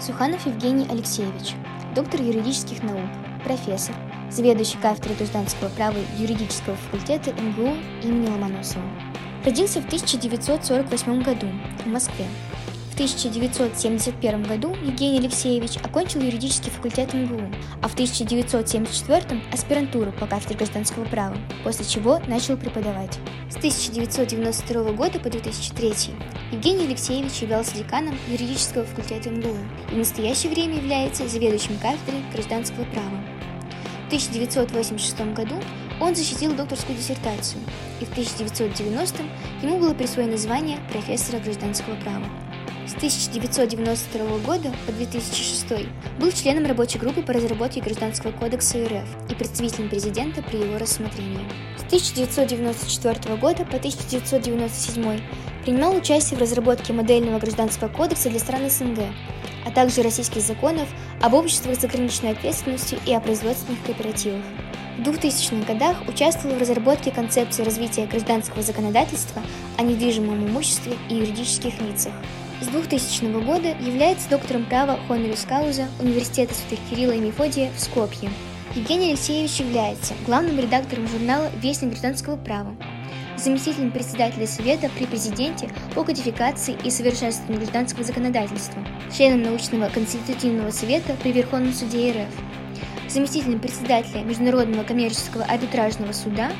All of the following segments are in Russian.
Суханов Евгений Алексеевич, доктор юридических наук, профессор, заведующий кафедрой гражданского права юридического факультета МГУ имени Ломоносова. Родился в 1948 году в Москве. В 1971 году Евгений Алексеевич окончил юридический факультет МГУ, а в 1974 – аспирантуру по кафедре гражданского права, после чего начал преподавать. С 1992 года по 2003 Евгений Алексеевич являлся деканом юридического факультета МГУ и в настоящее время является заведующим кафедрой гражданского права. В 1986 году он защитил докторскую диссертацию, и в 1990 ему было присвоено звание профессора гражданского права. С 1992 года по 2006 был членом рабочей группы по разработке Гражданского кодекса РФ и представителем президента при его рассмотрении. С 1994 года по 1997 принимал участие в разработке модельного Гражданского кодекса для стран СНГ, а также российских законов об обществах с ограниченной ответственностью и о производственных кооперативах. В 2000-х годах участвовал в разработке концепции развития гражданского законодательства о недвижимом имуществе и юридических лицах. С 2000 года является доктором права Honoris Causa Университета Святых Кирилла и Мефодия в Скопье. Евгений Алексеевич является главным редактором журнала «Вестник гражданского права», заместителем председателя Совета при президенте по кодификации и совершенствованию гражданского законодательства, членом научного консультативного совета при Верховном суде РФ, заместителем председателя Международного коммерческого арбитражного суда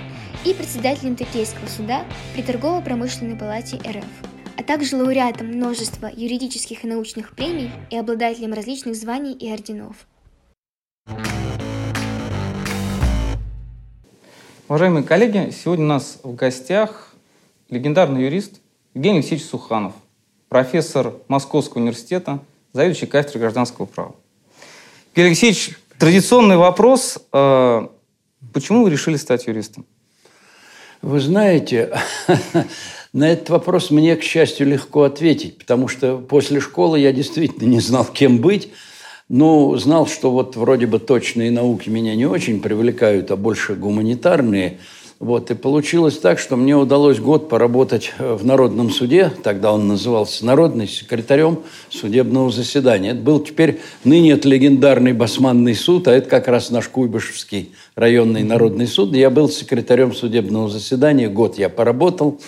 и председателем Токийского суда при Торгово-промышленной палате РФ а также лауреатом множества юридических и научных премий и обладателем различных званий и орденов. Уважаемые коллеги, сегодня у нас в гостях легендарный юрист Евгений Алексеевич Суханов, профессор Московского университета, заведующий кафедрой гражданского права. Евгений Алексеевич, традиционный вопрос. Э, почему вы решили стать юристом? Вы знаете, На этот вопрос мне, к счастью, легко ответить, потому что после школы я действительно не знал, кем быть. но знал, что вот вроде бы точные науки меня не очень привлекают, а больше гуманитарные. Вот, и получилось так, что мне удалось год поработать в Народном суде, тогда он назывался Народный секретарем судебного заседания. Это был теперь, ныне это легендарный Басманный суд, а это как раз наш Куйбышевский районный народный суд. Я был секретарем судебного заседания, год я поработал.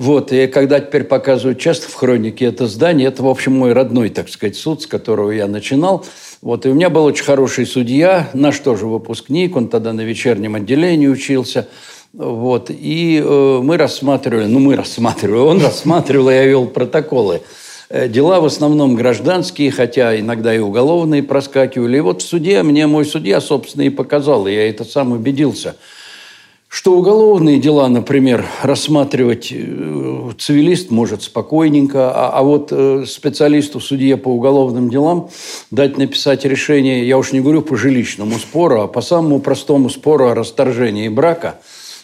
Вот, и когда теперь показывают часто в хронике это здание, это, в общем, мой родной, так сказать, суд, с которого я начинал. Вот, и у меня был очень хороший судья, наш тоже выпускник, он тогда на вечернем отделении учился. Вот, и э, мы рассматривали, ну, мы рассматривали, он рассматривал, я вел протоколы. Э, дела в основном гражданские, хотя иногда и уголовные проскакивали. И вот в суде мне мой судья, собственно, и показал, и я это сам убедился – что уголовные дела, например, рассматривать э, цивилист может спокойненько, а, а вот э, специалисту, судье по уголовным делам дать написать решение, я уж не говорю по жилищному спору, а по самому простому спору о расторжении брака,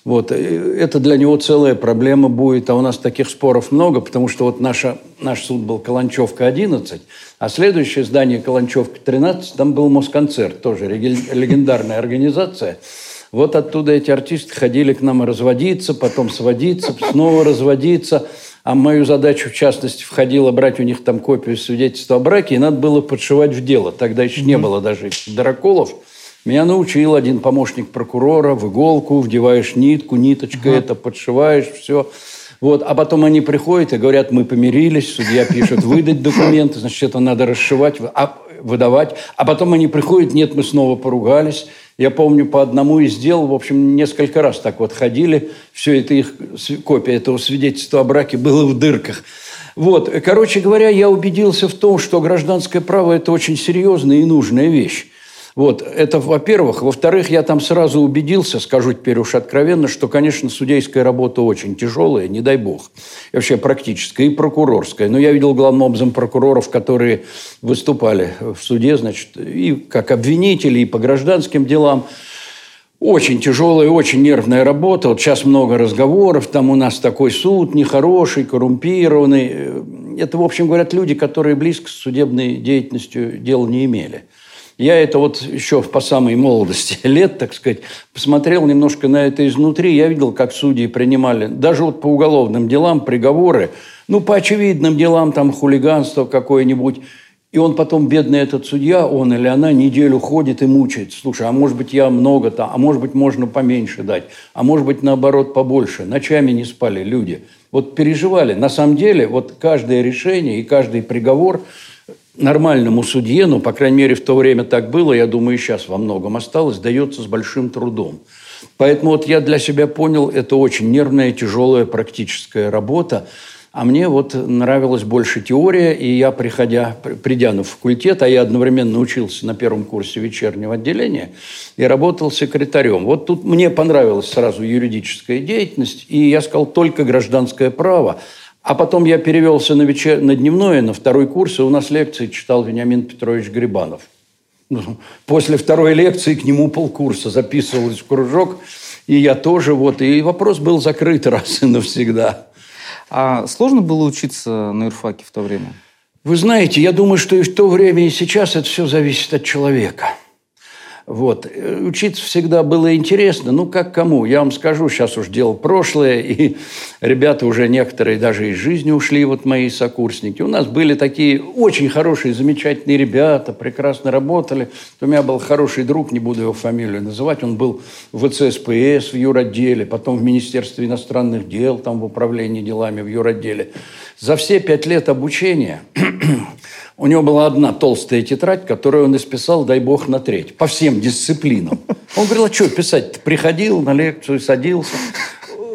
вот, э, это для него целая проблема будет, а у нас таких споров много, потому что вот наша, наш суд был Каланчевка 11, а следующее здание Каланчевка 13, там был Москонцерт, тоже легендарная организация – вот оттуда эти артисты ходили к нам разводиться, потом сводиться, снова разводиться. А мою задачу, в частности, входило брать у них там копию свидетельства о браке, и надо было подшивать в дело. Тогда еще не было даже драколов. Меня научил один помощник прокурора в иголку, вдеваешь нитку, ниточка это, подшиваешь, все. Вот. А потом они приходят и говорят, мы помирились, судья пишет, выдать документы, значит, это надо расшивать, а, выдавать. А потом они приходят, нет, мы снова поругались. Я помню, по одному из дел, в общем, несколько раз так вот ходили. Все это их, копия этого свидетельства о браке было в дырках. Вот, короче говоря, я убедился в том, что гражданское право – это очень серьезная и нужная вещь. Вот, это во-первых. Во-вторых, я там сразу убедился, скажу теперь уж откровенно, что, конечно, судейская работа очень тяжелая, не дай бог. И вообще практическая и прокурорская. Но я видел главным образом прокуроров, которые выступали в суде, значит, и как обвинители, и по гражданским делам. Очень тяжелая, очень нервная работа. Вот сейчас много разговоров, там у нас такой суд нехороший, коррумпированный. Это, в общем, говорят люди, которые близко с судебной деятельностью дел не имели. Я это вот еще по самой молодости лет, так сказать, посмотрел немножко на это изнутри. Я видел, как судьи принимали, даже вот по уголовным делам, приговоры, ну, по очевидным делам, там, хулиганство какое-нибудь. И он потом, бедный этот судья, он или она, неделю ходит и мучается. Слушай, а может быть я много-то, а может быть можно поменьше дать, а может быть наоборот побольше. Ночами не спали люди. Вот переживали. На самом деле, вот каждое решение и каждый приговор нормальному судье, ну, по крайней мере, в то время так было, я думаю, и сейчас во многом осталось, дается с большим трудом. Поэтому вот я для себя понял, это очень нервная, тяжелая практическая работа. А мне вот нравилась больше теория, и я, приходя, придя на факультет, а я одновременно учился на первом курсе вечернего отделения и работал секретарем. Вот тут мне понравилась сразу юридическая деятельность, и я сказал, только гражданское право. А потом я перевелся на, вечер... на дневное, на второй курс, и у нас лекции читал Вениамин Петрович Грибанов. Ну, после второй лекции к нему полкурса записывался в кружок, и я тоже вот, и вопрос был закрыт раз и навсегда. А сложно было учиться на юрфаке в то время? Вы знаете, я думаю, что и в то время, и сейчас это все зависит от человека. Вот. Учиться всегда было интересно, ну, как кому. Я вам скажу, сейчас уж дело прошлое, и ребята уже некоторые даже из жизни ушли, вот мои сокурсники. У нас были такие очень хорошие, замечательные ребята, прекрасно работали. У меня был хороший друг, не буду его фамилию называть, он был в ВЦСПС в юротделе, потом в Министерстве иностранных дел, там в управлении делами в юротделе. За все пять лет обучения у него была одна толстая тетрадь, которую он исписал, дай бог, на треть, по всем дисциплинам. Он говорил, а что писать? Приходил на лекцию, садился.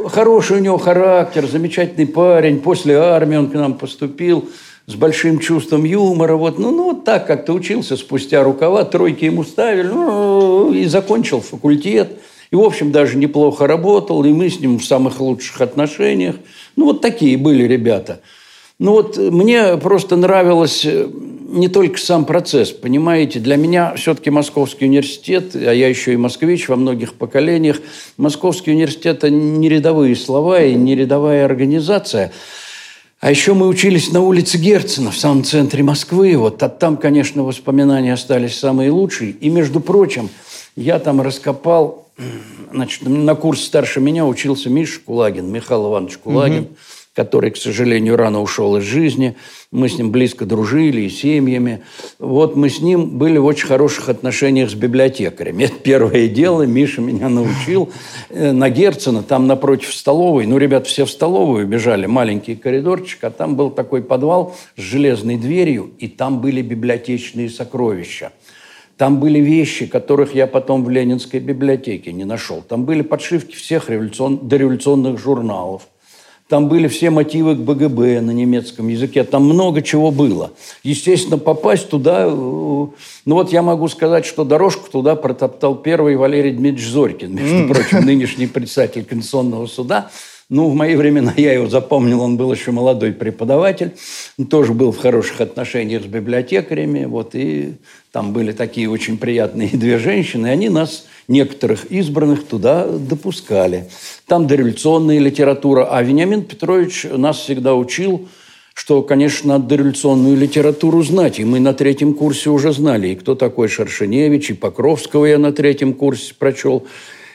Хороший у него характер, замечательный парень. После армии он к нам поступил с большим чувством юмора. Вот, ну, ну, вот так как-то учился спустя рукава, тройки ему ставили, ну, и закончил факультет. И, в общем, даже неплохо работал, и мы с ним в самых лучших отношениях. Ну, вот такие были ребята – ну вот мне просто нравилось э, не только сам процесс, понимаете, для меня все-таки Московский университет, а я еще и москвич во многих поколениях, Московский университет – это не рядовые слова и не рядовая организация, а еще мы учились на улице Герцена, в самом центре Москвы. Вот а там, конечно, воспоминания остались самые лучшие. И, между прочим, я там раскопал, значит, на курс старше меня учился Миша Кулагин, Михаил Иванович Кулагин. Угу который, к сожалению, рано ушел из жизни. Мы с ним близко дружили и семьями. Вот мы с ним были в очень хороших отношениях с библиотекарями. Это первое дело. Миша меня научил. Э, на Герцена, там напротив столовой, ну, ребят все в столовую бежали, маленький коридорчик, а там был такой подвал с железной дверью, и там были библиотечные сокровища. Там были вещи, которых я потом в Ленинской библиотеке не нашел. Там были подшивки всех революцион... дореволюционных журналов. Там были все мотивы к БГБ на немецком языке. Там много чего было. Естественно, попасть туда... Э, ну вот я могу сказать, что дорожку туда протоптал первый Валерий Дмитриевич Зорькин, между прочим, нынешний председатель Конституционного суда. Ну, в мои времена я его запомнил, он был еще молодой преподаватель, тоже был в хороших отношениях с библиотекарями, вот, и там были такие очень приятные две женщины, и они нас некоторых избранных туда допускали. Там дореволюционная литература. А Вениамин Петрович нас всегда учил, что, конечно, надо дореволюционную литературу знать. И мы на третьем курсе уже знали, и кто такой Шершеневич, и Покровского я на третьем курсе прочел,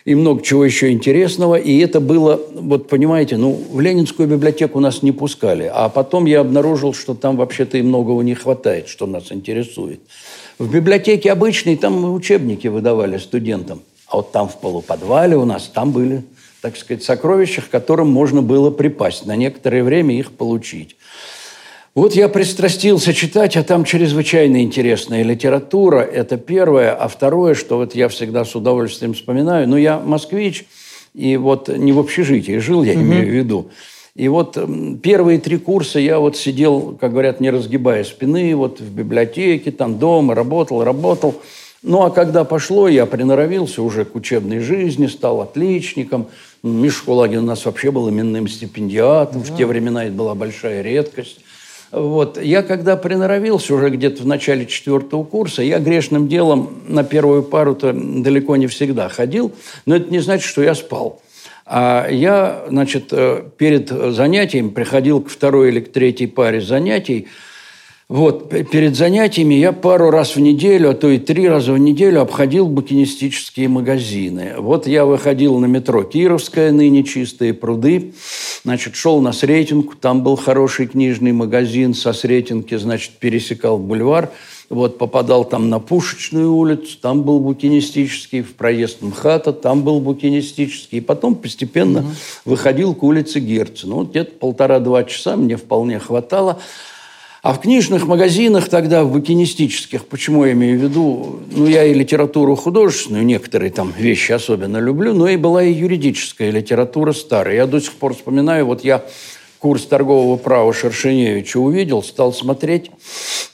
и много чего еще интересного. И это было, вот понимаете, ну, в Ленинскую библиотеку нас не пускали. А потом я обнаружил, что там вообще-то и многого не хватает, что нас интересует. В библиотеке обычной там учебники выдавали студентам. А вот там в полуподвале у нас, там были, так сказать, сокровища, к которым можно было припасть, на некоторое время их получить. Вот я пристрастился читать, а там чрезвычайно интересная литература. Это первое. А второе, что вот я всегда с удовольствием вспоминаю, ну, я москвич, и вот не в общежитии жил, я угу. имею в виду. И вот первые три курса я вот сидел, как говорят, не разгибая спины, вот в библиотеке, там дома, работал, работал. Ну, а когда пошло, я приноровился уже к учебной жизни, стал отличником. Миша Кулагин у нас вообще был именным стипендиатом. Да. В те времена это была большая редкость. Вот. Я когда приноровился уже где-то в начале четвертого курса, я грешным делом на первую пару-то далеко не всегда ходил, но это не значит, что я спал. А я, значит, э, перед занятием приходил к второй или к третьей паре занятий, Вот, перед занятиями я пару раз в неделю, а то и три раза в неделю обходил букинистические магазины. Вот я выходил на метро Кировская, ныне чистые пруды, значит, шел на Сретенку, там был хороший книжный магазин, со Сретенки, значит, пересекал бульвар, вот, попадал там на Пушечную улицу, там был букинистический, в проезд МХАТа, там был букинистический. И потом постепенно угу. выходил к улице Герцена. Вот где-то полтора-два часа мне вполне хватало. А в книжных магазинах тогда, в букинистических, почему я имею в виду, ну, я и литературу художественную, некоторые там вещи особенно люблю, но и была и юридическая литература старая. Я до сих пор вспоминаю, вот я курс торгового права Шершеневича увидел, стал смотреть,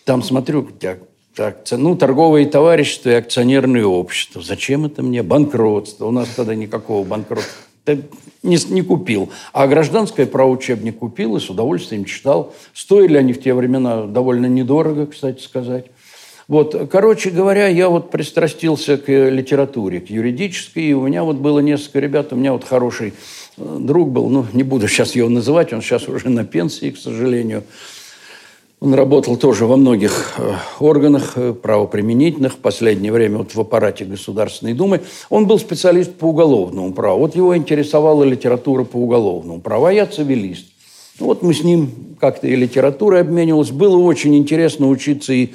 там смотрю, так, так, ну, торговые товарищества и акционерные общества. Зачем это мне? Банкротство. У нас тогда никакого банкротства не, не купил. А гражданское право учебник купил и с удовольствием читал. Стоили они в те времена довольно недорого, кстати сказать. Вот, короче говоря, я вот пристрастился к литературе, к юридической, и у меня вот было несколько ребят, у меня вот хороший э, друг был, ну, не буду сейчас его называть, он сейчас уже на пенсии, к сожалению, он работал тоже во многих э, органах э, правоприменительных, в последнее время вот в аппарате Государственной Думы. Он был специалист по уголовному праву. Вот его интересовала литература по уголовному праву, а я цивилист. Ну, вот мы с ним как-то и литературой обменивались. Было очень интересно учиться и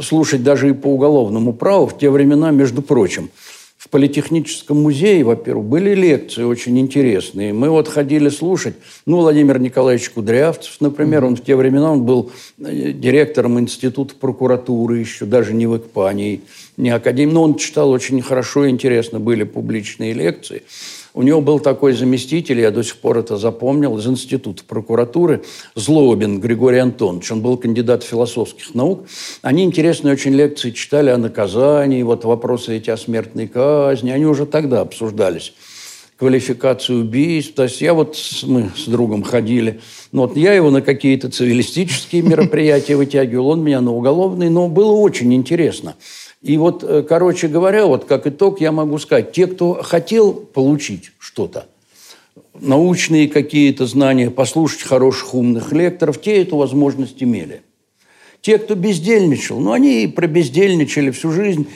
слушать даже и по уголовному праву в те времена, между прочим – в Политехническом музее, во-первых, были лекции очень интересные. Мы вот ходили слушать. Ну, Владимир Николаевич Кудрявцев, например, он в те времена он был э, директором Института прокуратуры еще, даже не в Экпании, не академии. Но он читал очень хорошо и интересно, были публичные лекции. У него был такой заместитель, я до сих пор это запомнил, из Института прокуратуры, Злобин Григорий Антонович. Он был кандидат философских наук. Они интересные очень лекции читали о наказании, вот вопросы эти о смертной казни. Они уже тогда обсуждались квалификацию убийств. То есть я вот, мы с другом ходили, ну вот я его на какие-то цивилистические мероприятия вытягивал, он меня на уголовные, но было очень интересно. И вот, э, короче говоря, вот как итог я могу сказать, те, кто хотел получить что-то, научные какие-то знания, послушать хороших умных лекторов, те эту возможность имели. Те, кто бездельничал, ну, они и пробездельничали всю жизнь.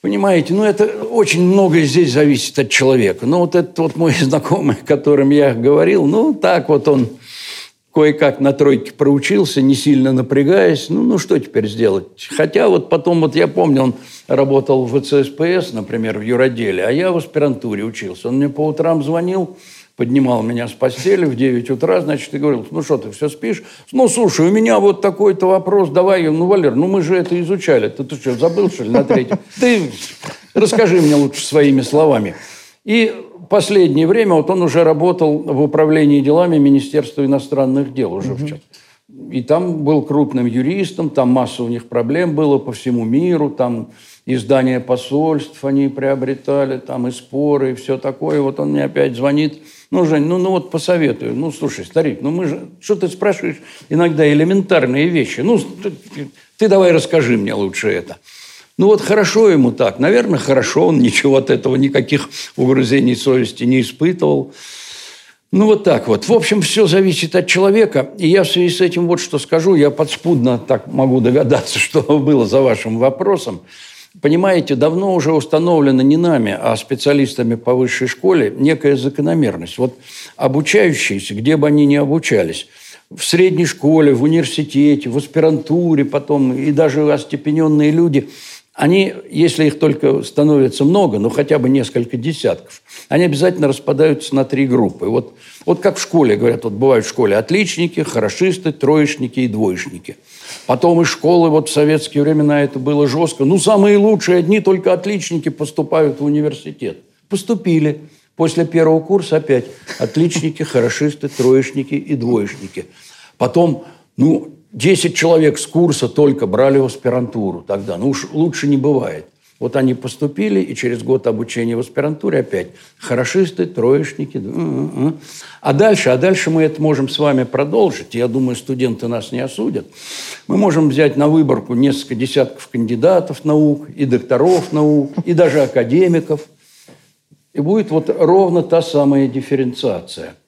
Понимаете, ну, это очень многое здесь зависит от человека. Ну, вот этот вот мой знакомый, о котором я говорил, ну, так вот он кое-как на тройке проучился, не сильно напрягаясь. Ну, ну что теперь сделать? Хотя вот потом, вот я помню, он работал в ВЦСПС, например, в юроделе, а я в аспирантуре учился. Он мне по утрам звонил, поднимал меня с постели в 9 утра, значит, и говорил, ну что ты, все спишь? Ну, слушай, у меня вот такой-то вопрос, давай, ну, Валер, ну мы же это изучали. Ты, ты что, забыл, что ли, на третьем? Ты расскажи мне лучше своими словами. И последнее время вот он уже работал в управлении делами Министерства иностранных дел уже угу. в чем. И там был крупным юристом, там масса у них проблем было по всему миру, там издания посольств они приобретали, там и споры, и все такое. Вот он мне опять звонит, ну, Жень, ну, ну вот посоветую. Ну, слушай, старик, ну мы же... Что ты спрашиваешь иногда элементарные вещи? Ну, ты, ты давай расскажи мне лучше это. Ну вот хорошо ему так. Наверное, хорошо. Он ничего от этого, никаких угрызений совести не испытывал. Ну вот так вот. В общем, все зависит от человека. И я в связи с этим вот что скажу. Я подспудно так могу догадаться, что было за вашим вопросом. Понимаете, давно уже установлено не нами, а специалистами по высшей школе некая закономерность. Вот обучающиеся, где бы они ни обучались, в средней школе, в университете, в аспирантуре потом, и даже остепененные люди – они, если их только становится много, ну хотя бы несколько десятков, они обязательно распадаются на три группы. Вот, вот как в школе, говорят, вот бывают в школе отличники, хорошисты, троечники и двоечники. Потом из школы, вот в советские времена это было жестко. Ну, самые лучшие, одни только отличники поступают в университет. Поступили. После первого курса опять отличники, хорошисты, троечники и двоечники. Потом, ну, 10 человек с курса только брали в аспирантуру тогда. Ну уж лучше не бывает. Вот они поступили, и через год обучения в аспирантуре опять хорошисты, троечники. А дальше, а дальше мы это можем с вами продолжить. Я думаю, студенты нас не осудят. Мы можем взять на выборку несколько десятков кандидатов наук, и докторов наук, и даже академиков. И будет вот ровно та самая дифференциация –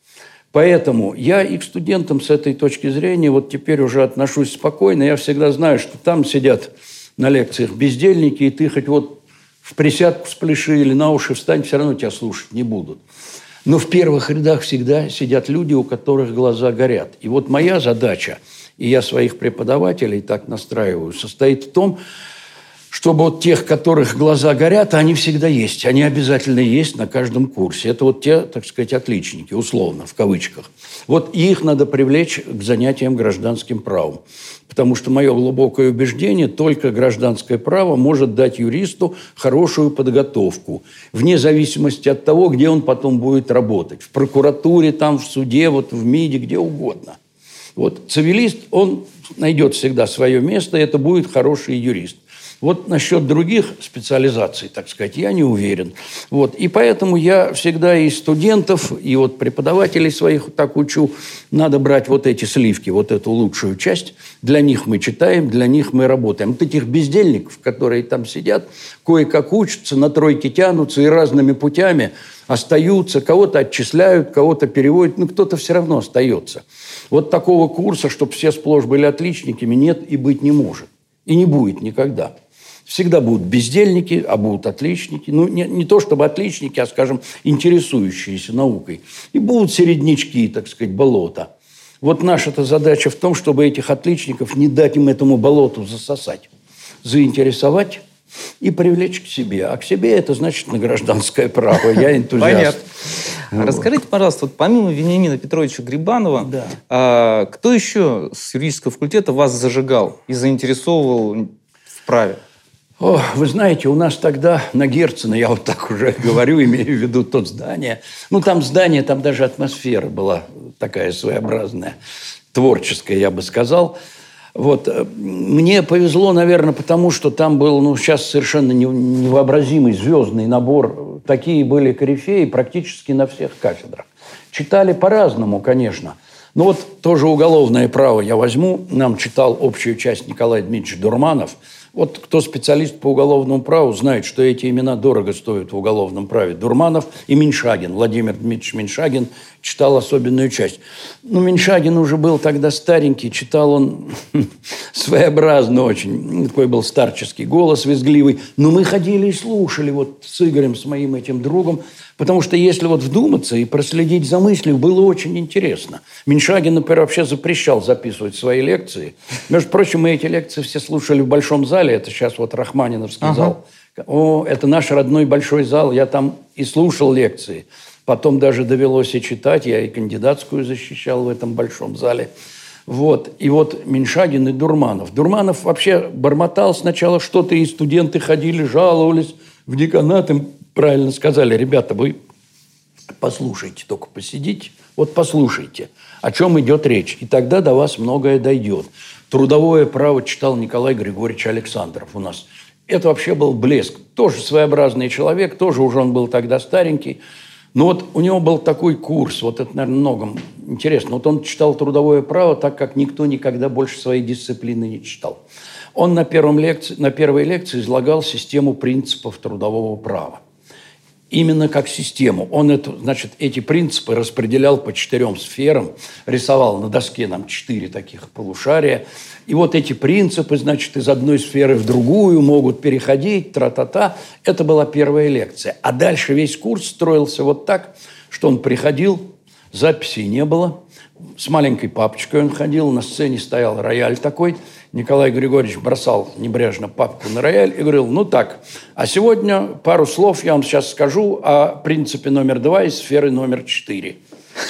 Поэтому я и к студентам с этой точки зрения вот теперь уже отношусь спокойно. Я всегда знаю, что там сидят на лекциях бездельники, и ты хоть вот в присядку спляши или на уши встань, все равно тебя слушать не будут. Но в первых рядах всегда сидят люди, у которых глаза горят. И вот моя задача, и я своих преподавателей так настраиваю, состоит в том, чтобы вот тех, которых глаза горят, они всегда есть. Они обязательно есть на каждом курсе. Это вот те, так сказать, отличники, условно, в кавычках. Вот их надо привлечь к занятиям гражданским правом. Потому что мое глубокое убеждение, только гражданское право может дать юристу хорошую подготовку, вне зависимости от того, где он потом будет работать. В прокуратуре, там, в суде, вот в МИДе, где угодно. Вот цивилист, он найдет всегда свое место, и это будет хороший юрист. Вот насчет других специализаций, так сказать, я не уверен. Вот. И поэтому я всегда и студентов, и вот преподавателей своих так учу, надо брать вот эти сливки, вот эту лучшую часть. Для них мы читаем, для них мы работаем. Вот этих бездельников, которые там сидят, кое-как учатся, на тройке тянутся и разными путями остаются, кого-то отчисляют, кого-то переводят, но кто-то все равно остается. Вот такого курса, чтобы все сплошь были отличниками, нет и быть не может. И не будет никогда. Всегда будут бездельники, а будут отличники. Ну, не, не то чтобы отличники, а, скажем, интересующиеся наукой. И будут середнячки, так сказать, болота. Вот наша-то задача в том, чтобы этих отличников не дать им этому болоту засосать. Заинтересовать и привлечь к себе. А к себе это значит на гражданское право. Я энтузиаст. Понятно. Вот. Расскажите, пожалуйста, вот помимо Вениамина Петровича Грибанова, да. а, кто еще с юридического факультета вас зажигал и заинтересовывал в праве? О, вы знаете, у нас тогда на Герцена, я вот так уже говорю, имею в виду тот здание. Ну, там здание, там даже атмосфера была такая своеобразная, творческая, я бы сказал. Вот. Э, мне повезло, наверное, потому что там был, ну, сейчас совершенно невообразимый звездный набор. Такие были корифеи практически на всех кафедрах. Читали по-разному, конечно. Ну вот тоже уголовное право я возьму. Нам читал общую часть Николай Дмитриевич Дурманов – вот кто специалист по уголовному праву, знает, что эти имена дорого стоят в уголовном праве. Дурманов и Меньшагин. Владимир Дмитриевич Меньшагин читал особенную часть. Ну, Меньшагин уже был тогда старенький, читал он своеобразно очень. Такой был старческий голос визгливый. Но мы ходили и слушали вот с Игорем, с моим этим другом. Потому что если вот вдуматься и проследить за мыслью, было очень интересно. Меньшагин, например, вообще запрещал записывать свои лекции. Между прочим, мы эти лекции все слушали в большом зале. Это сейчас вот Рахманиновский ага. зал. О, это наш родной большой зал. Я там и слушал лекции. Потом даже довелось и читать. Я и кандидатскую защищал в этом большом зале. Вот. И вот Меньшагин и Дурманов. Дурманов вообще бормотал сначала что-то, и студенты ходили, жаловались в деканат. Им правильно сказали, ребята, вы послушайте, только посидите. Вот послушайте, о чем идет речь. И тогда до вас многое дойдет. Трудовое право читал Николай Григорьевич Александров у нас. Это вообще был блеск. Тоже своеобразный человек, тоже уже он был тогда старенький. Но вот у него был такой курс, вот это, наверное, многом интересно. Вот он читал трудовое право так, как никто никогда больше своей дисциплины не читал. Он на, первом лекции, на первой лекции излагал систему принципов трудового права. Именно как систему. Он это, значит, эти принципы распределял по четырем сферам, рисовал на доске нам четыре таких полушария. И вот эти принципы, значит, из одной сферы в другую могут переходить, тра-та-та. Это была первая лекция. А дальше весь курс строился вот так, что он приходил, записей не было, с маленькой папочкой он ходил, на сцене стоял рояль такой – Николай Григорьевич бросал небрежно папку на рояль и говорил, ну так, а сегодня пару слов я вам сейчас скажу о принципе номер два и сферы номер четыре.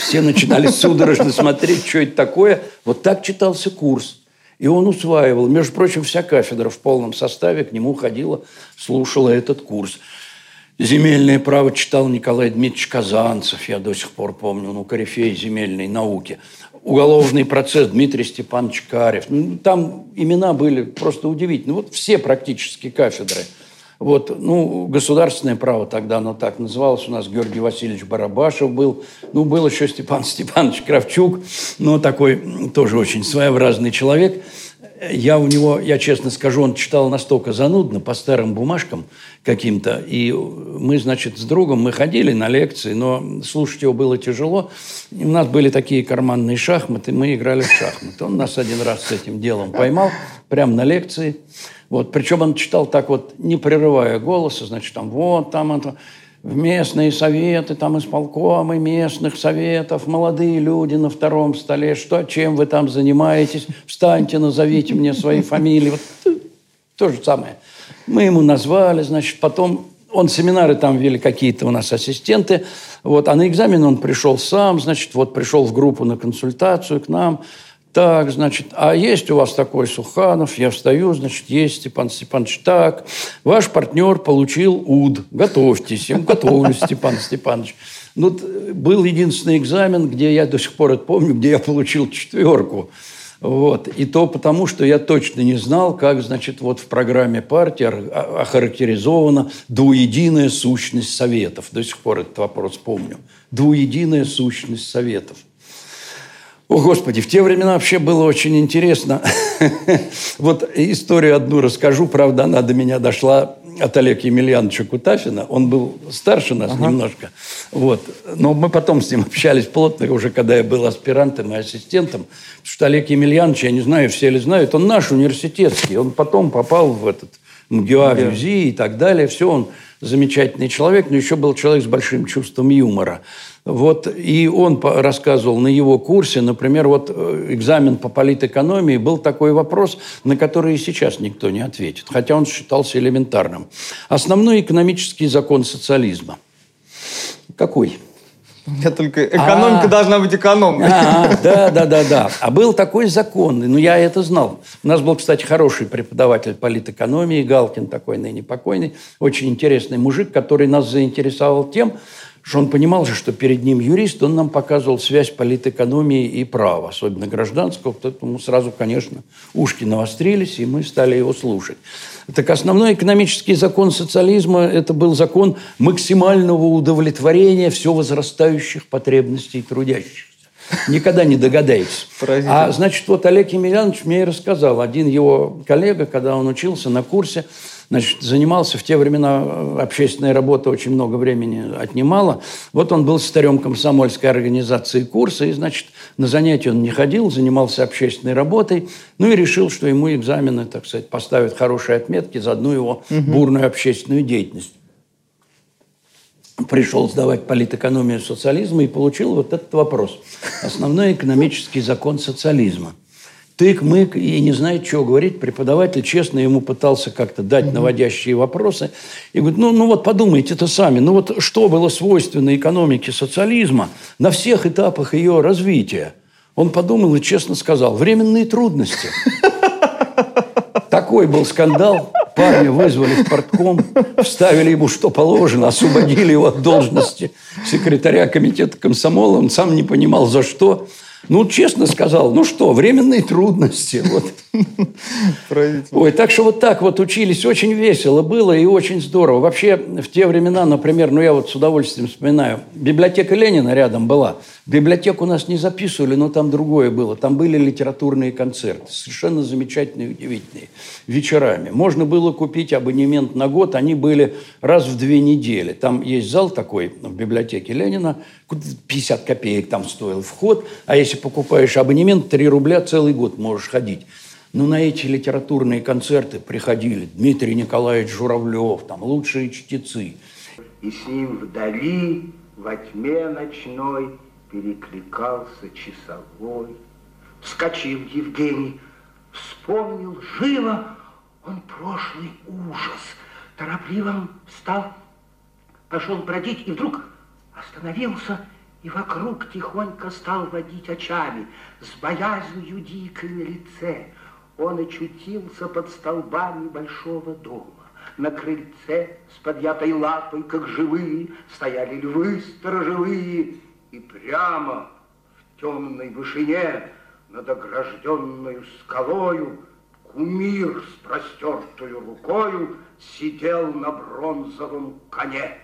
Все начинали судорожно смотреть, что это такое. Вот так читался курс. И он усваивал. Между прочим, вся кафедра в полном составе к нему ходила, слушала этот курс. Земельное право читал Николай Дмитриевич Казанцев, я до сих пор помню, ну, корифей земельной науки уголовный процесс Дмитрий Степанович Карев. Ну, там имена были просто удивительные. Вот все практически кафедры. Вот, ну, государственное право тогда оно так называлось. У нас Георгий Васильевич Барабашев был. Ну, был еще Степан Степанович Кравчук. Ну, такой тоже очень своеобразный человек. Я у него, я честно скажу, он читал настолько занудно, по старым бумажкам каким-то. И мы, значит, с другом, мы ходили на лекции, но слушать его было тяжело. И у нас были такие карманные шахматы, мы играли в шахматы. Он нас один раз с этим делом поймал, прямо на лекции. Вот, причем он читал так вот, не прерывая голоса, значит, там, вот, там, это, в местные советы, там исполкомы местных советов, молодые люди на втором столе, что, чем вы там занимаетесь, встаньте, назовите мне свои фамилии. Вот то же самое. Мы ему назвали, значит, потом он семинары там вели какие-то у нас ассистенты, вот, а на экзамен он пришел сам, значит, вот пришел в группу на консультацию к нам, так, значит, а есть у вас такой Суханов? Я встаю, значит, есть Степан Степанович. Так, ваш партнер получил УД. Готовьтесь. Я готовлюсь, Степан Степанович. Ну, был единственный экзамен, где я до сих пор это помню, где я получил четверку. Вот. И то потому, что я точно не знал, как, значит, вот в программе партии охарактеризована двуединая сущность советов. До сих пор этот вопрос помню. Двуединая сущность советов. О, Господи, в те времена вообще было очень интересно. вот историю одну расскажу, правда, она до меня дошла от Олега Емельяновича Кутафина. Он был старше нас ага. немножко. Вот. Но мы потом с ним общались плотно, уже когда я был аспирантом и ассистентом. Потому что Олег Емельянович, я не знаю, все ли знают, он наш университетский. Он потом попал в этот МГУА, в ЮЗИ и так далее. Все, он замечательный человек, но еще был человек с большим чувством юмора. Вот, и он рассказывал на его курсе, например, вот э, экзамен по политэкономии, был такой вопрос, на который и сейчас никто не ответит, хотя он считался элементарным. Основной экономический закон социализма. Какой? Я только экономика а, должна быть экономной. А, да, да, да, да. А был такой закон, ну я это знал. У нас был, кстати, хороший преподаватель политэкономии, Галкин такой ныне покойный, очень интересный мужик, который нас заинтересовал тем, что он понимал же, что перед ним юрист, он нам показывал связь политэкономии и права, особенно гражданского, поэтому сразу, конечно, ушки навострились, и мы стали его слушать. Так основной экономический закон социализма – это был закон максимального удовлетворения все возрастающих потребностей трудящихся. Никогда не догадаетесь. А значит, вот Олег Емельянович мне и рассказал. Один его коллега, когда он учился на курсе, Значит, занимался в те времена, э, общественная работа очень много времени отнимала. Вот он был старем комсомольской организации курса, и, значит, на занятия он не ходил, занимался общественной работой, ну и решил, что ему экзамены, так сказать, поставят хорошие отметки за одну его угу. бурную общественную деятельность. Пришел сдавать политэкономию социализма и получил вот этот вопрос. Основной экономический закон социализма – тык-мык и не знает, что говорить. Преподаватель честно ему пытался как-то дать наводящие вопросы. И говорит, ну, ну вот подумайте это сами. Ну вот что было свойственно экономике социализма на всех этапах ее развития? Он подумал и честно сказал, временные трудности. Такой был скандал. Парня вызвали в портком, вставили ему что положено, освободили его от должности секретаря комитета комсомола. Он сам не понимал, за что. Ну, честно сказал, ну что, временные трудности. Вот. Ой, так что вот так вот учились. Очень весело было и очень здорово. Вообще, в те времена, например, ну я вот с удовольствием вспоминаю, библиотека Ленина рядом была. Библиотеку нас не записывали, но там другое было. Там были литературные концерты. Совершенно замечательные, удивительные. Вечерами. Можно было купить абонемент на год. Они были раз в две недели. Там есть зал такой в библиотеке Ленина. 50 копеек там стоил вход. А если покупаешь абонемент, 3 рубля целый год можешь ходить. Но на эти литературные концерты приходили Дмитрий Николаевич Журавлев, там лучшие чтецы. И с ним вдали, во тьме ночной, перекликался часовой. Вскочил Евгений, вспомнил живо он прошлый ужас. Торопливо встал, пошел бродить, и вдруг остановился и вокруг тихонько стал водить очами, с боязнью дикой на лице. Он очутился под столбами большого дома. На крыльце с подъятой лапой, как живые, стояли львы сторожевые, и прямо в темной вышине над огражденную скалою кумир с простертую рукою сидел на бронзовом коне.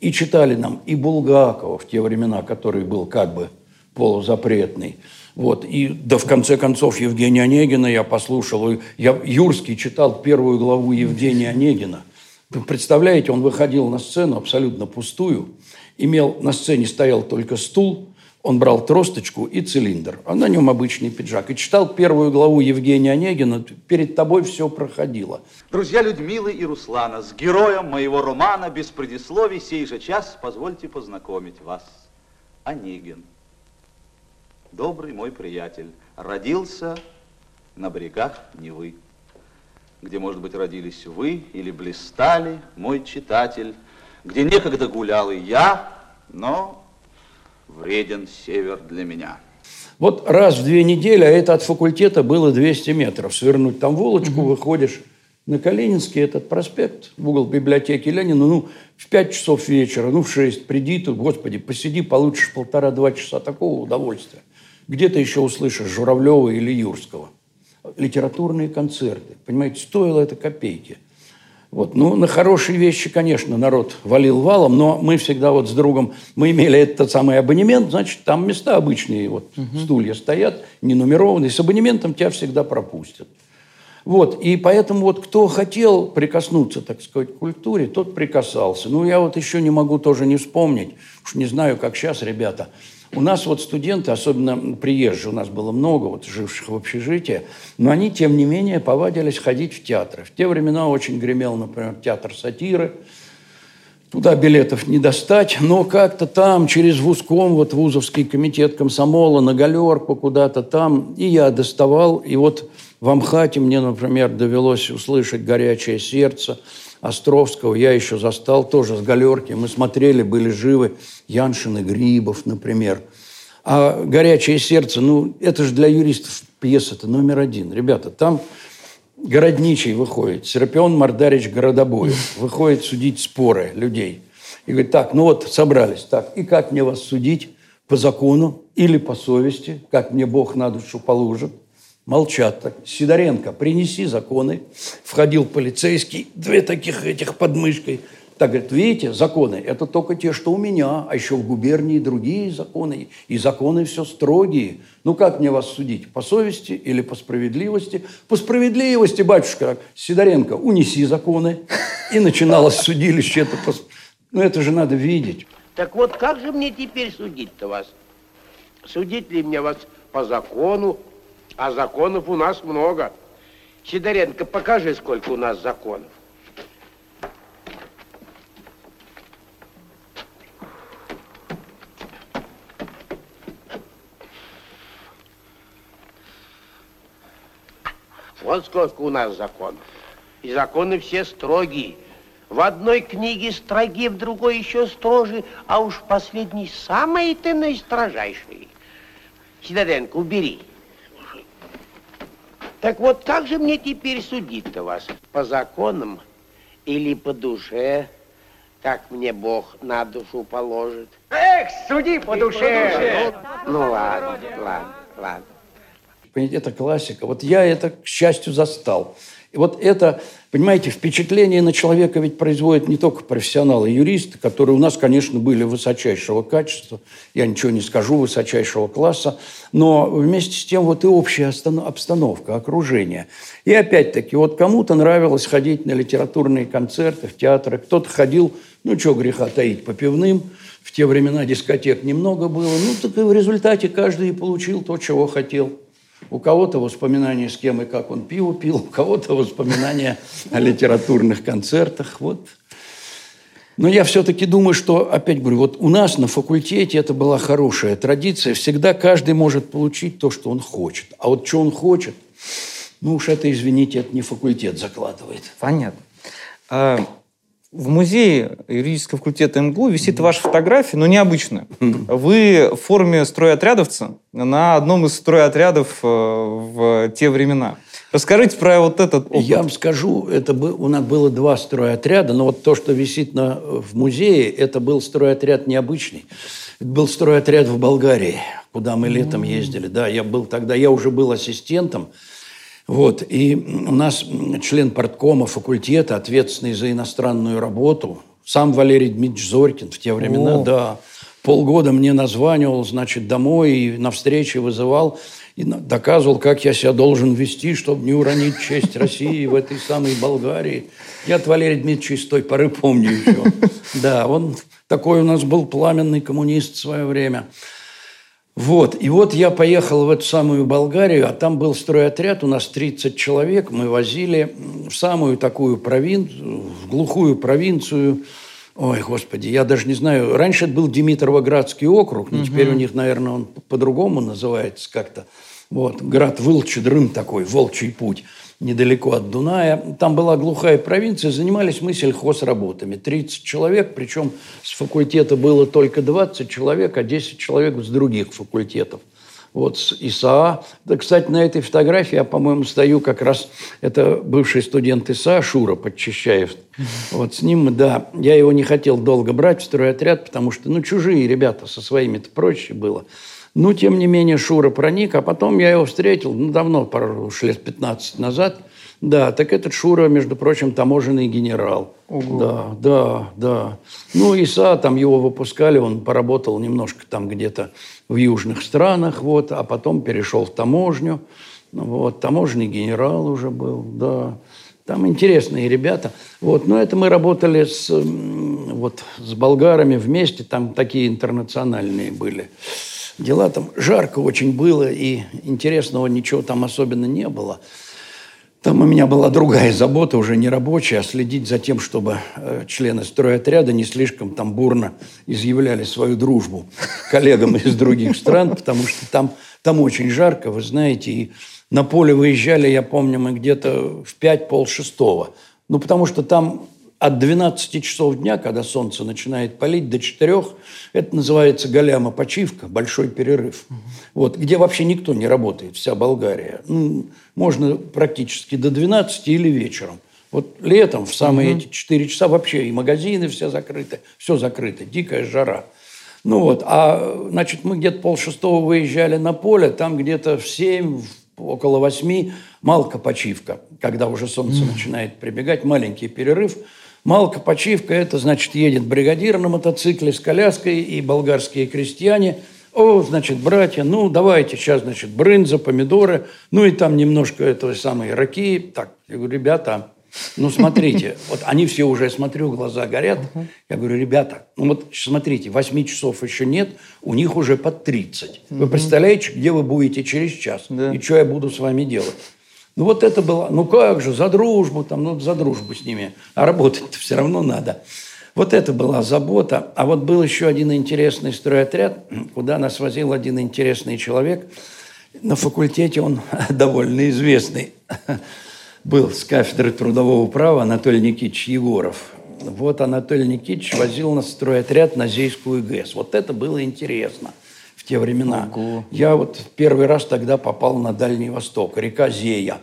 И читали нам и Булгакова в те времена, который был как бы полузапретный. Вот. И да, в конце концов Евгения Онегина я послушал. Я, Юрский читал первую главу Евгения Онегина. Представляете, он выходил на сцену абсолютно пустую. Имел, на сцене стоял только стул, он брал тросточку и цилиндр, а на нем обычный пиджак. И читал первую главу Евгения Онегина «Перед тобой все проходило». Друзья Людмилы и Руслана, с героем моего романа без предисловий сей же час позвольте познакомить вас. Онегин добрый мой приятель, родился на берегах Невы, где, может быть, родились вы или блистали, мой читатель, где некогда гулял и я, но вреден север для меня. Вот раз в две недели, а это от факультета было 200 метров. Свернуть там волочку, угу. выходишь на Калининский, этот проспект, в угол библиотеки Ленина, ну, в 5 часов вечера, ну, в 6, приди тут, господи, посиди, получишь полтора-два часа такого удовольствия. Где-то еще услышишь Журавлева или Юрского. Литературные концерты. Понимаете, стоило это копейки. Вот. Ну, на хорошие вещи, конечно, народ валил валом, но мы всегда вот с другом, мы имели этот самый абонемент, значит, там места обычные, вот угу. стулья стоят, не нумерованные, с абонементом тебя всегда пропустят. Вот, и поэтому вот кто хотел прикоснуться, так сказать, к культуре, тот прикасался. Ну, я вот еще не могу тоже не вспомнить, уж не знаю, как сейчас ребята – у нас вот студенты, особенно приезжие, у нас было много вот живших в общежитии, но они, тем не менее, повадились ходить в театры. В те времена очень гремел, например, театр сатиры. Туда билетов не достать, но как-то там, через Вузком, вот Вузовский комитет комсомола, на галерку куда-то там, и я доставал. И вот в Амхате мне, например, довелось услышать «Горячее сердце», Островского я еще застал тоже с галерки. Мы смотрели, были живы. Яншин и Грибов, например. А «Горячее сердце», ну, это же для юристов пьеса-то номер один. Ребята, там городничий выходит, Серапион Мордарич Городобоев, выходит судить споры людей. И говорит, так, ну вот собрались, так, и как мне вас судить? По закону или по совести, как мне Бог на душу положит – Молчат. Сидоренко, принеси законы. Входил полицейский, две таких этих под мышкой. Так говорит, видите, законы, это только те, что у меня, а еще в губернии другие законы, и законы все строгие. Ну, как мне вас судить, по совести или по справедливости? По справедливости, батюшка, Сидоренко, унеси законы. И начиналось судилище. Это по... Ну, это же надо видеть. Так вот, как же мне теперь судить-то вас? Судить ли мне вас по закону, а законов у нас много. Сидоренко, покажи, сколько у нас законов. Вот сколько у нас законов. И законы все строгие. В одной книге строги, в другой еще строже, а уж в последней самые-то наистрожайшие. Сидоренко, убери. Так вот, как же мне теперь судить-то вас? По законам или по душе? Как мне Бог на душу положит? Эх, суди по душе! По душе. Ну, ну ладно, ладно, ладно. Понимаете, это классика. Вот я это, к счастью, застал. Вот это, понимаете, впечатление на человека ведь производят не только профессионалы, юристы, которые у нас, конечно, были высочайшего качества, я ничего не скажу, высочайшего класса, но вместе с тем вот и общая обстановка, окружение. И опять-таки, вот кому-то нравилось ходить на литературные концерты, в театры, кто-то ходил, ну, что греха таить, по пивным, в те времена дискотек немного было, ну, так и в результате каждый получил то, чего хотел. У кого-то воспоминания, с кем и как он пиво пил, у кого-то воспоминания о литературных концертах. Вот. Но я все-таки думаю, что, опять говорю, вот у нас на факультете это была хорошая традиция. Всегда каждый может получить то, что он хочет. А вот что он хочет, ну уж это, извините, это не факультет закладывает. Понятно. В музее юридического факультета МГУ висит ваша фотография, но необычная. Вы в форме стройотрядовца на одном из стройотрядов э, в те времена. Расскажите про вот этот опыт. Я вам скажу, это бы, у нас было два стройотряда, но вот то, что висит на, в музее, это был стройотряд необычный. Это был стройотряд в Болгарии, куда мы летом ездили. Да, я был тогда, я уже был ассистентом, вот. И у нас член парткома факультета, ответственный за иностранную работу, сам Валерий Дмитриевич Зорькин в те времена, О. да, полгода мне названивал, значит, домой и на встречи вызывал и доказывал, как я себя должен вести, чтобы не уронить честь России в этой самой Болгарии. Я от Валерия Дмитриевича с той поры помню еще. Да, он такой у нас был пламенный коммунист в свое время. Вот. И вот я поехал в эту самую Болгарию, а там был стройотряд, у нас 30 человек. Мы возили в самую такую провинцию, в глухую провинцию. Ой, господи, я даже не знаю. Раньше это был Димитровоградский округ, но угу. теперь у них, наверное, он по-другому называется как-то. Вот, град Вылчедрым такой, Волчий путь недалеко от Дуная. Там была глухая провинция, занимались мы сельхозработами. 30 человек, причем с факультета было только 20 человек, а 10 человек с других факультетов. Вот с ИСА. Да, кстати, на этой фотографии я, по-моему, стою как раз... Это бывший студент ИСА, Шура Подчищаев. Вот с ним, да. Я его не хотел долго брать в стройотряд, потому что, ну, чужие ребята, со своими-то проще было. Ну, тем не менее, Шура проник, а потом я его встретил, ну, давно, пару уж лет 15 назад. Да, так этот Шура, между прочим, таможенный генерал. Ого. Да, да, да. Ну, Иса, там его выпускали, он поработал немножко там где-то в южных странах, вот, а потом перешел в таможню. Ну, вот, таможенный генерал уже был, да. Там интересные ребята. Вот, но это мы работали с, вот, с болгарами вместе, там такие интернациональные были дела там жарко очень было, и интересного ничего там особенно не было. Там у меня была другая забота, уже не рабочая, а следить за тем, чтобы э, члены стройотряда не слишком там бурно изъявляли свою дружбу коллегам из других стран, потому что там, там очень жарко, вы знаете, и на поле выезжали, я помню, мы где-то в пять пол шестого. Ну, потому что там от 12 часов дня, когда солнце начинает палить, до 4, это называется голяма почивка, большой перерыв. Угу. Вот, где вообще никто не работает, вся Болгария. Ну, можно практически до 12 или вечером. Вот летом в самые угу. эти 4 часа вообще и магазины все закрыты, все закрыто, дикая жара. Ну вот, а значит, мы где-то полшестого выезжали на поле, там где-то в 7, около 8 малка почивка, когда уже солнце mm. начинает прибегать, маленький перерыв – Малка почивка – это, значит, едет бригадир на мотоцикле с коляской, и болгарские крестьяне – о, значит, братья, ну, давайте сейчас, значит, брынза, помидоры, ну, и там немножко этого самой раки. Так, я говорю, ребята, ну, смотрите, вот они все уже, смотрю, глаза горят. Я говорю, ребята, ну вот смотрите, 8 часов еще нет, у них уже под 30. Вы представляете, где вы будете через час? И что я буду с вами делать? Ну вот это было, ну как же, за дружбу, там, ну за дружбу с ними. А работать-то все равно надо. Вот это была забота. А вот был еще один интересный стройотряд, куда нас возил один интересный человек. На факультете он довольно известный был с кафедры трудового права Анатолий Никитич Егоров. Вот Анатолий Никитич возил нас стройотряд на Зейскую ГЭС. Вот это было интересно в те времена. Ого. Я вот первый раз тогда попал на Дальний Восток, река Зея.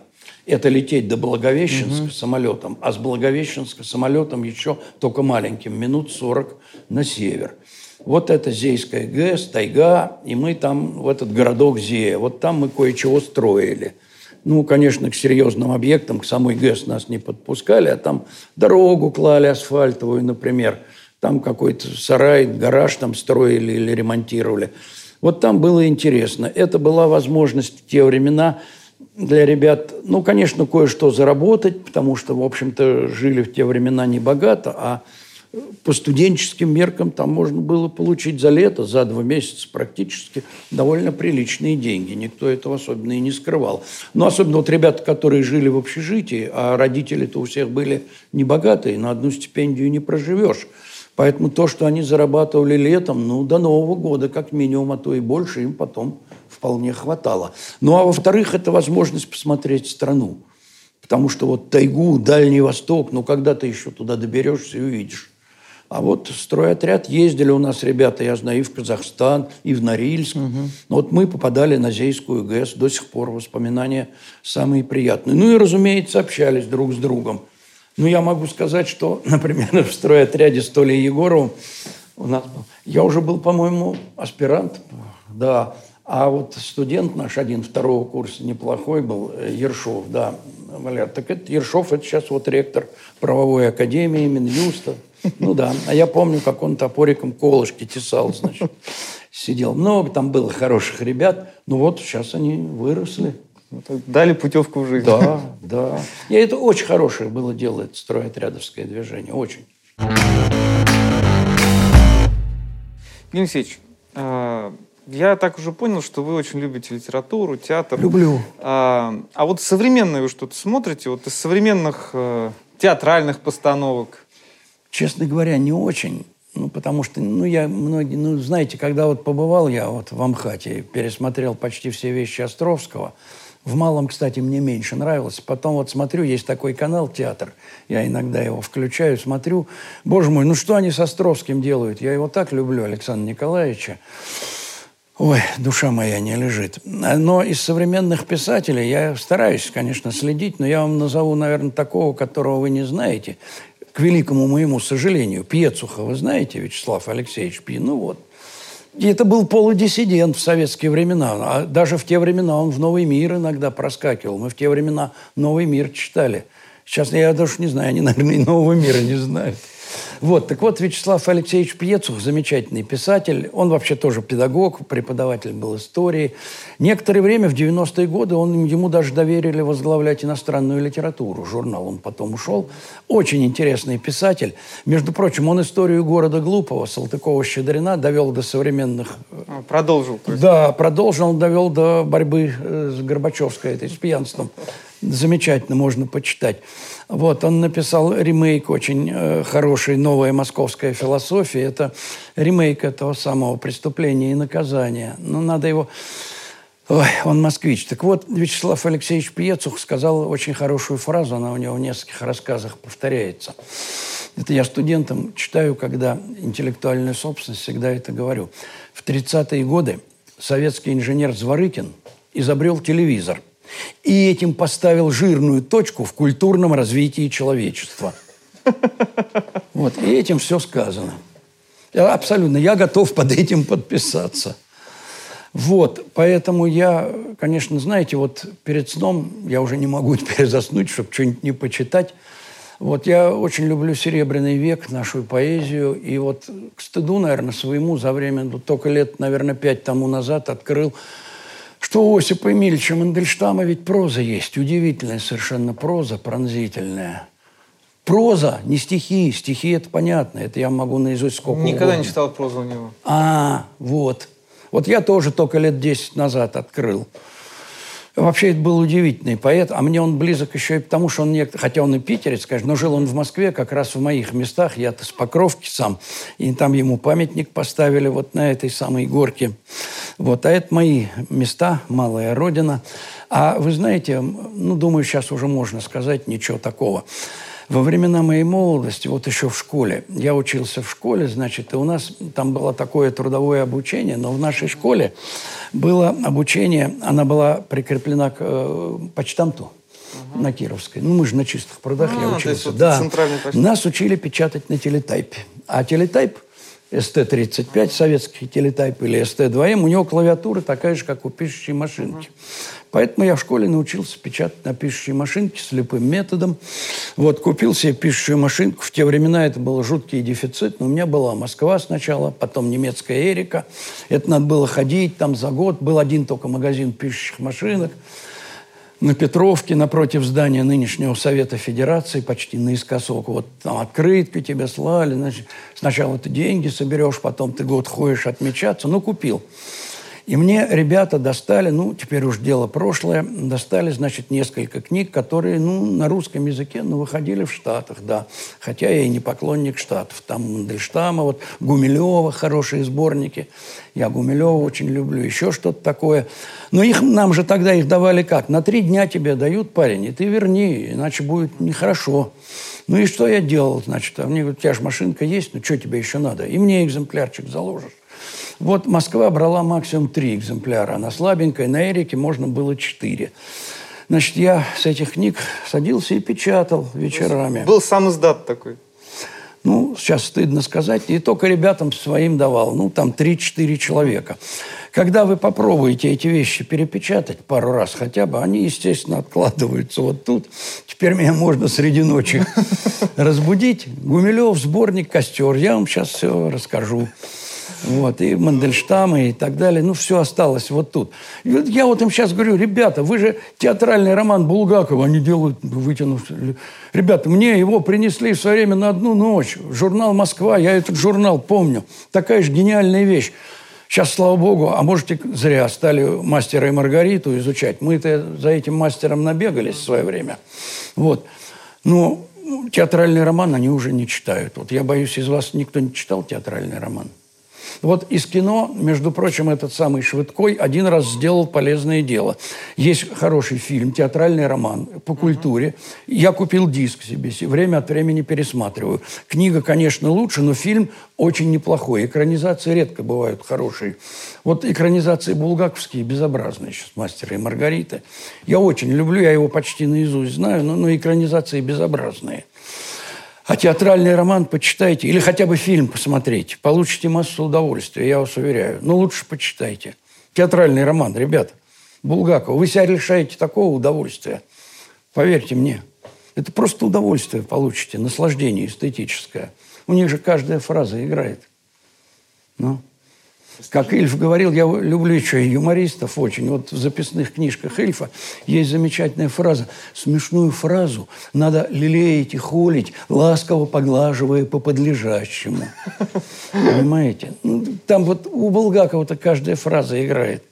Это лететь до Благовещенска угу. самолетом, а с Благовещенска самолетом еще только маленьким, минут 40 на север. Вот это Зейская ГЭС, тайга, и мы там в этот городок Зея. Вот там мы кое-чего строили. Ну, конечно, к серьезным объектам, к самой ГЭС нас не подпускали, а там дорогу клали асфальтовую, например. Там какой-то сарай, гараж там строили или ремонтировали. Вот там было интересно. Это была возможность в те времена для ребят, ну, конечно, кое-что заработать, потому что, в общем-то, жили в те времена не богато, а по студенческим меркам там можно было получить за лето, за два месяца практически довольно приличные деньги. Никто этого особенно и не скрывал. Но особенно вот ребята, которые жили в общежитии, а родители-то у всех были небогатые, на одну стипендию не проживешь. Поэтому то, что они зарабатывали летом, ну, до Нового года как минимум, а то и больше, им потом вполне хватало. Ну, а во-вторых, это возможность посмотреть страну. Потому что вот тайгу, Дальний Восток, ну, когда ты еще туда доберешься и увидишь. А вот стройотряд ездили у нас ребята, я знаю, и в Казахстан, и в Норильск. Угу. Но вот мы попадали на Зейскую ГЭС, до сих пор воспоминания самые приятные. Ну и, разумеется, общались друг с другом. Ну, я могу сказать, что, например, в стройотряде с Толей Егоровым у нас был... Я уже был, по-моему, аспирант, да. А вот студент наш один второго курса неплохой был, э, Ершов, да, Валер. Так это Ершов, это сейчас вот ректор правовой академии Минюста. Ну да. А я помню, как он топориком колышки тесал, значит. Сидел. Много там было хороших ребят. Ну вот, сейчас они выросли. Дали путевку в жизнь. Да, да. И это очень хорошее было дело, это стройотрядовское движение. Очень. Евгений Алексеевич, э, я так уже понял, что вы очень любите литературу, театр. Люблю. А, а вот современное вы что-то смотрите? Вот из современных э, театральных постановок? Честно говоря, не очень. Ну, потому что, ну, я многие, ну, знаете, когда вот побывал я вот в Амхате, пересмотрел почти все вещи Островского, в Малом, кстати, мне меньше нравилось. Потом вот смотрю, есть такой канал «Театр». Я иногда его включаю, смотрю. Боже мой, ну что они с Островским делают? Я его так люблю, Александра Николаевича. Ой, душа моя не лежит. Но из современных писателей я стараюсь, конечно, следить, но я вам назову, наверное, такого, которого вы не знаете. К великому моему сожалению, Пьецуха, вы знаете, Вячеслав Алексеевич Пи? Ну вот, и это был полудиссидент в советские времена. А даже в те времена он в «Новый мир» иногда проскакивал. Мы в те времена «Новый мир» читали. Сейчас я даже не знаю, они, наверное, и «Нового мира» не знают. Вот, так вот, Вячеслав Алексеевич Пьецух, замечательный писатель. Он вообще тоже педагог, преподаватель был истории. Некоторое время, в 90-е годы, он, ему даже доверили возглавлять иностранную литературу. Журнал он потом ушел. Очень интересный писатель. Между прочим, он историю города Глупого, Салтыкова-Щедрина довел до современных... А, продолжил. Да, продолжил, довел до борьбы э, с Горбачевской, этой, с пьянством. Замечательно, можно почитать. Вот, он написал ремейк очень э, хороший «Новая московская философия». Это ремейк этого самого «Преступления и наказания». Но ну, надо его... Ой, он москвич. Так вот, Вячеслав Алексеевич Пьецух сказал очень хорошую фразу, она у него в нескольких рассказах повторяется. Это я студентам читаю, когда интеллектуальная собственность, всегда это говорю. В 30-е годы советский инженер Зворыкин изобрел телевизор – и этим поставил жирную точку в культурном развитии человечества. Вот, и этим все сказано. Абсолютно, я готов под этим подписаться. Вот, поэтому я, конечно, знаете, вот перед сном я уже не могу теперь заснуть, чтобы что-нибудь не почитать. Вот я очень люблю «Серебряный век», нашу поэзию. И вот к стыду, наверное, своему за время, ну, только лет, наверное, пять тому назад открыл что у Осипа Эмильевича Мандельштама ведь проза есть, удивительная совершенно проза, пронзительная. Проза, не стихи. Стихи – это понятно, это я могу наизусть сколько Никогда угодно. не читал прозу у него. А, вот. Вот я тоже только лет 10 назад открыл. Вообще это был удивительный поэт, а мне он близок еще и потому, что он, хотя он и питерец, конечно, но жил он в Москве как раз в моих местах, я-то с Покровки сам, и там ему памятник поставили вот на этой самой горке. Вот, а это мои места, малая родина. А вы знаете, ну, думаю, сейчас уже можно сказать ничего такого. Во времена моей молодости, вот еще в школе, я учился в школе, значит, и у нас там было такое трудовое обучение, но в нашей школе было обучение, она была прикреплена к э, почтамту угу. на Кировской. Ну, мы же на чистых прудах а, я учился. Вот да. Нас учили печатать на телетайпе. А телетайп СТ-35, советский телетайп или СТ-2М, у него клавиатура такая же, как у пишущей машинки. Поэтому я в школе научился печатать на пишущей машинке слепым методом. Вот, купил себе пишущую машинку. В те времена это был жуткий дефицит, но у меня была Москва сначала, потом немецкая Эрика. Это надо было ходить там за год. Был один только магазин пишущих машинок на Петровке, напротив здания нынешнего Совета Федерации, почти наискосок. Вот там открытки тебе слали. Значит, сначала ты деньги соберешь, потом ты год ходишь отмечаться. Ну, купил. И мне ребята достали, ну, теперь уж дело прошлое, достали, значит, несколько книг, которые, ну, на русском языке, ну, выходили в Штатах, да. Хотя я и не поклонник Штатов. Там Мандельштама, вот Гумилева, хорошие сборники. Я Гумилева очень люблю, еще что-то такое. Но их, нам же тогда их давали как? На три дня тебе дают, парень, и ты верни, иначе будет нехорошо. Ну и что я делал, значит? А мне говорят, у тебя же машинка есть, ну что тебе еще надо? И мне экземплярчик заложишь. Вот Москва брала максимум три экземпляра. Она слабенькая, на Эрике можно было четыре. Значит, я с этих книг садился и печатал вечерами. Был сам издат такой. Ну, сейчас стыдно сказать, и только ребятам своим давал, ну, там 3-4 человека. Когда вы попробуете эти вещи перепечатать пару раз хотя бы, они, естественно, откладываются вот тут. Теперь меня можно среди ночи разбудить. Гумилев, сборник «Костер». Я вам сейчас все расскажу. Вот, и Мандельштамы и так далее. Ну, все осталось вот тут. И вот я вот им сейчас говорю, ребята, вы же театральный роман Булгакова, они делают, вытянувший. Ребята, мне его принесли в свое время на одну ночь. Журнал «Москва», я этот журнал помню. Такая же гениальная вещь. Сейчас, слава богу, а можете зря стали мастера и Маргариту изучать. Мы-то за этим мастером набегались в свое время. Вот. Но театральный роман они уже не читают. Вот я боюсь, из вас никто не читал театральный роман. Вот из кино, между прочим, этот самый Швыдкой один раз сделал полезное дело. Есть хороший фильм, театральный роман по культуре. Я купил диск себе, время от времени пересматриваю. Книга, конечно, лучше, но фильм очень неплохой. Экранизации редко бывают хорошие. Вот экранизации булгаковские безобразные сейчас, «Мастера и Маргариты». Я очень люблю, я его почти наизусть знаю, но, но экранизации безобразные. А театральный роман почитайте, или хотя бы фильм посмотрите. Получите массу удовольствия, я вас уверяю. Но лучше почитайте. Театральный роман, ребята. Булгаков, вы себя лишаете такого удовольствия. Поверьте мне. Это просто удовольствие получите, наслаждение эстетическое. У них же каждая фраза играет. Ну. Как Ильф говорил, я люблю еще и юмористов очень. Вот в записных книжках Ильфа есть замечательная фраза. Смешную фразу надо лелеять и холить, ласково поглаживая по подлежащему. Понимаете? Ну, там вот у Булгакова-то каждая фраза играет.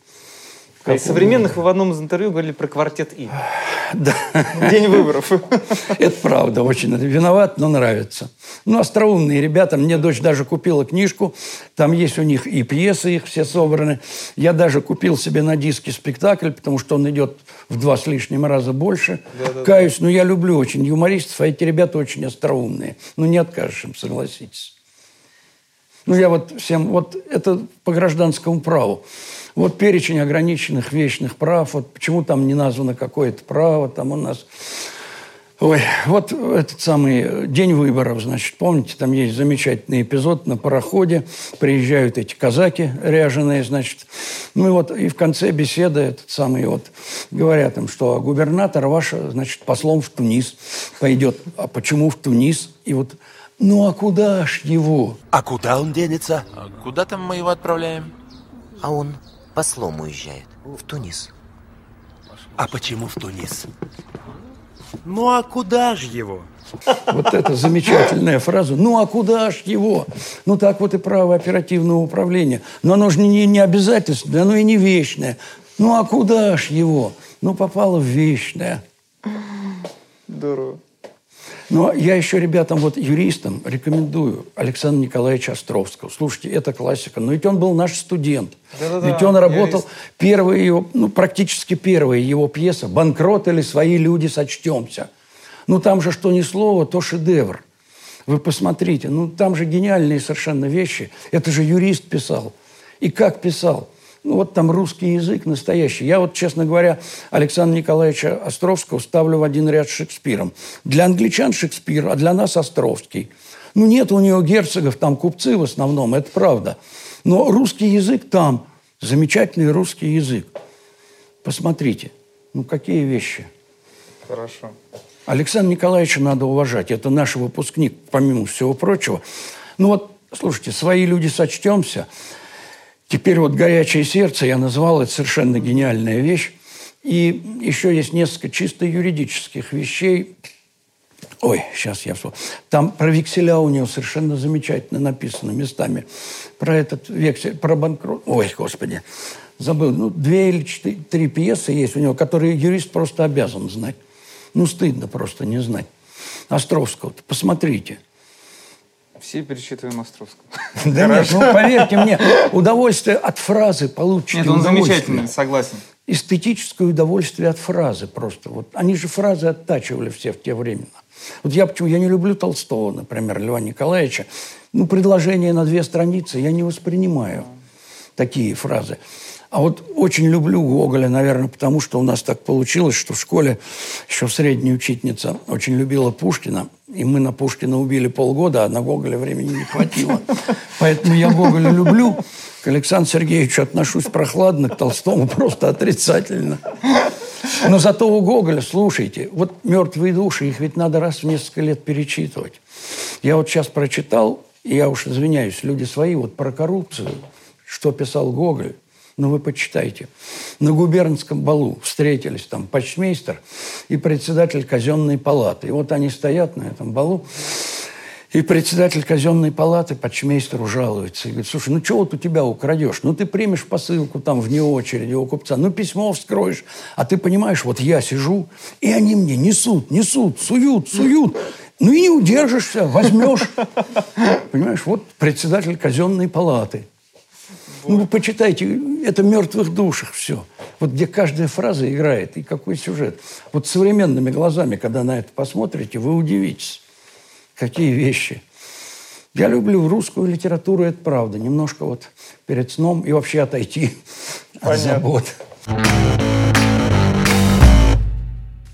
А из современных вы в одном из интервью говорили про квартет И. Да. День выборов. Это правда, очень виноват, но нравится. Ну, остроумные ребята. Мне дочь даже купила книжку. Там есть у них и пьесы их все собраны. Я даже купил себе на диске спектакль, потому что он идет в два с лишним раза больше. Да, да, Каюсь, но я люблю очень юмористов, а эти ребята очень остроумные. Ну, не откажешь им, согласитесь. Ну, я вот всем... Вот это по гражданскому праву. Вот перечень ограниченных вечных прав, вот почему там не названо какое-то право, там у нас... Ой, вот этот самый день выборов, значит, помните, там есть замечательный эпизод на пароходе, приезжают эти казаки ряженые, значит, ну и вот и в конце беседы этот самый вот говорят им, что губернатор ваш, значит, послом в Тунис пойдет. А почему в Тунис? И вот, ну а куда ж его? А куда он денется? А куда там мы его отправляем? А он послом уезжает в Тунис. А почему в Тунис? Ну а куда ж его? Вот это замечательная фраза. Ну а куда ж его? Ну так вот и право оперативного управления. Но оно же не, не обязательство, оно и не вечное. Ну а куда ж его? Ну попало в вечное. Здорово. Но я еще ребятам, вот юристам, рекомендую Александра Николаевича Островского. Слушайте, это классика. Но ведь он был наш студент. Да-да-да, ведь он работал, юрист. первая его, ну, практически первая его пьеса «Банкрот или свои люди, сочтемся». Ну, там же что ни слово, то шедевр. Вы посмотрите, ну, там же гениальные совершенно вещи. Это же юрист писал. И как писал – ну, вот там русский язык настоящий. Я вот, честно говоря, Александра Николаевича Островского ставлю в один ряд с Шекспиром. Для англичан Шекспир, а для нас Островский. Ну, нет у него герцогов, там купцы в основном, это правда. Но русский язык там, замечательный русский язык. Посмотрите, ну, какие вещи. Хорошо. Александра Николаевича надо уважать. Это наш выпускник, помимо всего прочего. Ну вот, слушайте, свои люди сочтемся – Теперь вот «Горячее сердце» я назвал, это совершенно гениальная вещь. И еще есть несколько чисто юридических вещей. Ой, сейчас я вспомню. Там про векселя у него совершенно замечательно написано местами. Про этот вексель, про банкрот. Ой, господи, забыл. Ну, две или четыре, три пьесы есть у него, которые юрист просто обязан знать. Ну, стыдно просто не знать. Островского. Посмотрите – все перечитываем Островского. Да нет, ну поверьте мне, удовольствие от фразы получите. Нет, он замечательный, согласен. Эстетическое удовольствие от фразы просто. Вот они же фразы оттачивали все в те времена. Вот я почему я не люблю Толстого, например, Льва Николаевича. Ну, предложение на две страницы я не воспринимаю такие фразы. А вот очень люблю Гоголя, наверное, потому что у нас так получилось, что в школе еще средняя учительница очень любила Пушкина, и мы на Пушкина убили полгода, а на Гоголя времени не хватило. Поэтому я Гоголя люблю. К Александру Сергеевичу отношусь прохладно, к Толстому просто отрицательно. Но зато у Гоголя, слушайте, вот «Мертвые души», их ведь надо раз в несколько лет перечитывать. Я вот сейчас прочитал, и я уж извиняюсь, люди свои, вот про коррупцию, что писал Гоголь, ну, вы почитайте. На губернском балу встретились там почмейстер и председатель казенной палаты. И вот они стоят на этом балу, и председатель казенной палаты почмейстеру жалуется. И говорит, слушай, ну что вот у тебя украдешь? Ну ты примешь посылку там вне очереди у купца, ну письмо вскроешь. А ты понимаешь, вот я сижу, и они мне несут, несут, суют, суют. Ну и не удержишься, возьмешь. Понимаешь, вот председатель казенной палаты. Ну, вы почитайте, это «Мертвых душах» все. Вот где каждая фраза играет и какой сюжет. Вот современными глазами, когда на это посмотрите, вы удивитесь, какие вещи. Я люблю русскую литературу, это правда. Немножко вот перед сном и вообще отойти Понятно. от забот.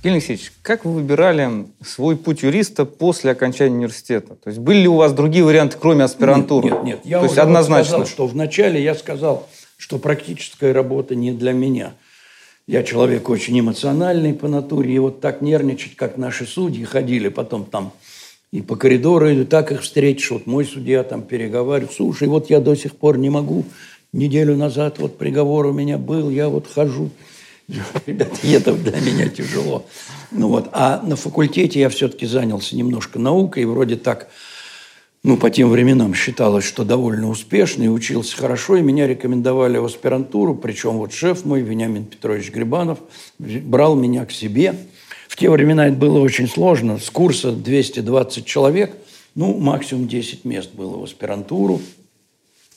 Евгений Алексеевич, как вы выбирали свой путь юриста после окончания университета? То есть были ли у вас другие варианты, кроме аспирантуры? Нет, нет, нет. Я То есть однозначно. сказал, что вначале я сказал, что практическая работа не для меня. Я человек очень эмоциональный по натуре, и вот так нервничать, как наши судьи ходили потом там и по коридору, и так их встретишь. Вот мой судья там переговаривает, слушай, вот я до сих пор не могу, неделю назад вот приговор у меня был, я вот хожу – Ребята, это для меня тяжело. Ну вот. А на факультете я все-таки занялся немножко наукой, вроде так, ну, по тем временам считалось, что довольно успешный, учился хорошо, и меня рекомендовали в аспирантуру, причем вот шеф мой, Вениамин Петрович Грибанов, брал меня к себе. В те времена это было очень сложно. С курса 220 человек, ну, максимум 10 мест было в аспирантуру.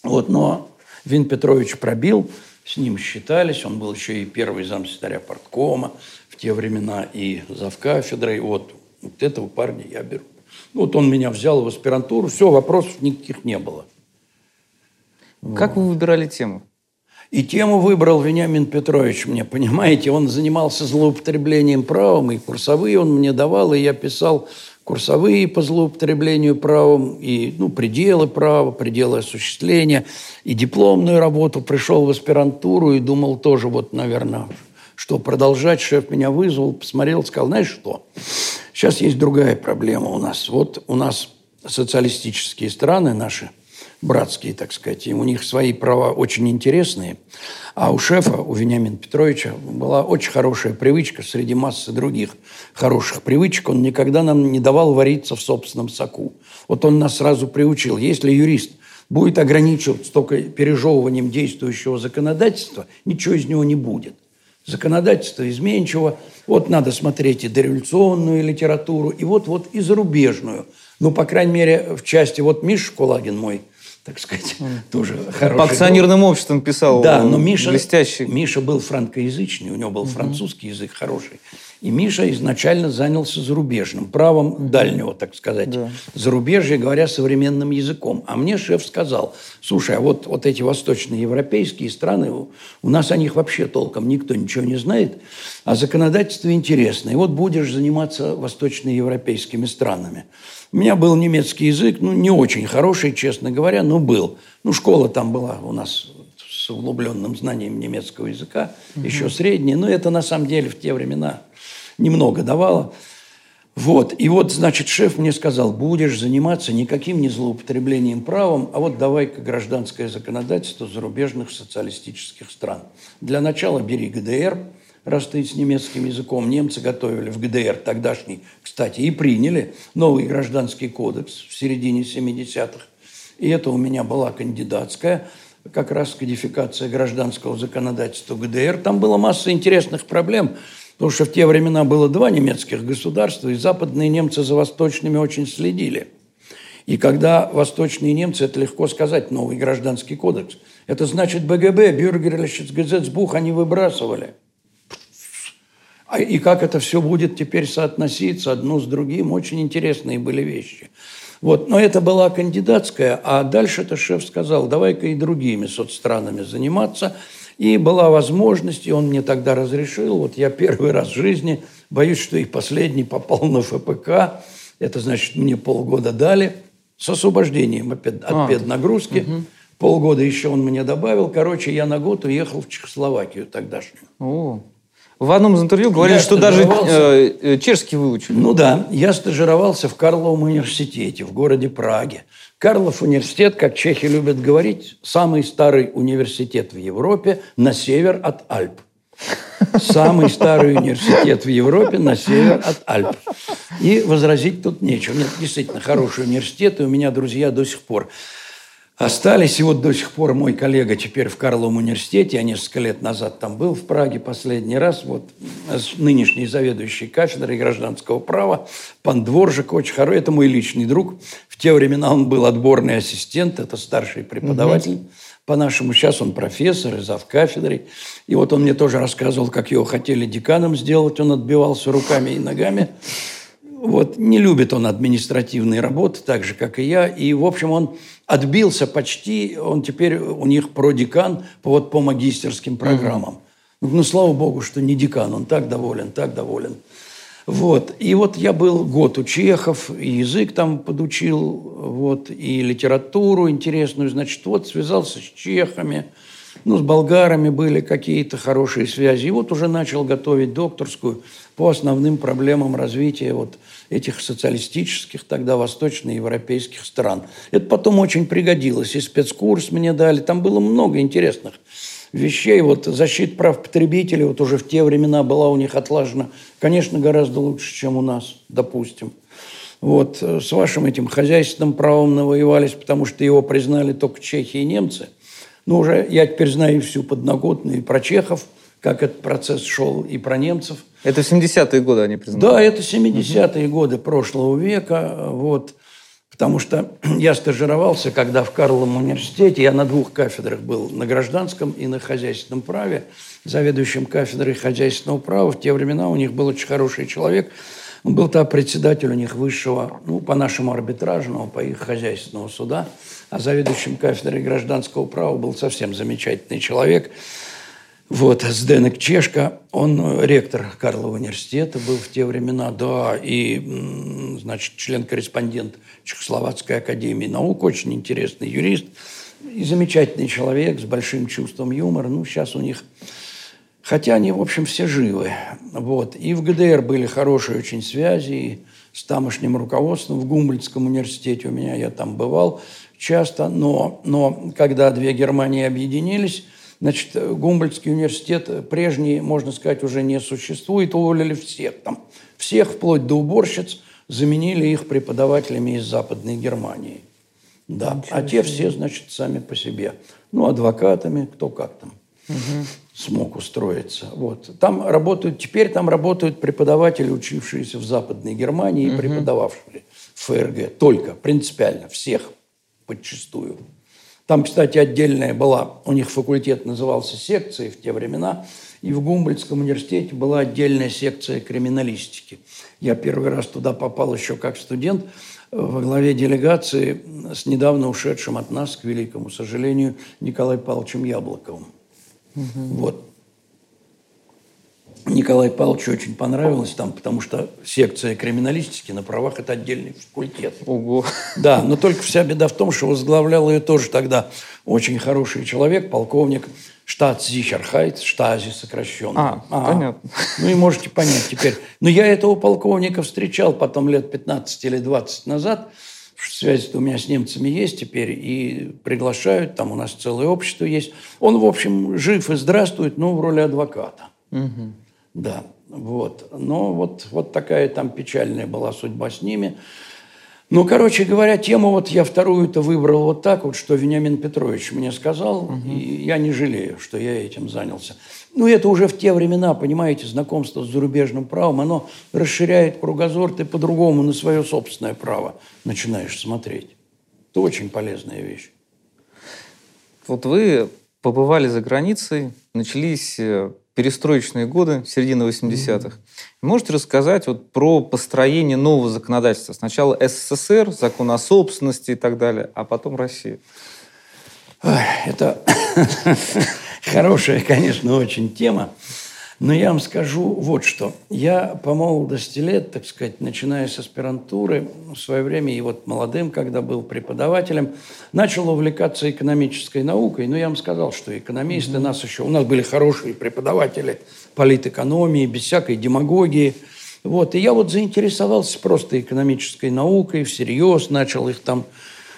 Вот, но Вин Петрович пробил – с ним считались. Он был еще и первый замсекретаря парткома в те времена и завкафедрой. Вот, вот этого парня я беру. Вот он меня взял в аспирантуру. Все, вопросов никаких не было. Как вы выбирали тему? И тему выбрал Вениамин Петрович мне, понимаете, он занимался злоупотреблением правом, и курсовые он мне давал, и я писал курсовые по злоупотреблению правом, и ну, пределы права, пределы осуществления, и дипломную работу. Пришел в аспирантуру и думал тоже, вот, наверное, что продолжать. Шеф меня вызвал, посмотрел, сказал, знаешь что, сейчас есть другая проблема у нас. Вот у нас социалистические страны наши – братские, так сказать. И у них свои права очень интересные. А у шефа, у Вениамина Петровича, была очень хорошая привычка среди массы других хороших привычек. Он никогда нам не давал вариться в собственном соку. Вот он нас сразу приучил. Если юрист будет ограничиваться только пережевыванием действующего законодательства, ничего из него не будет. Законодательство изменчиво. Вот надо смотреть и дореволюционную литературу, и вот-вот и зарубежную. Ну, по крайней мере, в части... Вот Миша Кулагин мой – так сказать, тоже хороший. По акционерным друг. обществам писал Да, но Миша, блестящий. Миша был франкоязычный, у него был угу. французский язык хороший. И Миша изначально занялся зарубежным, правом дальнего, так сказать, да. зарубежья, говоря современным языком. А мне шеф сказал, слушай, а вот, вот эти восточноевропейские страны, у нас о них вообще толком никто ничего не знает, а законодательство интересное. И вот будешь заниматься восточноевропейскими странами. У меня был немецкий язык, ну, не очень хороший, честно говоря, но был. Ну, школа там была у нас с углубленным знанием немецкого языка, угу. еще средняя, но это на самом деле в те времена немного давало. Вот. И вот, значит, шеф мне сказал, будешь заниматься никаким не злоупотреблением правом, а вот давай-ка гражданское законодательство зарубежных социалистических стран. Для начала бери ГДР – раз ты с немецким языком. Немцы готовили в ГДР тогдашний, кстати, и приняли новый гражданский кодекс в середине 70-х. И это у меня была кандидатская, как раз кодификация гражданского законодательства ГДР. Там была масса интересных проблем, потому что в те времена было два немецких государства, и западные немцы за восточными очень следили. И когда восточные немцы, это легко сказать, новый гражданский кодекс, это значит БГБ, Бюргерлищец, Газетсбух, они выбрасывали – а и как это все будет теперь соотноситься одно с другим, очень интересные были вещи. Вот. Но это была кандидатская, а дальше-то шеф сказал, давай-ка и другими соцстранами заниматься. И была возможность, и он мне тогда разрешил. Вот я первый раз в жизни, боюсь, что и последний попал на ФПК. Это значит, мне полгода дали с освобождением от а, педнагрузки. Угу. Полгода еще он мне добавил. Короче, я на год уехал в Чехословакию тогдашнюю. О. В одном из интервью говорили, я что даже э, э, чешский выучили. Ну да, я стажировался в Карловом университете в городе Праге. Карлов университет, как чехи любят говорить, самый старый университет в Европе на север от Альп. Самый старый университет в Европе на север от Альп. И возразить тут нечего. Нет, действительно, хороший университет, и у меня друзья до сих пор остались. И вот до сих пор мой коллега теперь в Карловом университете, я несколько лет назад там был в Праге последний раз, вот нынешний заведующий кафедрой гражданского права, пан Дворжик, очень хороший, это мой личный друг. В те времена он был отборный ассистент, это старший преподаватель. Угу. По-нашему, сейчас он профессор и зав кафедрой. И вот он мне тоже рассказывал, как его хотели деканом сделать. Он отбивался руками и ногами. Вот, не любит он административные работы, так же, как и я. И, в общем, он отбился почти, он теперь у них продекан по, вот, по магистерским программам. Mm-hmm. Ну, слава богу, что не декан, он так доволен, так доволен. Вот. И вот я был год у чехов, и язык там подучил, вот, и литературу интересную. Значит, вот связался с чехами, ну, с болгарами были какие-то хорошие связи. И вот уже начал готовить докторскую по основным проблемам развития вот этих социалистических, тогда восточноевропейских стран. Это потом очень пригодилось. И спецкурс мне дали. Там было много интересных вещей. Вот защита прав потребителей вот уже в те времена была у них отлажена, конечно, гораздо лучше, чем у нас, допустим. Вот э, с вашим этим хозяйственным правом навоевались, потому что его признали только чехи и немцы. Но уже я теперь знаю всю подноготную и про чехов, как этот процесс шел, и про немцев. Это 70-е годы они признали? Да, это 70-е угу. годы прошлого века. Вот потому что я стажировался, когда в Карловом университете, я на двух кафедрах был, на гражданском и на хозяйственном праве, заведующим кафедрой хозяйственного права. В те времена у них был очень хороший человек, он был там председатель у них высшего, ну, по нашему арбитражному, по их хозяйственного суда, а заведующим кафедрой гражданского права был совсем замечательный человек – вот, Сденек Чешка, он ректор Карлова университета был в те времена, да, и, значит, член-корреспондент Чехословацкой академии наук, очень интересный юрист и замечательный человек с большим чувством юмора. Ну, сейчас у них... Хотя они, в общем, все живы. Вот. И в ГДР были хорошие очень связи и с тамошним руководством. В Гумбольдском университете у меня, я там бывал часто. Но, но когда две Германии объединились, Значит, Гумбольдский университет прежний, можно сказать, уже не существует. Уволили всех там. Всех, вплоть до уборщиц, заменили их преподавателями из Западной Германии. Да. а те все, значит, сами по себе. Ну, адвокатами, кто как там угу. Смог устроиться. Вот. Там работают, теперь там работают преподаватели, учившиеся в Западной Германии угу. и преподававшие в ФРГ. Только, принципиально, всех подчастую. Там, кстати, отдельная была, у них факультет назывался секцией в те времена, и в Гумбольдском университете была отдельная секция криминалистики. Я первый раз туда попал еще как студент во главе делегации с недавно ушедшим от нас, к великому сожалению, Николаем Павловичем Яблоковым. Угу. Вот. Николаю Павловичу очень понравилось там, потому что секция криминалистики на правах – это отдельный факультет. Ого. Да, но только вся беда в том, что возглавлял ее тоже тогда очень хороший человек, полковник штат Зихерхайт, штази сокращенно. А, ага. понятно. Ну и можете понять теперь. Но я этого полковника встречал потом лет 15 или 20 назад. Связь у меня с немцами есть теперь, и приглашают, там у нас целое общество есть. Он, в общем, жив и здравствует, но в роли адвоката. Угу. Да, вот. Но вот, вот такая там печальная была судьба с ними. Ну, короче говоря, тему вот я вторую-то выбрал вот так вот, что Вениамин Петрович мне сказал, угу. и я не жалею, что я этим занялся. Ну, это уже в те времена, понимаете, знакомство с зарубежным правом, оно расширяет кругозор, ты по-другому на свое собственное право начинаешь смотреть. Это очень полезная вещь. Вот вы побывали за границей, начались э, перестроечные годы, середина 80-х. Mm-hmm. Можете рассказать вот про построение нового законодательства? Сначала СССР, закон о собственности и так далее, а потом Россия. Это, Хорошая, конечно, очень тема. Но я вам скажу вот что. Я по молодости лет, так сказать, начиная с аспирантуры, в свое время и вот молодым, когда был преподавателем, начал увлекаться экономической наукой. Но я вам сказал, что экономисты mm-hmm. нас еще... У нас были хорошие преподаватели политэкономии, без всякой демагогии. Вот. И я вот заинтересовался просто экономической наукой, всерьез начал их там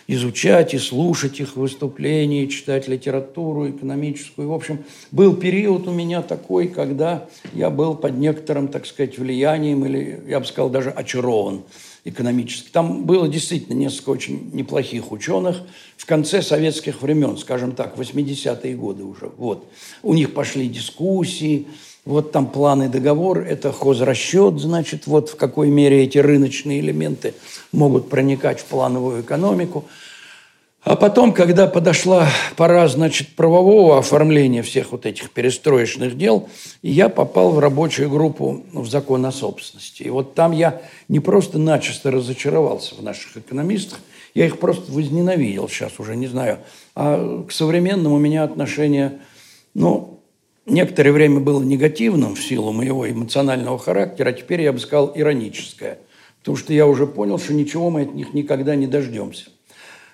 изучать и слушать их выступления, читать литературу экономическую. В общем, был период у меня такой, когда я был под некоторым, так сказать, влиянием или, я бы сказал, даже очарован экономически. Там было действительно несколько очень неплохих ученых в конце советских времен, скажем так, 80-е годы уже. Вот. У них пошли дискуссии, вот там план и договор, это хозрасчет, значит, вот в какой мере эти рыночные элементы могут проникать в плановую экономику. А потом, когда подошла пора, значит, правового оформления всех вот этих перестроечных дел, я попал в рабочую группу в закон о собственности. И вот там я не просто начисто разочаровался в наших экономистах, я их просто возненавидел сейчас уже, не знаю. А к современному у меня отношение, ну, некоторое время было негативным в силу моего эмоционального характера, а теперь я бы сказал ироническое. Потому что я уже понял, что ничего мы от них никогда не дождемся.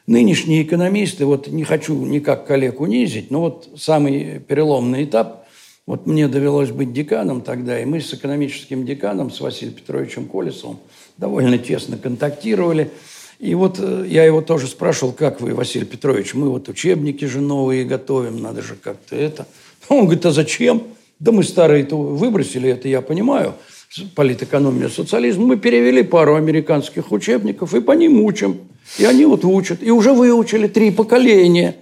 Нынешние экономисты, вот не хочу никак коллег унизить, но вот самый переломный этап, вот мне довелось быть деканом тогда, и мы с экономическим деканом, с Василием Петровичем Колесовым, довольно тесно контактировали. И вот э, я его тоже спрашивал, как вы, Василий Петрович, мы вот учебники же новые готовим, надо же как-то это. Он говорит, а зачем? Да мы старые-то выбросили, это я понимаю, политэкономия, социализм. Мы перевели пару американских учебников и по ним учим. И они вот учат. И уже выучили три поколения.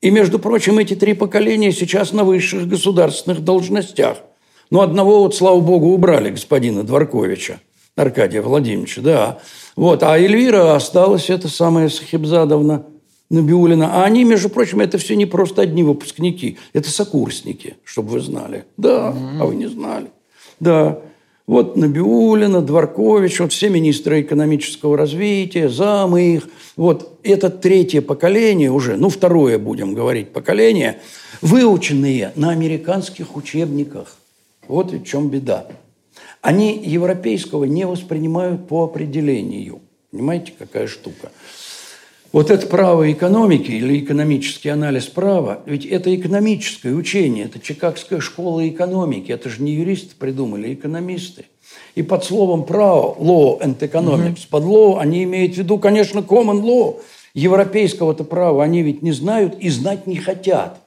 И, между прочим, эти три поколения сейчас на высших государственных должностях. Но одного вот, слава богу, убрали, господина Дворковича, Аркадия Владимировича, да. Вот. А Эльвира осталась, это самая Сахибзадовна, Набиулина. А они, между прочим, это все не просто одни выпускники. Это сокурсники, чтобы вы знали. Да, mm-hmm. а вы не знали. Да. Вот Набиулина, Дворкович, вот все министры экономического развития, замы их. Вот это третье поколение уже, ну второе будем говорить поколение, выученные на американских учебниках. Вот в чем беда. Они европейского не воспринимают по определению. Понимаете, какая штука? Вот это право экономики или экономический анализ права, ведь это экономическое учение, это Чикагская школа экономики, это же не юристы придумали, а экономисты. И под словом право, law and economics, mm-hmm. под law они имеют в виду, конечно, common law, европейского-то права они ведь не знают и знать не хотят.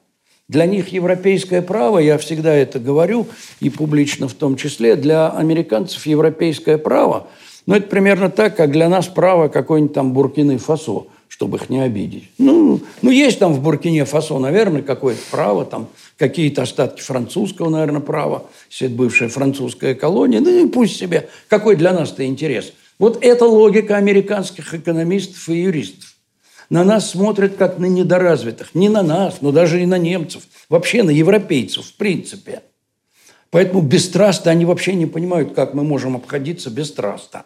Для них европейское право, я всегда это говорю, и публично в том числе, для американцев европейское право, ну, это примерно так, как для нас право какой-нибудь там Буркины-Фасо – чтобы их не обидеть. Ну, ну есть там в Буркине-Фасо, наверное, какое-то право, там какие-то остатки французского, наверное, права, если это бывшая французская колония, ну и пусть себе. Какой для нас-то интерес? Вот это логика американских экономистов и юристов. На нас смотрят как на недоразвитых. Не на нас, но даже и на немцев. Вообще на европейцев, в принципе. Поэтому без траста они вообще не понимают, как мы можем обходиться без траста.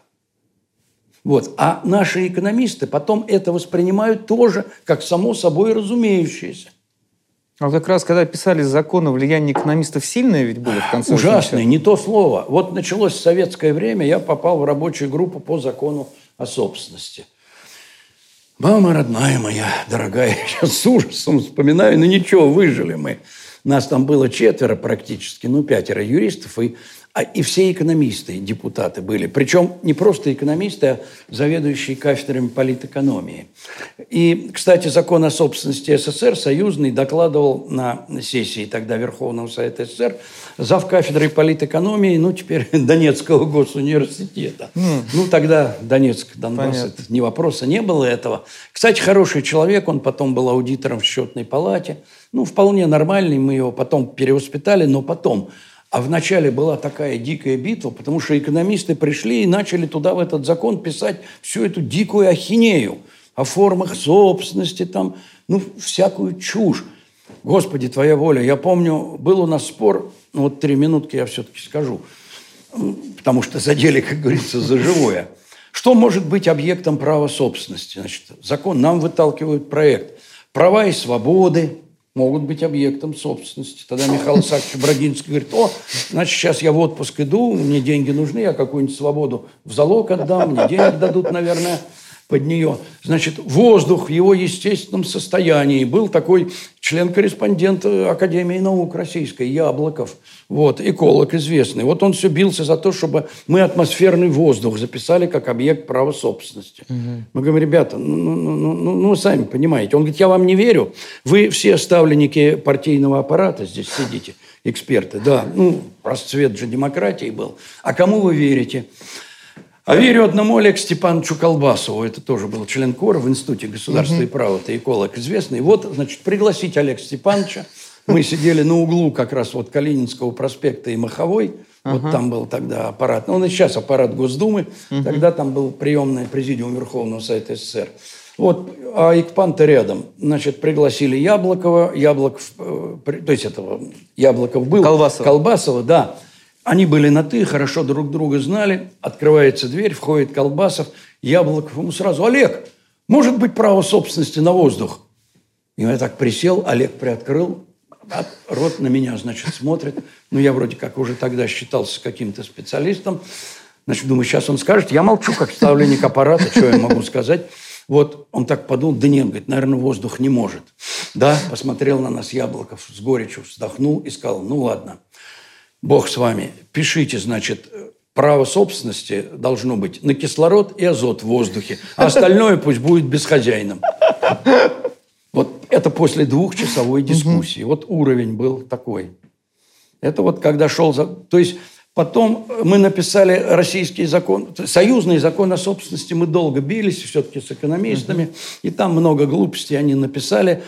Вот. А наши экономисты потом это воспринимают тоже как само собой разумеющееся. А как раз, когда писали законы, влияние экономистов сильное ведь было в конце Ужасное, не то слово. Вот началось советское время, я попал в рабочую группу по закону о собственности. Мама родная моя, дорогая, сейчас с ужасом вспоминаю, но ничего, выжили мы. Нас там было четверо практически, ну, пятеро юристов, и а и все экономисты, депутаты были. Причем не просто экономисты, а заведующие кафедрами политэкономии. И, кстати, закон о собственности СССР союзный докладывал на сессии тогда Верховного Совета СССР зав кафедрой политэкономии, ну, теперь Донецкого госуниверситета. Mm. Ну, тогда Донецк, Донбасс, это не вопроса, не было этого. Кстати, хороший человек, он потом был аудитором в счетной палате. Ну, вполне нормальный, мы его потом перевоспитали, но потом а вначале была такая дикая битва, потому что экономисты пришли и начали туда, в этот закон, писать всю эту дикую ахинею о формах собственности, там, ну, всякую чушь. Господи, твоя воля. Я помню, был у нас спор, ну, вот три минутки я все-таки скажу, потому что задели, как говорится, за живое. Что может быть объектом права собственности? Значит, закон нам выталкивают проект. Права и свободы, могут быть объектом собственности. Тогда Михаил Исаакович Брагинский говорит, о, значит, сейчас я в отпуск иду, мне деньги нужны, я какую-нибудь свободу в залог отдам, мне денег дадут, наверное под нее. Значит, воздух в его естественном состоянии. Был такой член-корреспондент Академии наук Российской, Яблоков, вот, эколог известный. Вот он все бился за то, чтобы мы атмосферный воздух записали как объект права собственности. Угу. Мы говорим, ребята, ну, ну, ну, ну, ну, сами понимаете. Он говорит, я вам не верю. Вы все ставленники партийного аппарата здесь сидите, эксперты. Да, ну, расцвет же демократии был. А кому вы верите? А верю одному Олег Степановичу Колбасову. Это тоже был член КОРа в Институте государства угу. и права. Это эколог известный. Вот, значит, пригласить Олега Степановича. Мы сидели на углу как раз вот Калининского проспекта и Маховой. Вот ага. там был тогда аппарат. Ну, он и сейчас аппарат Госдумы. Угу. Тогда там был приемный президиум Верховного Совета СССР. Вот, а Икпан-то рядом. Значит, пригласили Яблокова. Яблоков, э, то есть этого Яблоков был. Колбасова. Колбасова, да. Они были на «ты», хорошо друг друга знали. Открывается дверь, входит Колбасов. Яблоков ему сразу, Олег, может быть право собственности на воздух? И я так присел, Олег приоткрыл, а рот на меня, значит, смотрит. Ну, я вроде как уже тогда считался каким-то специалистом. Значит, думаю, сейчас он скажет. Я молчу, как ставленник аппарата, что я могу сказать. Вот он так подумал, да нет, говорит, наверное, воздух не может. Да, посмотрел на нас Яблоков с горечью, вздохнул и сказал, ну ладно, Бог с вами, пишите, значит, право собственности должно быть на кислород и азот в воздухе, а остальное пусть будет безхозяйным. Вот это после двухчасовой дискуссии. Вот уровень был такой. Это вот когда шел... За... То есть потом мы написали российский закон, союзный закон о собственности. Мы долго бились все-таки с экономистами, и там много глупостей они написали.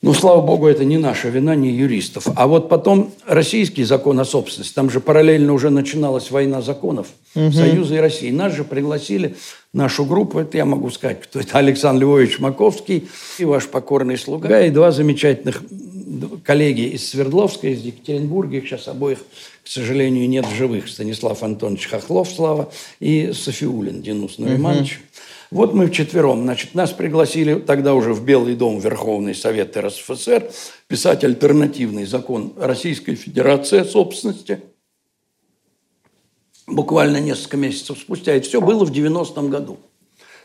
Ну, слава богу, это не наша вина, не юристов. А вот потом российский закон о собственности, там же параллельно уже начиналась война законов угу. Союза и России. Нас же пригласили, нашу группу, это я могу сказать, кто это Александр Львович Маковский и ваш покорный слуга, и два замечательных коллеги из Свердловска, из Екатеринбурга, их сейчас обоих, к сожалению, нет в живых, Станислав Антонович Хохлов, Слава, и Софиулин Денус Нуриманович. Угу. Вот мы вчетвером, значит, нас пригласили тогда уже в Белый дом Верховный Совет РСФСР писать альтернативный закон Российской Федерации о собственности. Буквально несколько месяцев спустя. И все было в 90-м году.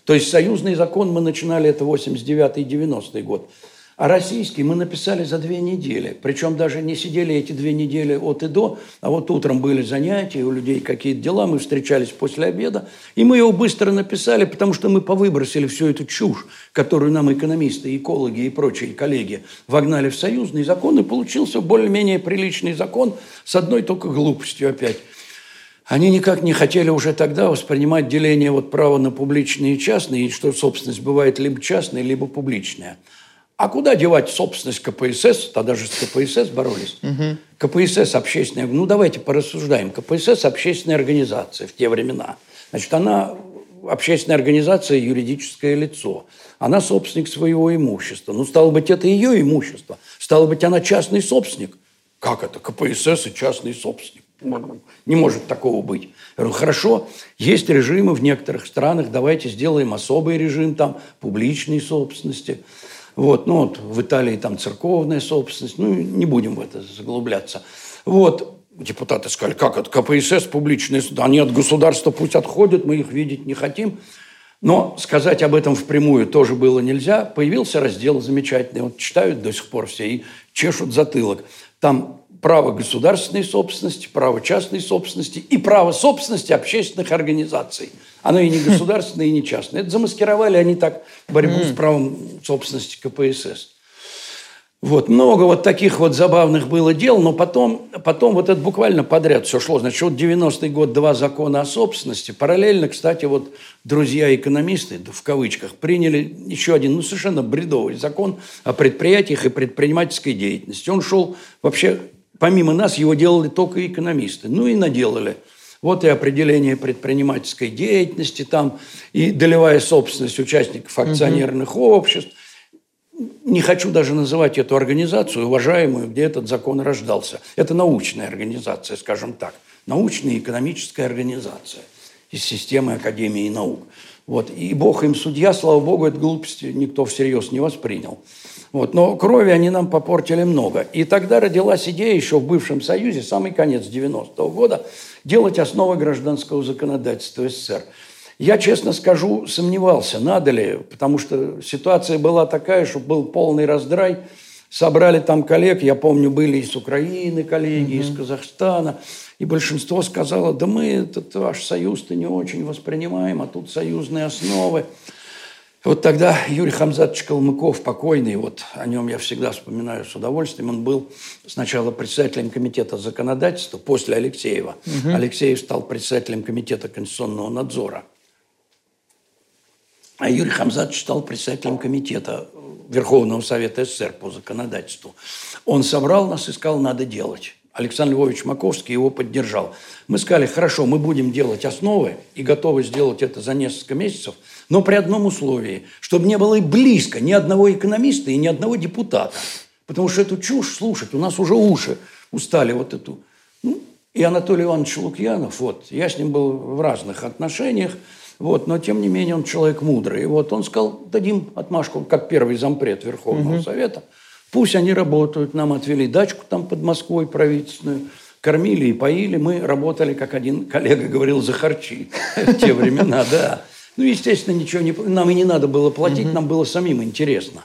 То есть союзный закон мы начинали, это 89-90 год. А российский мы написали за две недели. Причем даже не сидели эти две недели от и до, а вот утром были занятия, у людей какие-то дела, мы встречались после обеда, и мы его быстро написали, потому что мы повыбросили всю эту чушь, которую нам экономисты, экологи и прочие коллеги вогнали в союзный закон, и получился более-менее приличный закон с одной только глупостью опять. Они никак не хотели уже тогда воспринимать деление вот права на публичные и частные, и что собственность бывает либо частная, либо публичная – а куда девать собственность КПСС? Тогда же с КПСС боролись. Угу. КПСС общественная... Ну, давайте порассуждаем. КПСС общественная организация в те времена. Значит, она общественная организация, юридическое лицо. Она собственник своего имущества. Ну, стало быть, это ее имущество. Стало быть, она частный собственник. Как это? КПСС и частный собственник. Не может такого быть. Я говорю, хорошо, есть режимы в некоторых странах, давайте сделаем особый режим там публичной собственности. Вот, ну вот в Италии там церковная собственность, ну не будем в это заглубляться. Вот, депутаты сказали, как это КПСС публичные, они от государства пусть отходят, мы их видеть не хотим. Но сказать об этом впрямую тоже было нельзя. Появился раздел замечательный, вот читают до сих пор все и чешут затылок. Там право государственной собственности, право частной собственности и право собственности общественных организаций – оно и не государственное, и не частное. Это замаскировали они так борьбу с правом собственности КПСС. Вот, много вот таких вот забавных было дел, но потом, потом вот это буквально подряд все шло. Значит, вот 90-й год два закона о собственности. Параллельно, кстати, вот друзья-экономисты, в кавычках, приняли еще один, ну, совершенно бредовый закон о предприятиях и предпринимательской деятельности. Он шел вообще, помимо нас, его делали только экономисты. Ну и наделали – вот и определение предпринимательской деятельности там, и долевая собственность участников акционерных угу. обществ. Не хочу даже называть эту организацию, уважаемую, где этот закон рождался. Это научная организация, скажем так. Научная и экономическая организация из системы Академии наук. Вот. И Бог им судья, слава Богу, эту глупость никто всерьез не воспринял. Вот. Но крови они нам попортили много. И тогда родилась идея еще в бывшем Союзе, самый конец 90-го года, делать основы гражданского законодательства СССР. Я, честно скажу, сомневался, надо ли, потому что ситуация была такая, что был полный раздрай. Собрали там коллег, я помню, были из Украины коллеги, mm-hmm. из Казахстана. И большинство сказало, да мы этот ваш союз-то не очень воспринимаем, а тут союзные основы. Вот тогда Юрий Хамзатович Калмыков, покойный, вот о нем я всегда вспоминаю с удовольствием, он был сначала председателем комитета законодательства, после Алексеева. Угу. Алексеев стал председателем комитета конституционного надзора. А Юрий Хамзатович стал председателем комитета Верховного Совета СССР по законодательству. Он собрал нас и сказал, надо делать. Александр Львович Маковский его поддержал. Мы сказали, хорошо, мы будем делать основы и готовы сделать это за несколько месяцев, но при одном условии, чтобы не было и близко ни одного экономиста и ни одного депутата. Потому что эту чушь слушать, у нас уже уши устали вот эту. Ну, и Анатолий Иванович Лукьянов, вот, я с ним был в разных отношениях, вот, но тем не менее он человек мудрый. И вот он сказал, дадим отмашку, как первый зампред Верховного угу. Совета – Пусть они работают. Нам отвели дачку там под Москвой правительственную. Кормили и поили. Мы работали, как один коллега говорил, за харчи в те времена, да. Ну, естественно, ничего не... Нам и не надо было платить, нам было самим интересно.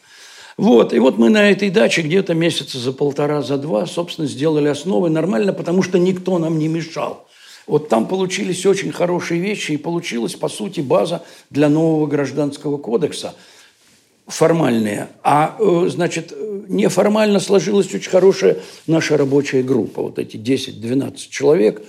Вот, и вот мы на этой даче где-то месяца за полтора, за два, собственно, сделали основы нормально, потому что никто нам не мешал. Вот там получились очень хорошие вещи, и получилась, по сути, база для нового гражданского кодекса – формальные, а, э, значит, неформально сложилась очень хорошая наша рабочая группа, вот эти 10-12 человек,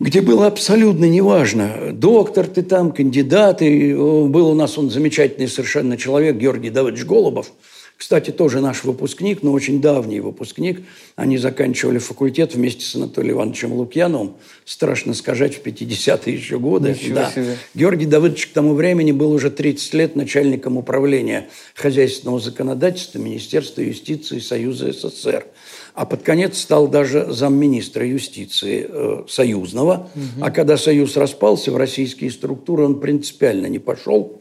где было абсолютно неважно, доктор ты там, кандидат, и был у нас он замечательный совершенно человек, Георгий Давыдович Голубов – кстати, тоже наш выпускник, но очень давний выпускник. Они заканчивали факультет вместе с Анатолием Ивановичем Лукьяновым. Страшно сказать, в 50-е еще годы. Ничего да. себе. Георгий Давыдович к тому времени был уже 30 лет начальником управления хозяйственного законодательства Министерства юстиции Союза СССР. А под конец стал даже замминистра юстиции э, союзного. Угу. А когда союз распался, в российские структуры он принципиально не пошел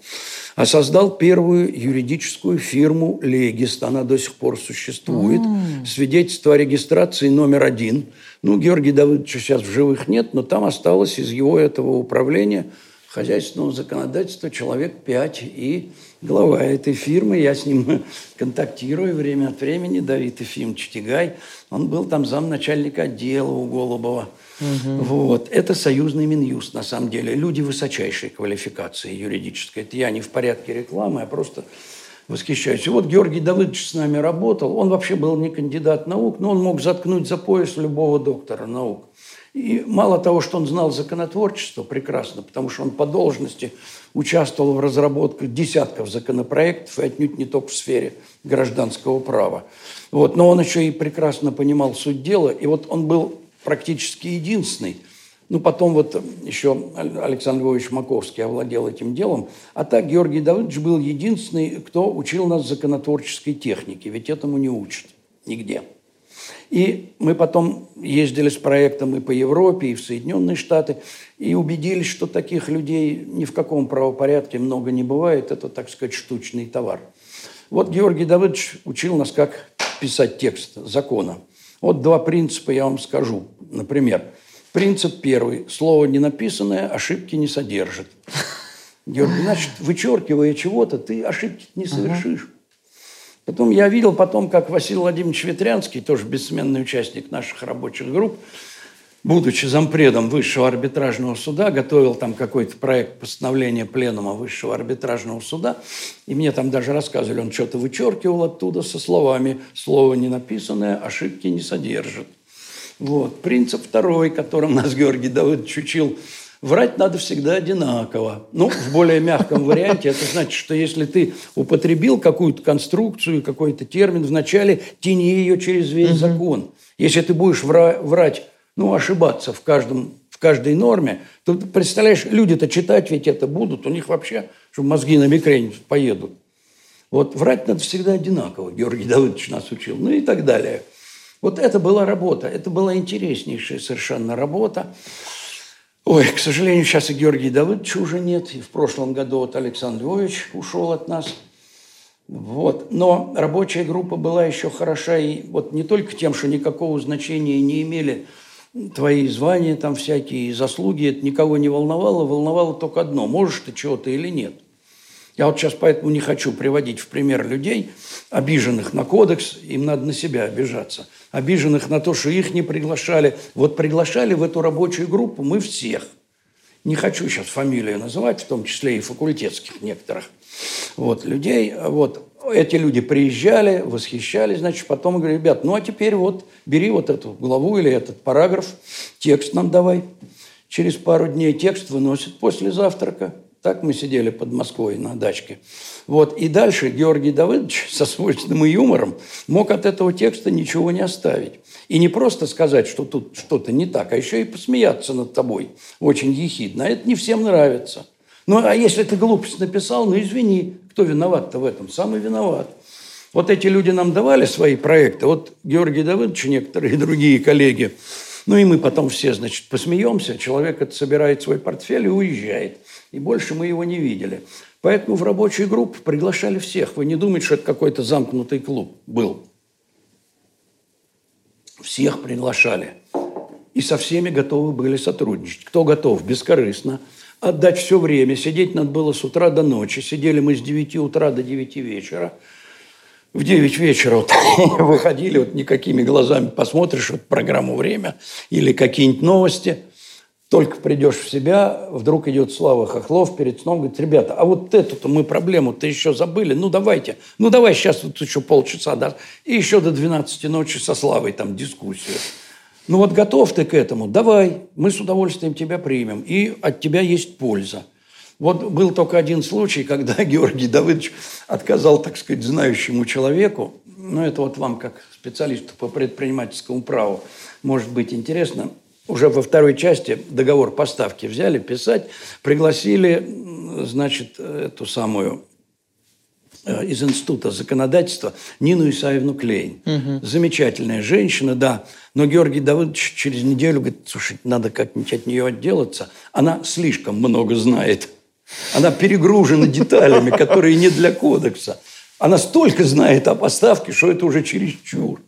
а создал первую юридическую фирму «Легист». Она до сих пор существует. Mm. Свидетельство о регистрации номер один. Ну, Георгий Давыдовича сейчас в живых нет, но там осталось из его этого управления хозяйственного законодательства человек пять. И глава этой фирмы, я с ним контактирую время от времени, Давид Ефимович Тигай, он был там замначальника отдела у Голубова. Угу. Вот. Это союзный Минюст, на самом деле. Люди высочайшей квалификации юридической. Это я не в порядке рекламы, а просто восхищаюсь. И вот Георгий Давыдович с нами работал. Он вообще был не кандидат наук, но он мог заткнуть за пояс любого доктора наук. И мало того, что он знал законотворчество прекрасно, потому что он по должности участвовал в разработке десятков законопроектов, и отнюдь не только в сфере гражданского права. Вот. Но он еще и прекрасно понимал суть дела, и вот он был практически единственный. Ну, потом вот еще Александр Львович Маковский овладел этим делом. А так Георгий Давыдович был единственный, кто учил нас законотворческой технике, ведь этому не учат нигде. И мы потом ездили с проектом и по Европе, и в Соединенные Штаты, и убедились, что таких людей ни в каком правопорядке много не бывает. Это, так сказать, штучный товар. Вот Георгий Давыдович учил нас, как писать текст закона. Вот два принципа я вам скажу. Например, принцип первый. Слово не написанное ошибки не содержит. Георгий, значит, вычеркивая чего-то, ты ошибки не совершишь. Потом я видел потом, как Василий Владимирович Ветрянский, тоже бессменный участник наших рабочих групп, будучи зампредом Высшего арбитражного суда, готовил там какой-то проект постановления Пленума Высшего арбитражного суда, и мне там даже рассказывали, он что-то вычеркивал оттуда со словами «слово не написанное, ошибки не содержит». Вот. Принцип второй, которым нас Георгий Давыдович учил – Врать надо всегда одинаково. Ну, в более мягком варианте это значит, что если ты употребил какую-то конструкцию, какой-то термин вначале, тяни ее через весь угу. закон. Если ты будешь вра- врать, ну, ошибаться в, каждом, в каждой норме, то, представляешь, люди-то читать ведь это будут, у них вообще, чтобы мозги на микрень поедут. Вот врать надо всегда одинаково, Георгий Давыдович нас учил, ну и так далее. Вот это была работа, это была интереснейшая совершенно работа. Ой, к сожалению, сейчас и Георгий Давыдович уже нет. И в прошлом году вот Александр Львович ушел от нас. Вот. Но рабочая группа была еще хороша и вот не только тем, что никакого значения не имели твои звания там всякие, заслуги, это никого не волновало, волновало только одно, можешь ты чего-то или нет. Я вот сейчас поэтому не хочу приводить в пример людей, обиженных на кодекс, им надо на себя обижаться, обиженных на то, что их не приглашали. Вот приглашали в эту рабочую группу мы всех. Не хочу сейчас фамилию называть, в том числе и факультетских некоторых вот, людей. Вот, эти люди приезжали, восхищались, значит, потом говорю, ребят, ну а теперь вот бери вот эту главу или этот параграф, текст нам давай. Через пару дней текст выносит после завтрака. Так мы сидели под Москвой на дачке. Вот. И дальше Георгий Давыдович со свойственным юмором мог от этого текста ничего не оставить. И не просто сказать, что тут что-то не так, а еще и посмеяться над тобой очень ехидно. А это не всем нравится. Ну, а если ты глупость написал, ну, извини, кто виноват-то в этом? Самый виноват. Вот эти люди нам давали свои проекты. Вот Георгий Давыдович и некоторые другие коллеги. Ну, и мы потом все, значит, посмеемся. Человек это собирает свой портфель и уезжает и больше мы его не видели. Поэтому в рабочую группу приглашали всех. Вы не думаете, что это какой-то замкнутый клуб был. Всех приглашали. И со всеми готовы были сотрудничать. Кто готов? Бескорыстно. Отдать все время. Сидеть надо было с утра до ночи. Сидели мы с 9 утра до 9 вечера. В 9 вечера вот выходили, вот никакими глазами посмотришь вот программу «Время» или какие-нибудь новости – только придешь в себя, вдруг идет Слава Хохлов перед сном, говорит, ребята, а вот эту-то мы проблему-то еще забыли, ну давайте, ну давай сейчас вот еще полчаса, да, и еще до 12 ночи со Славой там дискуссию. Ну вот готов ты к этому, давай, мы с удовольствием тебя примем, и от тебя есть польза. Вот был только один случай, когда Георгий Давыдович отказал, так сказать, знающему человеку, ну это вот вам как специалисту по предпринимательскому праву может быть интересно – уже во второй части договор поставки взяли писать, пригласили, значит, эту самую э, из Института законодательства Нину Исаевну Клейн. Угу. Замечательная женщина, да. Но Георгий Давыдович через неделю говорит, слушай, надо как-нибудь от нее отделаться. Она слишком много знает. Она перегружена деталями, которые не для кодекса. Она столько знает о поставке, что это уже чересчур.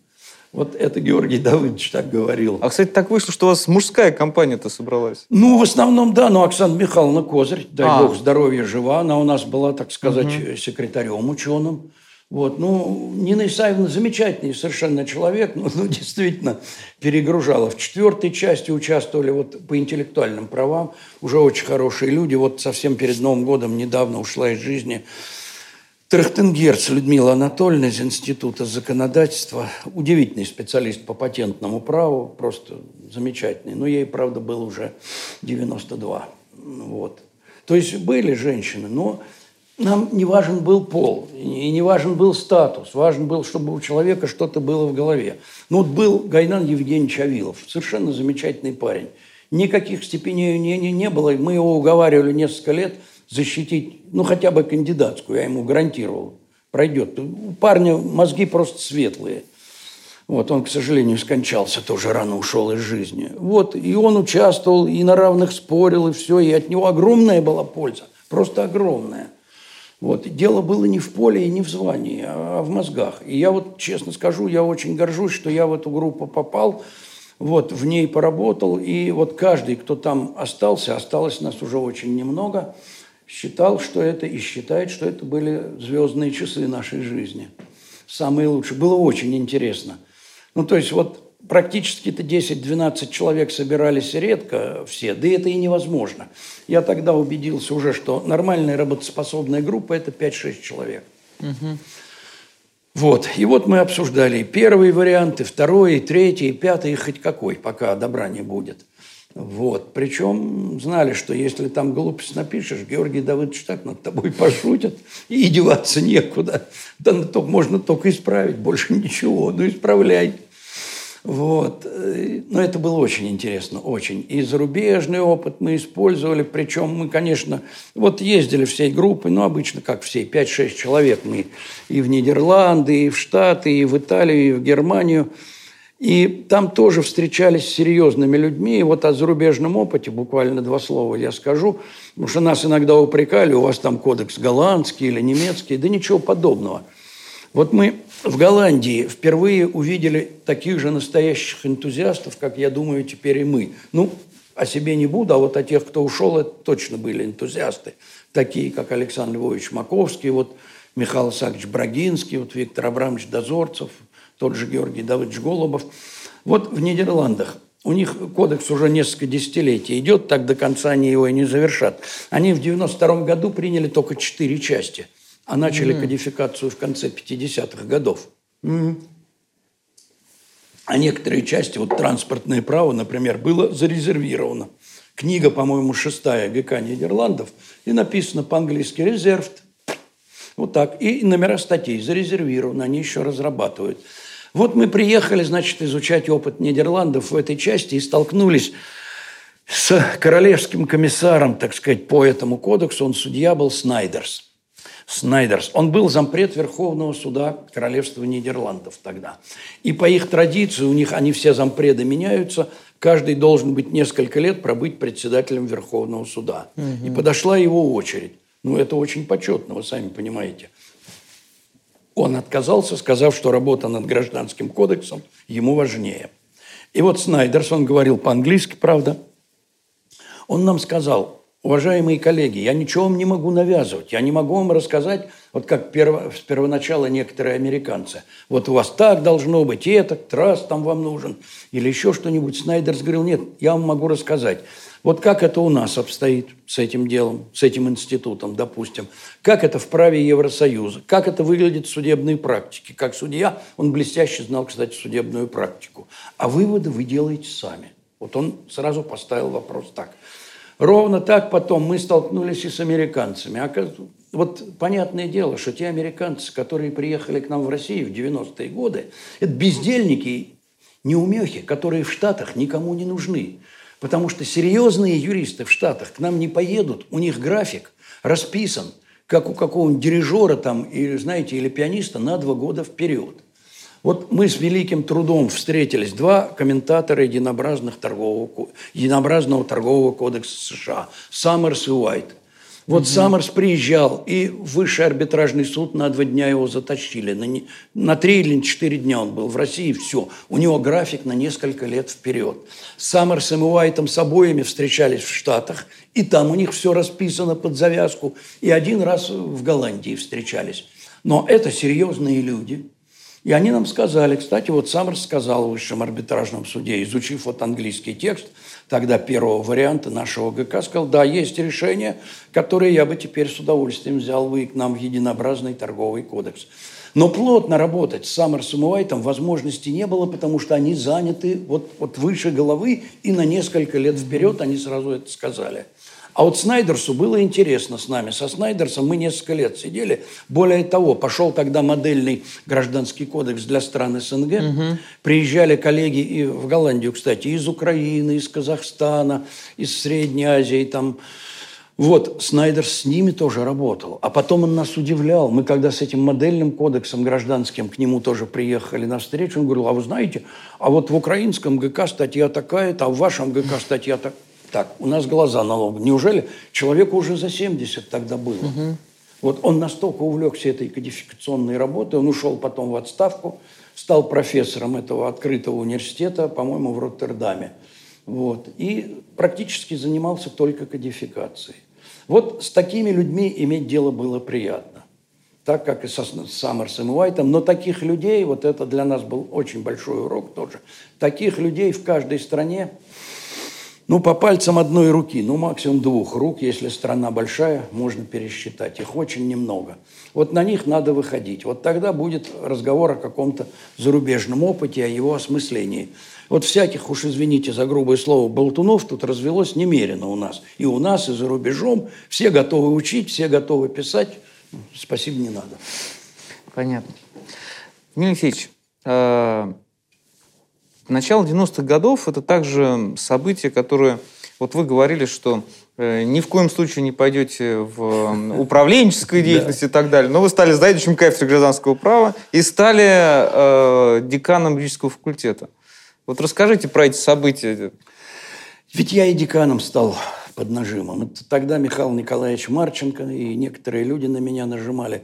Вот это Георгий Давыдович так говорил. А, кстати, так вышло, что у вас мужская компания-то собралась. Ну, в основном, да. Но Оксана Михайловна Козырь, дай а. бог здоровья, жива. Она у нас была, так сказать, угу. секретарем ученым. Вот. Ну, Нина Исаевна замечательный совершенно человек, ну, ну, действительно перегружала. В четвертой части участвовали вот по интеллектуальным правам уже очень хорошие люди. Вот совсем перед Новым годом недавно ушла из жизни Трахтенгерц Людмила Анатольевна из Института законодательства, удивительный специалист по патентному праву, просто замечательный. Но ей, правда, было уже 92. Вот. То есть были женщины, но нам не важен был пол, и не важен был статус, важен был, чтобы у человека что-то было в голове. Ну вот был Гайнан Евгеньевич Авилов, совершенно замечательный парень. Никаких степеней не, не, не было, мы его уговаривали несколько лет – защитить, ну, хотя бы кандидатскую, я ему гарантировал, пройдет. У парня мозги просто светлые. Вот, он, к сожалению, скончался, тоже рано ушел из жизни. Вот, и он участвовал, и на равных спорил, и все, и от него огромная была польза, просто огромная. Вот, дело было не в поле и не в звании, а в мозгах. И я вот, честно скажу, я очень горжусь, что я в эту группу попал, вот, в ней поработал, и вот каждый, кто там остался, осталось нас уже очень немного – считал, что это и считает, что это были звездные часы нашей жизни. Самые лучшие. Было очень интересно. Ну, то есть вот практически-то 10-12 человек собирались редко все, да и это и невозможно. Я тогда убедился уже, что нормальная работоспособная группа – это 5-6 человек. Угу. Вот. И вот мы обсуждали первые варианты, второй, третий, пятый, хоть какой, пока добра не будет – вот. Причем знали, что если там глупость напишешь, Георгий Давыдович так над тобой пошутят, и деваться некуда. Да то можно только исправить, больше ничего. Ну, исправляй. Вот. Но это было очень интересно, очень. И зарубежный опыт мы использовали, причем мы, конечно, вот ездили всей группой, ну, обычно как все, 5-6 человек мы и в Нидерланды, и в Штаты, и в Италию, и в Германию – И там тоже встречались с серьезными людьми. И вот о зарубежном опыте буквально два слова я скажу. Потому что нас иногда упрекали, у вас там кодекс голландский или немецкий. Да ничего подобного. Вот мы в Голландии впервые увидели таких же настоящих энтузиастов, как, я думаю, теперь и мы. Ну, о себе не буду, а вот о тех, кто ушел, это точно были энтузиасты. Такие, как Александр Львович Маковский, вот Михаил Исаакович Брагинский, вот Виктор Абрамович Дозорцев, тот же Георгий Давыдович Голубов. Вот в Нидерландах у них кодекс уже несколько десятилетий идет, так до конца они его и не завершат. Они в 92 году приняли только четыре части, а начали mm-hmm. кодификацию в конце 50-х годов. Mm-hmm. А некоторые части, вот транспортное право, например, было зарезервировано. Книга, по-моему, шестая ГК Нидерландов, и написано по-английски «резервд». Вот так. И номера статей зарезервированы, они еще разрабатывают. Вот мы приехали, значит, изучать опыт Нидерландов в этой части и столкнулись с королевским комиссаром, так сказать, по этому кодексу. Он судья был Снайдерс. Снайдерс. Он был зампред Верховного суда Королевства Нидерландов тогда. И по их традиции, у них они все зампреды меняются, каждый должен быть несколько лет пробыть председателем Верховного суда. Угу. И подошла его очередь. Ну, это очень почетно, вы сами понимаете. Он отказался, сказав, что работа над гражданским кодексом ему важнее. И вот Снайдерс, он говорил по-английски, правда, он нам сказал, уважаемые коллеги, я ничего вам не могу навязывать, я не могу вам рассказать, вот как перво, с первоначала некоторые американцы. Вот у вас так должно быть, и это, трасс там вам нужен, или еще что-нибудь. Снайдерс говорил, нет, я вам могу рассказать. Вот как это у нас обстоит с этим делом, с этим институтом, допустим. Как это в праве Евросоюза. Как это выглядит в судебной практике. Как судья, он блестяще знал, кстати, судебную практику. А выводы вы делаете сами. Вот он сразу поставил вопрос так – Ровно так потом мы столкнулись и с американцами. Вот понятное дело, что те американцы, которые приехали к нам в Россию в 90-е годы, это бездельники, неумехи, которые в Штатах никому не нужны. Потому что серьезные юристы в Штатах к нам не поедут, у них график расписан, как у какого-нибудь дирижера там, или, знаете, или пианиста на два года вперед. Вот мы с великим трудом встретились, два комментатора единообразных торгового, единообразного торгового кодекса США, Саммерс и Уайт. Вот угу. Саммерс приезжал, и высший арбитражный суд на два дня его затащили. На, на три или четыре дня он был в России, все. У него график на несколько лет вперед. С Саммерсом и Уайтом с обоими встречались в Штатах, и там у них все расписано под завязку. И один раз в Голландии встречались. Но это серьезные люди – и они нам сказали, кстати, вот сам сказал в высшем арбитражном суде, изучив вот английский текст, тогда первого варианта нашего ГК, сказал, да, есть решение, которое я бы теперь с удовольствием взял бы и к нам в единообразный торговый кодекс. Но плотно работать с Саммерсом и Уайтом возможности не было, потому что они заняты вот, вот выше головы, и на несколько лет вперед они сразу это сказали. А вот Снайдерсу было интересно с нами. Со Снайдерсом мы несколько лет сидели. Более того, пошел тогда модельный гражданский кодекс для стран СНГ. Угу. Приезжали коллеги и в Голландию, кстати, из Украины, из Казахстана, из Средней Азии, там, вот, Снайдер с ними тоже работал. А потом он нас удивлял. Мы когда с этим модельным кодексом гражданским к нему тоже приехали на встречу, он говорил, а вы знаете, а вот в украинском ГК статья такая-то, а в вашем ГК статья такая. Так, у нас глаза на лоб. Неужели человеку уже за 70 тогда было? Угу. Вот он настолько увлекся этой кодификационной работой, он ушел потом в отставку, стал профессором этого открытого университета, по-моему, в Роттердаме. Вот, и практически занимался только кодификацией. Вот с такими людьми иметь дело было приятно. Так, как и со Саммерсом и Уайтом. Но таких людей, вот это для нас был очень большой урок тоже, таких людей в каждой стране ну, по пальцам одной руки, ну, максимум двух рук, если страна большая, можно пересчитать. Их очень немного. Вот на них надо выходить. Вот тогда будет разговор о каком-то зарубежном опыте, о его осмыслении. Вот всяких, уж извините за грубое слово, болтунов тут развелось немерено у нас. И у нас, и за рубежом. Все готовы учить, все готовы писать. Спасибо, не надо. Понятно. Емельян Алексеевич, Начало 90-х годов – это также событие, которое… Вот вы говорили, что э, ни в коем случае не пойдете в управленческую деятельность и так далее, но вы стали заведующим кафедрой гражданского права и стали э, деканом юридического факультета. Вот расскажите про эти события. Ведь я и деканом стал под нажимом. Это тогда Михаил Николаевич Марченко и некоторые люди на меня нажимали.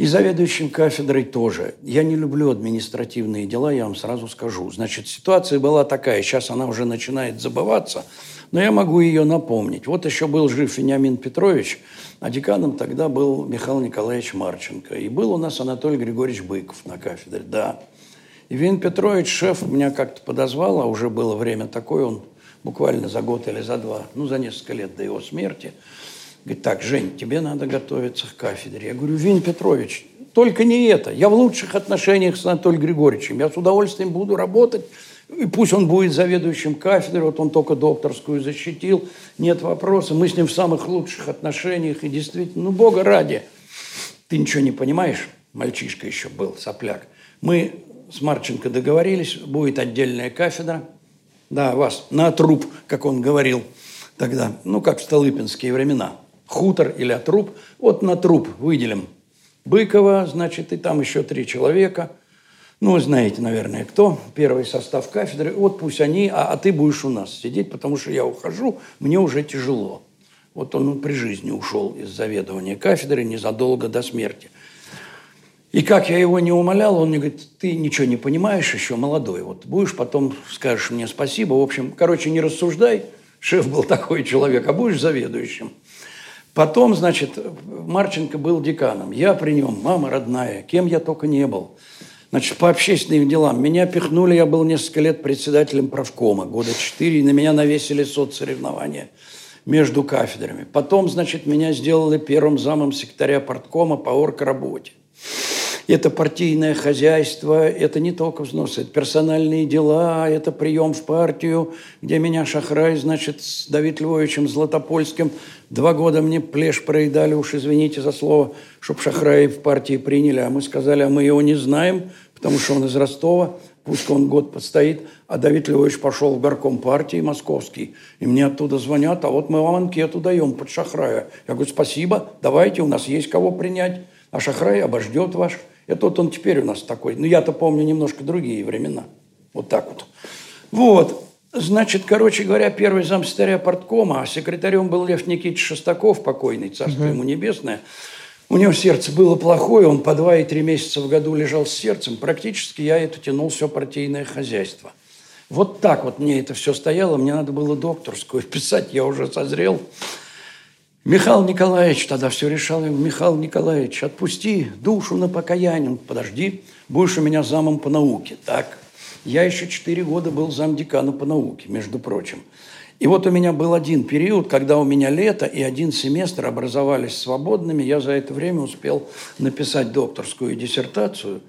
И заведующим кафедрой тоже. Я не люблю административные дела, я вам сразу скажу. Значит, ситуация была такая, сейчас она уже начинает забываться, но я могу ее напомнить. Вот еще был жив Вениамин Петрович, а деканом тогда был Михаил Николаевич Марченко. И был у нас Анатолий Григорьевич Быков на кафедре, да. И Вен Петрович, шеф, меня как-то подозвал, а уже было время такое, он буквально за год или за два, ну, за несколько лет до его смерти – Говорит, так, Жень, тебе надо готовиться к кафедре. Я говорю, Вин Петрович, только не это. Я в лучших отношениях с Анатолием Григорьевичем. Я с удовольствием буду работать. И пусть он будет заведующим кафедрой, вот он только докторскую защитил, нет вопроса. Мы с ним в самых лучших отношениях. И действительно, ну, Бога ради. Ты ничего не понимаешь? Мальчишка еще был, сопляк. Мы с Марченко договорились, будет отдельная кафедра. Да, вас на труп, как он говорил тогда, ну, как в Столыпинские времена – хутор или отруб. Вот на труп выделим Быкова, значит, и там еще три человека. Ну, знаете, наверное, кто. Первый состав кафедры. Вот пусть они, а, а ты будешь у нас сидеть, потому что я ухожу, мне уже тяжело. Вот он при жизни ушел из заведования кафедры незадолго до смерти. И как я его не умолял, он мне говорит, ты ничего не понимаешь, еще молодой. Вот будешь, потом скажешь мне спасибо. В общем, короче, не рассуждай. Шеф был такой человек, а будешь заведующим. Потом, значит, Марченко был деканом. Я при нем, мама родная, кем я только не был. Значит, по общественным делам. Меня пихнули, я был несколько лет председателем правкома, года четыре, и на меня навесили соцсоревнования между кафедрами. Потом, значит, меня сделали первым замом секретаря парткома по оргработе это партийное хозяйство, это не только взносы, это персональные дела, это прием в партию, где меня Шахрай, значит, с Давид Львовичем Златопольским два года мне плешь проедали, уж извините за слово, чтоб Шахрай в партии приняли. А мы сказали, а мы его не знаем, потому что он из Ростова, пусть он год постоит. А Давид Львович пошел в горком партии московский, и мне оттуда звонят, а вот мы вам анкету даем под Шахрая. Я говорю, спасибо, давайте, у нас есть кого принять. А Шахрай обождет ваш это вот он теперь у нас такой. Но я-то помню немножко другие времена. Вот так вот. Вот. Значит, короче говоря, первый зам секретаря порткома, а секретарем был Лев Никитич Шестаков, покойный, царство ему небесное. У него сердце было плохое, он по два и три месяца в году лежал с сердцем. Практически я это тянул все партийное хозяйство. Вот так вот мне это все стояло, мне надо было докторскую писать, я уже созрел. Михаил Николаевич тогда все решал. Михаил Николаевич, отпусти душу на покаяние. Подожди, будешь у меня замом по науке. Так, я еще четыре года был замдекана по науке, между прочим. И вот у меня был один период, когда у меня лето и один семестр образовались свободными. Я за это время успел написать докторскую диссертацию.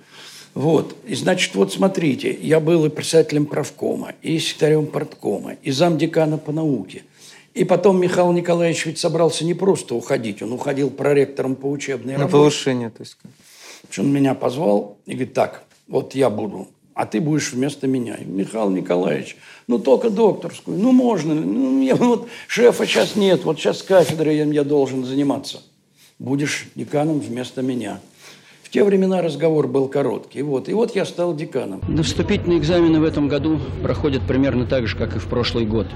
Вот. И значит, вот смотрите, я был и председателем правкома, и секретарем парткома, и замдекана по науке – и потом Михаил Николаевич ведь собрался не просто уходить, он уходил проректором по учебной На повышение, то есть. Он меня позвал и говорит, так, вот я буду, а ты будешь вместо меня. И Михаил Николаевич, ну только докторскую, ну можно, ну, я, вот шефа сейчас нет, вот сейчас кафедрой я, я должен заниматься. Будешь деканом вместо меня. В те времена разговор был короткий. Вот. И вот я стал деканом. Да вступительные экзамены в этом году проходят примерно так же, как и в прошлый год.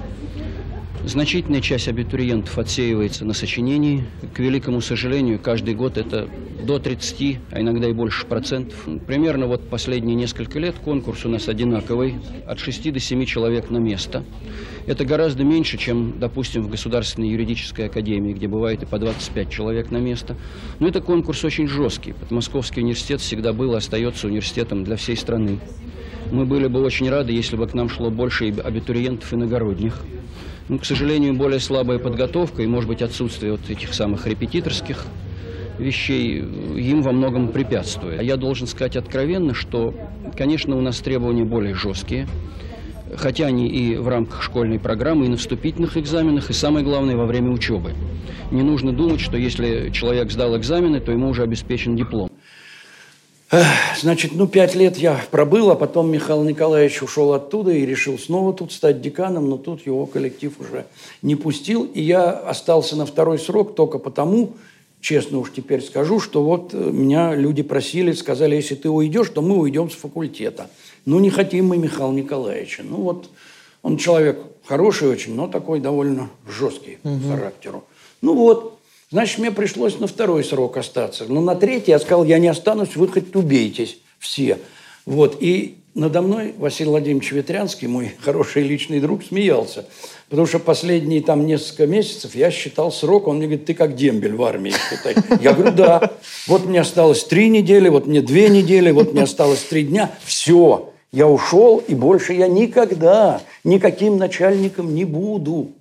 Значительная часть абитуриентов отсеивается на сочинении. К великому сожалению, каждый год это до 30, а иногда и больше процентов. Примерно вот последние несколько лет конкурс у нас одинаковый, от 6 до 7 человек на место. Это гораздо меньше, чем, допустим, в Государственной юридической академии, где бывает и по 25 человек на место. Но это конкурс очень жесткий. Московский университет всегда был и остается университетом для всей страны. Мы были бы очень рады, если бы к нам шло больше абитуриентов иногородних. Ну, к сожалению, более слабая подготовка и, может быть, отсутствие вот этих самых репетиторских вещей им во многом препятствует. А я должен сказать откровенно, что, конечно, у нас требования более жесткие, хотя они и в рамках школьной программы, и на вступительных экзаменах, и самое главное, во время учебы. Не нужно думать, что если человек сдал экзамены, то ему уже обеспечен диплом. Значит, ну, пять лет я пробыл, а потом Михаил Николаевич ушел оттуда и решил снова тут стать деканом, но тут его коллектив уже не пустил, и я остался на второй срок только потому, честно уж теперь скажу, что вот э, меня люди просили, сказали, если ты уйдешь, то мы уйдем с факультета. Ну, не хотим мы Михаила Николаевича. Ну, вот он человек хороший очень, но такой довольно жесткий угу. характеру. Ну, вот, значит, мне пришлось на второй срок остаться. Но на третий я сказал, я не останусь, вы хоть убейтесь все. Вот, и надо мной Василий Владимирович Ветрянский, мой хороший личный друг, смеялся. Потому что последние там несколько месяцев я считал срок, он мне говорит, ты как дембель в армии считай. Я говорю, да. Вот мне осталось три недели, вот мне две недели, вот мне осталось три дня. Все, я ушел, и больше я никогда никаким начальником не буду.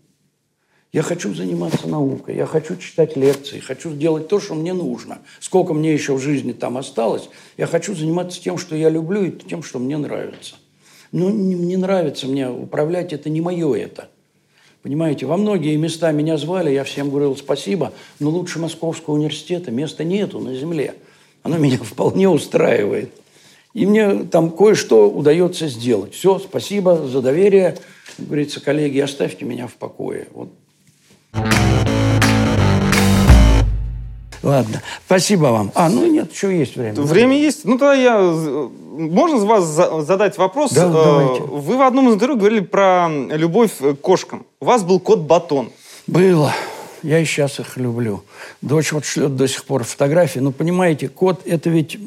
Я хочу заниматься наукой, я хочу читать лекции, хочу делать то, что мне нужно. Сколько мне еще в жизни там осталось, я хочу заниматься тем, что я люблю, и тем, что мне нравится. Но не, не нравится мне управлять, это не мое это. Понимаете, во многие места меня звали, я всем говорил спасибо, но лучше Московского университета места нету на земле. Оно меня вполне устраивает. И мне там кое-что удается сделать. Все, спасибо за доверие. Говорится, коллеги, оставьте меня в покое. Вот Ладно, спасибо вам. А, ну нет, еще есть время. Время есть. Ну тогда я... Можно с вас задать вопрос? Да, давайте. Э, вы в одном из интервью говорили про любовь к кошкам. У вас был кот Батон. Было. Я и сейчас их люблю. Дочь вот шлет до сих пор фотографии. Ну, понимаете, кот – это ведь...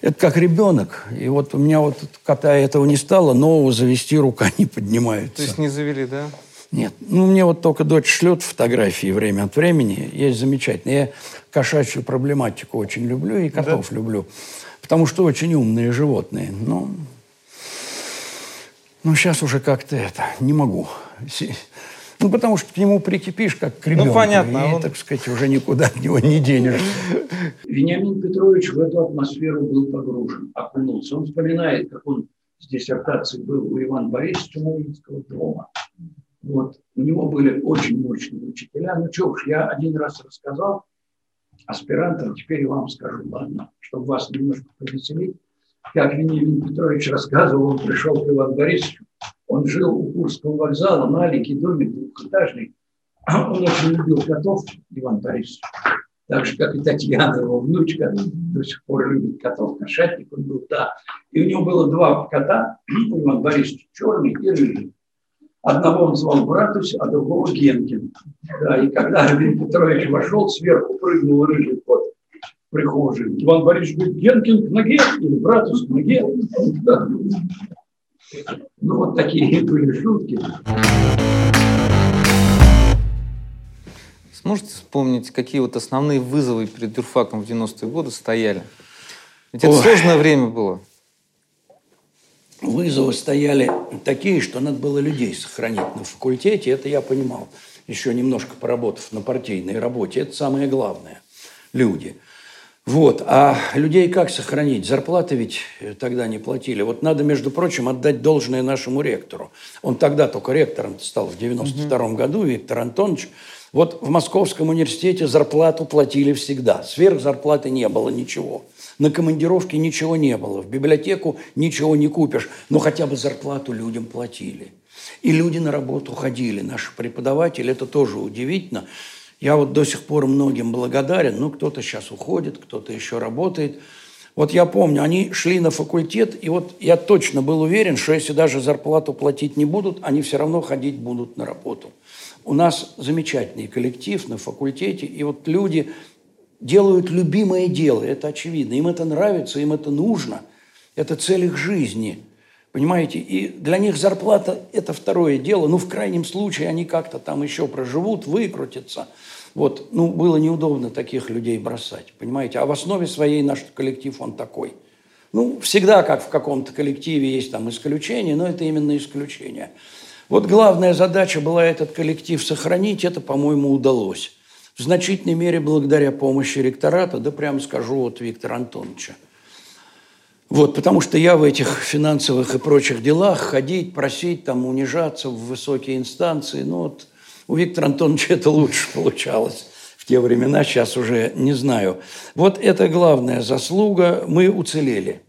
Это как ребенок. И вот у меня вот кота этого не стало, нового завести рука не поднимается. То есть не завели, да? Нет. Ну, мне вот только дочь шлет фотографии время от времени. Есть замечательно. Я кошачью проблематику очень люблю и котов да. люблю. Потому что очень умные животные. Но ну, сейчас уже как-то это, не могу. Ну, потому что к нему прикипишь, как к ребенку. Ну, понятно. И, а он... так сказать, уже никуда от него не денешься. Вениамин Петрович в эту атмосферу был погружен, окунулся. Он вспоминает, как он с диссертацией был у Ивана Борисовича Новинского дома. Вот. У него были очень мощные учителя. Ну что уж, я один раз рассказал аспирантам, теперь вам скажу, ладно, чтобы вас немножко повеселить. Как Вениамин Петрович рассказывал, он пришел к Ивану Борисовичу, он жил у Курского вокзала, маленький домик, двухэтажный. Он очень любил котов, Иван Борисович. Так же, как и Татьяна, его внучка, до сих пор любит котов. Кошатник он был, да. И у него было два кота, у Ивана Борисовича черный и рыжий. Одного он звал Братус, а другого Генкин. Да, и когда Арвин Петрович вошел, сверху прыгнул рыжий кот в прихожей. Иван Борисович говорит, Генкин к ноге или Братус к ноге. Да. Ну, вот такие были шутки. Сможете вспомнить, какие вот основные вызовы перед юрфаком в 90-е годы стояли? Ведь это Ой. сложное время было вызовы стояли такие, что надо было людей сохранить на факультете. Это я понимал, еще немножко поработав на партийной работе. Это самое главное. Люди. Вот. А людей как сохранить? Зарплаты ведь тогда не платили. Вот надо, между прочим, отдать должное нашему ректору. Он тогда только ректором стал в 92 угу. году, Виктор Антонович. Вот в Московском университете зарплату платили всегда. Сверх зарплаты не было ничего. На командировке ничего не было, в библиотеку ничего не купишь, но хотя бы зарплату людям платили. И люди на работу ходили, наши преподаватели, это тоже удивительно. Я вот до сих пор многим благодарен, ну, кто-то сейчас уходит, кто-то еще работает. Вот я помню, они шли на факультет, и вот я точно был уверен, что если даже зарплату платить не будут, они все равно ходить будут на работу. У нас замечательный коллектив на факультете, и вот люди делают любимое дело, это очевидно. Им это нравится, им это нужно. Это цель их жизни. Понимаете? И для них зарплата – это второе дело. Ну, в крайнем случае, они как-то там еще проживут, выкрутятся. Вот, ну, было неудобно таких людей бросать, понимаете? А в основе своей наш коллектив, он такой. Ну, всегда, как в каком-то коллективе, есть там исключения, но это именно исключение. Вот главная задача была этот коллектив сохранить, это, по-моему, удалось в значительной мере благодаря помощи ректората, да прямо скажу вот Виктора Антоновича. Вот, потому что я в этих финансовых и прочих делах ходить, просить, там, унижаться в высокие инстанции, ну вот у Виктора Антоновича это лучше получалось в те времена, сейчас уже не знаю. Вот это главная заслуга, мы уцелели.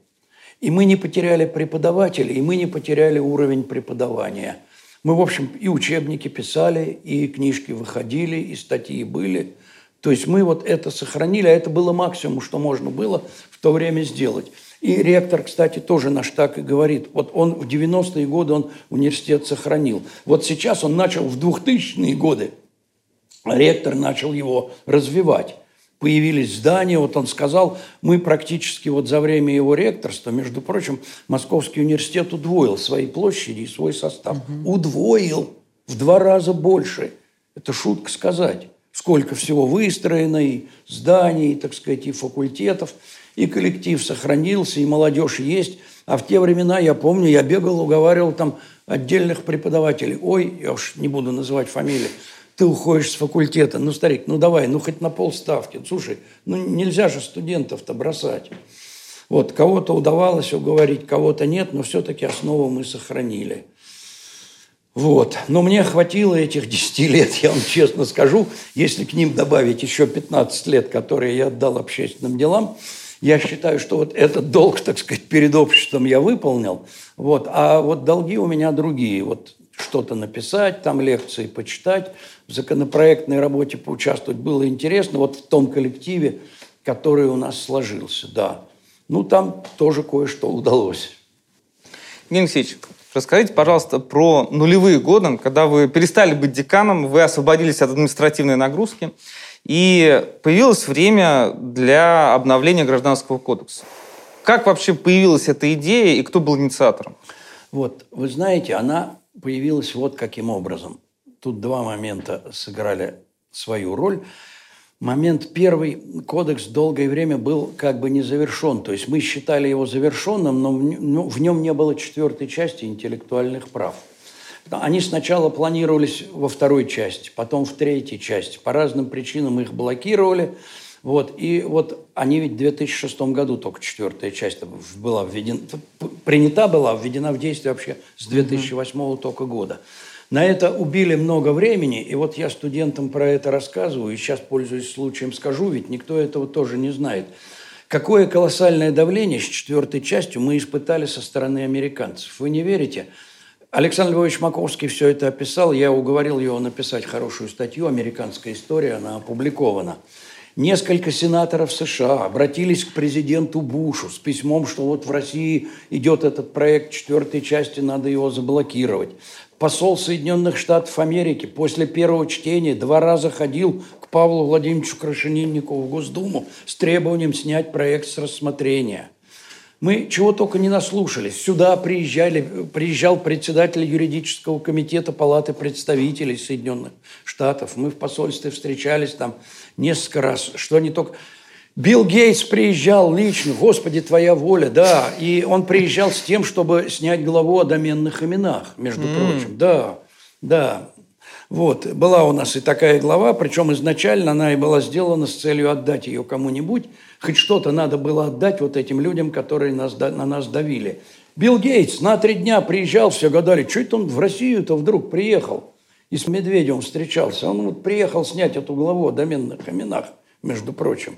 И мы не потеряли преподавателей, и мы не потеряли уровень преподавания – мы, в общем, и учебники писали, и книжки выходили, и статьи были. То есть мы вот это сохранили, а это было максимум, что можно было в то время сделать. И ректор, кстати, тоже наш так и говорит. Вот он в 90-е годы он университет сохранил. Вот сейчас он начал в 2000-е годы, ректор начал его развивать. Появились здания, вот он сказал, мы практически вот за время его ректорства, между прочим, Московский университет удвоил свои площади и свой состав. Угу. Удвоил в два раза больше. Это шутка сказать. Сколько всего выстроено, и зданий, так сказать, и факультетов – и коллектив сохранился, и молодежь есть. А в те времена, я помню, я бегал, уговаривал там отдельных преподавателей. Ой, я уж не буду называть фамилии. Ты уходишь с факультета. Ну, старик, ну давай, ну хоть на полставки. Слушай, ну нельзя же студентов-то бросать. Вот, кого-то удавалось уговорить, кого-то нет, но все-таки основу мы сохранили. Вот. Но мне хватило этих 10 лет, я вам честно скажу, если к ним добавить еще 15 лет, которые я отдал общественным делам – я считаю, что вот этот долг, так сказать, перед обществом я выполнил. Вот. А вот долги у меня другие. Вот что-то написать, там лекции почитать, в законопроектной работе поучаствовать было интересно. Вот в том коллективе, который у нас сложился, да. Ну, там тоже кое-что удалось. Евгений Алексеевич, расскажите, пожалуйста, про нулевые годы, когда вы перестали быть деканом, вы освободились от административной нагрузки. И появилось время для обновления Гражданского кодекса. Как вообще появилась эта идея и кто был инициатором? Вот, вы знаете, она появилась вот каким образом. Тут два момента сыграли свою роль. Момент первый, кодекс долгое время был как бы не завершен. То есть мы считали его завершенным, но в нем не было четвертой части интеллектуальных прав – они сначала планировались во второй части, потом в третьей части. По разным причинам их блокировали. Вот, и вот они ведь в 2006 году только четвертая часть была введена, принята была, введена в действие вообще с 2008 mm-hmm. только года. На это убили много времени, и вот я студентам про это рассказываю, и сейчас, пользуясь случаем, скажу, ведь никто этого тоже не знает. Какое колоссальное давление с четвертой частью мы испытали со стороны американцев. Вы не верите? Александр Львович Маковский все это описал. Я уговорил его написать хорошую статью «Американская история». Она опубликована. Несколько сенаторов США обратились к президенту Бушу с письмом, что вот в России идет этот проект четвертой части, надо его заблокировать. Посол Соединенных Штатов Америки после первого чтения два раза ходил к Павлу Владимировичу Крашенинникову в Госдуму с требованием снять проект с рассмотрения. Мы чего только не наслушались. Сюда приезжали, приезжал председатель юридического комитета Палаты представителей Соединенных Штатов. Мы в посольстве встречались там несколько раз. Что не только... Билл Гейтс приезжал лично, Господи, твоя воля, да. И он приезжал с тем, чтобы снять главу о доменных именах, между mm. прочим. Да, да. Вот, была у нас и такая глава, причем изначально она и была сделана с целью отдать ее кому-нибудь. Хоть что-то надо было отдать вот этим людям, которые нас, на нас давили. Билл Гейтс на три дня приезжал, все гадали, что это он в Россию-то вдруг приехал. И с Медведевым встречался. Он вот приехал снять эту главу о доменных именах, между прочим.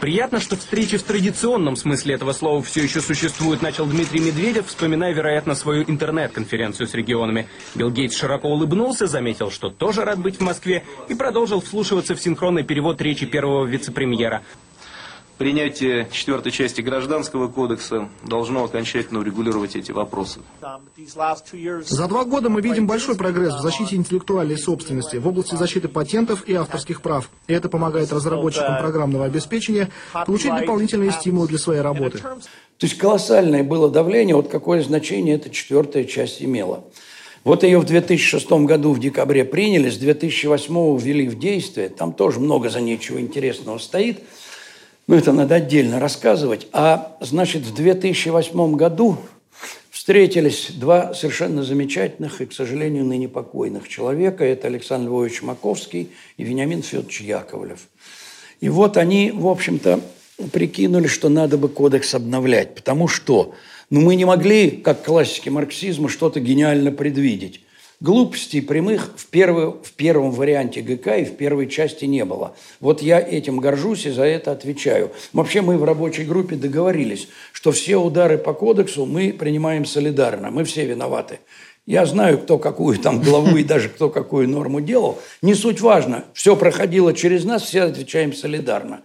Приятно, что встречи в традиционном смысле этого слова все еще существуют, начал Дмитрий Медведев, вспоминая, вероятно, свою интернет-конференцию с регионами. Билл Гейтс широко улыбнулся, заметил, что тоже рад быть в Москве, и продолжил вслушиваться в синхронный перевод речи первого вице-премьера. Принятие четвертой части Гражданского кодекса должно окончательно урегулировать эти вопросы. За два года мы видим большой прогресс в защите интеллектуальной собственности в области защиты патентов и авторских прав. И это помогает разработчикам программного обеспечения получить дополнительные стимулы для своей работы. То есть колоссальное было давление, вот какое значение эта четвертая часть имела. Вот ее в 2006 году в декабре приняли, с 2008 ввели в действие. Там тоже много за нечего интересного стоит – ну, это надо отдельно рассказывать. А, значит, в 2008 году встретились два совершенно замечательных и, к сожалению, ныне покойных человека. Это Александр Львович Маковский и Вениамин Федорович Яковлев. И вот они, в общем-то, прикинули, что надо бы кодекс обновлять. Потому что ну, мы не могли, как классики марксизма, что-то гениально предвидеть. Глупостей прямых в, первый, в первом варианте ГК и в первой части не было. Вот я этим горжусь и за это отвечаю. Вообще мы в рабочей группе договорились, что все удары по кодексу мы принимаем солидарно, мы все виноваты. Я знаю, кто какую там главу и даже кто какую норму делал. Не суть важно. Все проходило через нас, все отвечаем солидарно.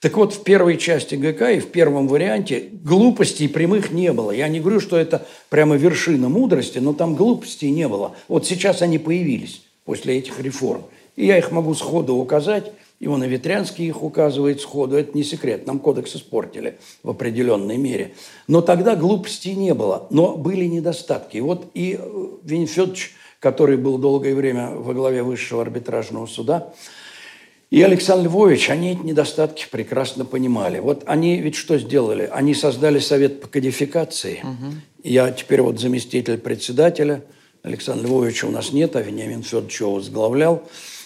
Так вот, в первой части ГК и в первом варианте глупостей прямых не было. Я не говорю, что это прямо вершина мудрости, но там глупостей не было. Вот сейчас они появились после этих реформ. И я их могу сходу указать. Иона Ветрянский их указывает сходу. Это не секрет. Нам кодекс испортили в определенной мере. Но тогда глупостей не было. Но были недостатки. Вот и э, Винни который был долгое время во главе Высшего арбитражного суда, и Александр Львович, они эти недостатки прекрасно понимали. Вот они ведь что сделали? Они создали совет по кодификации. Угу. Я теперь вот заместитель председателя. Александра Львовича у нас нет, а Вениамин Федорович его возглавлял.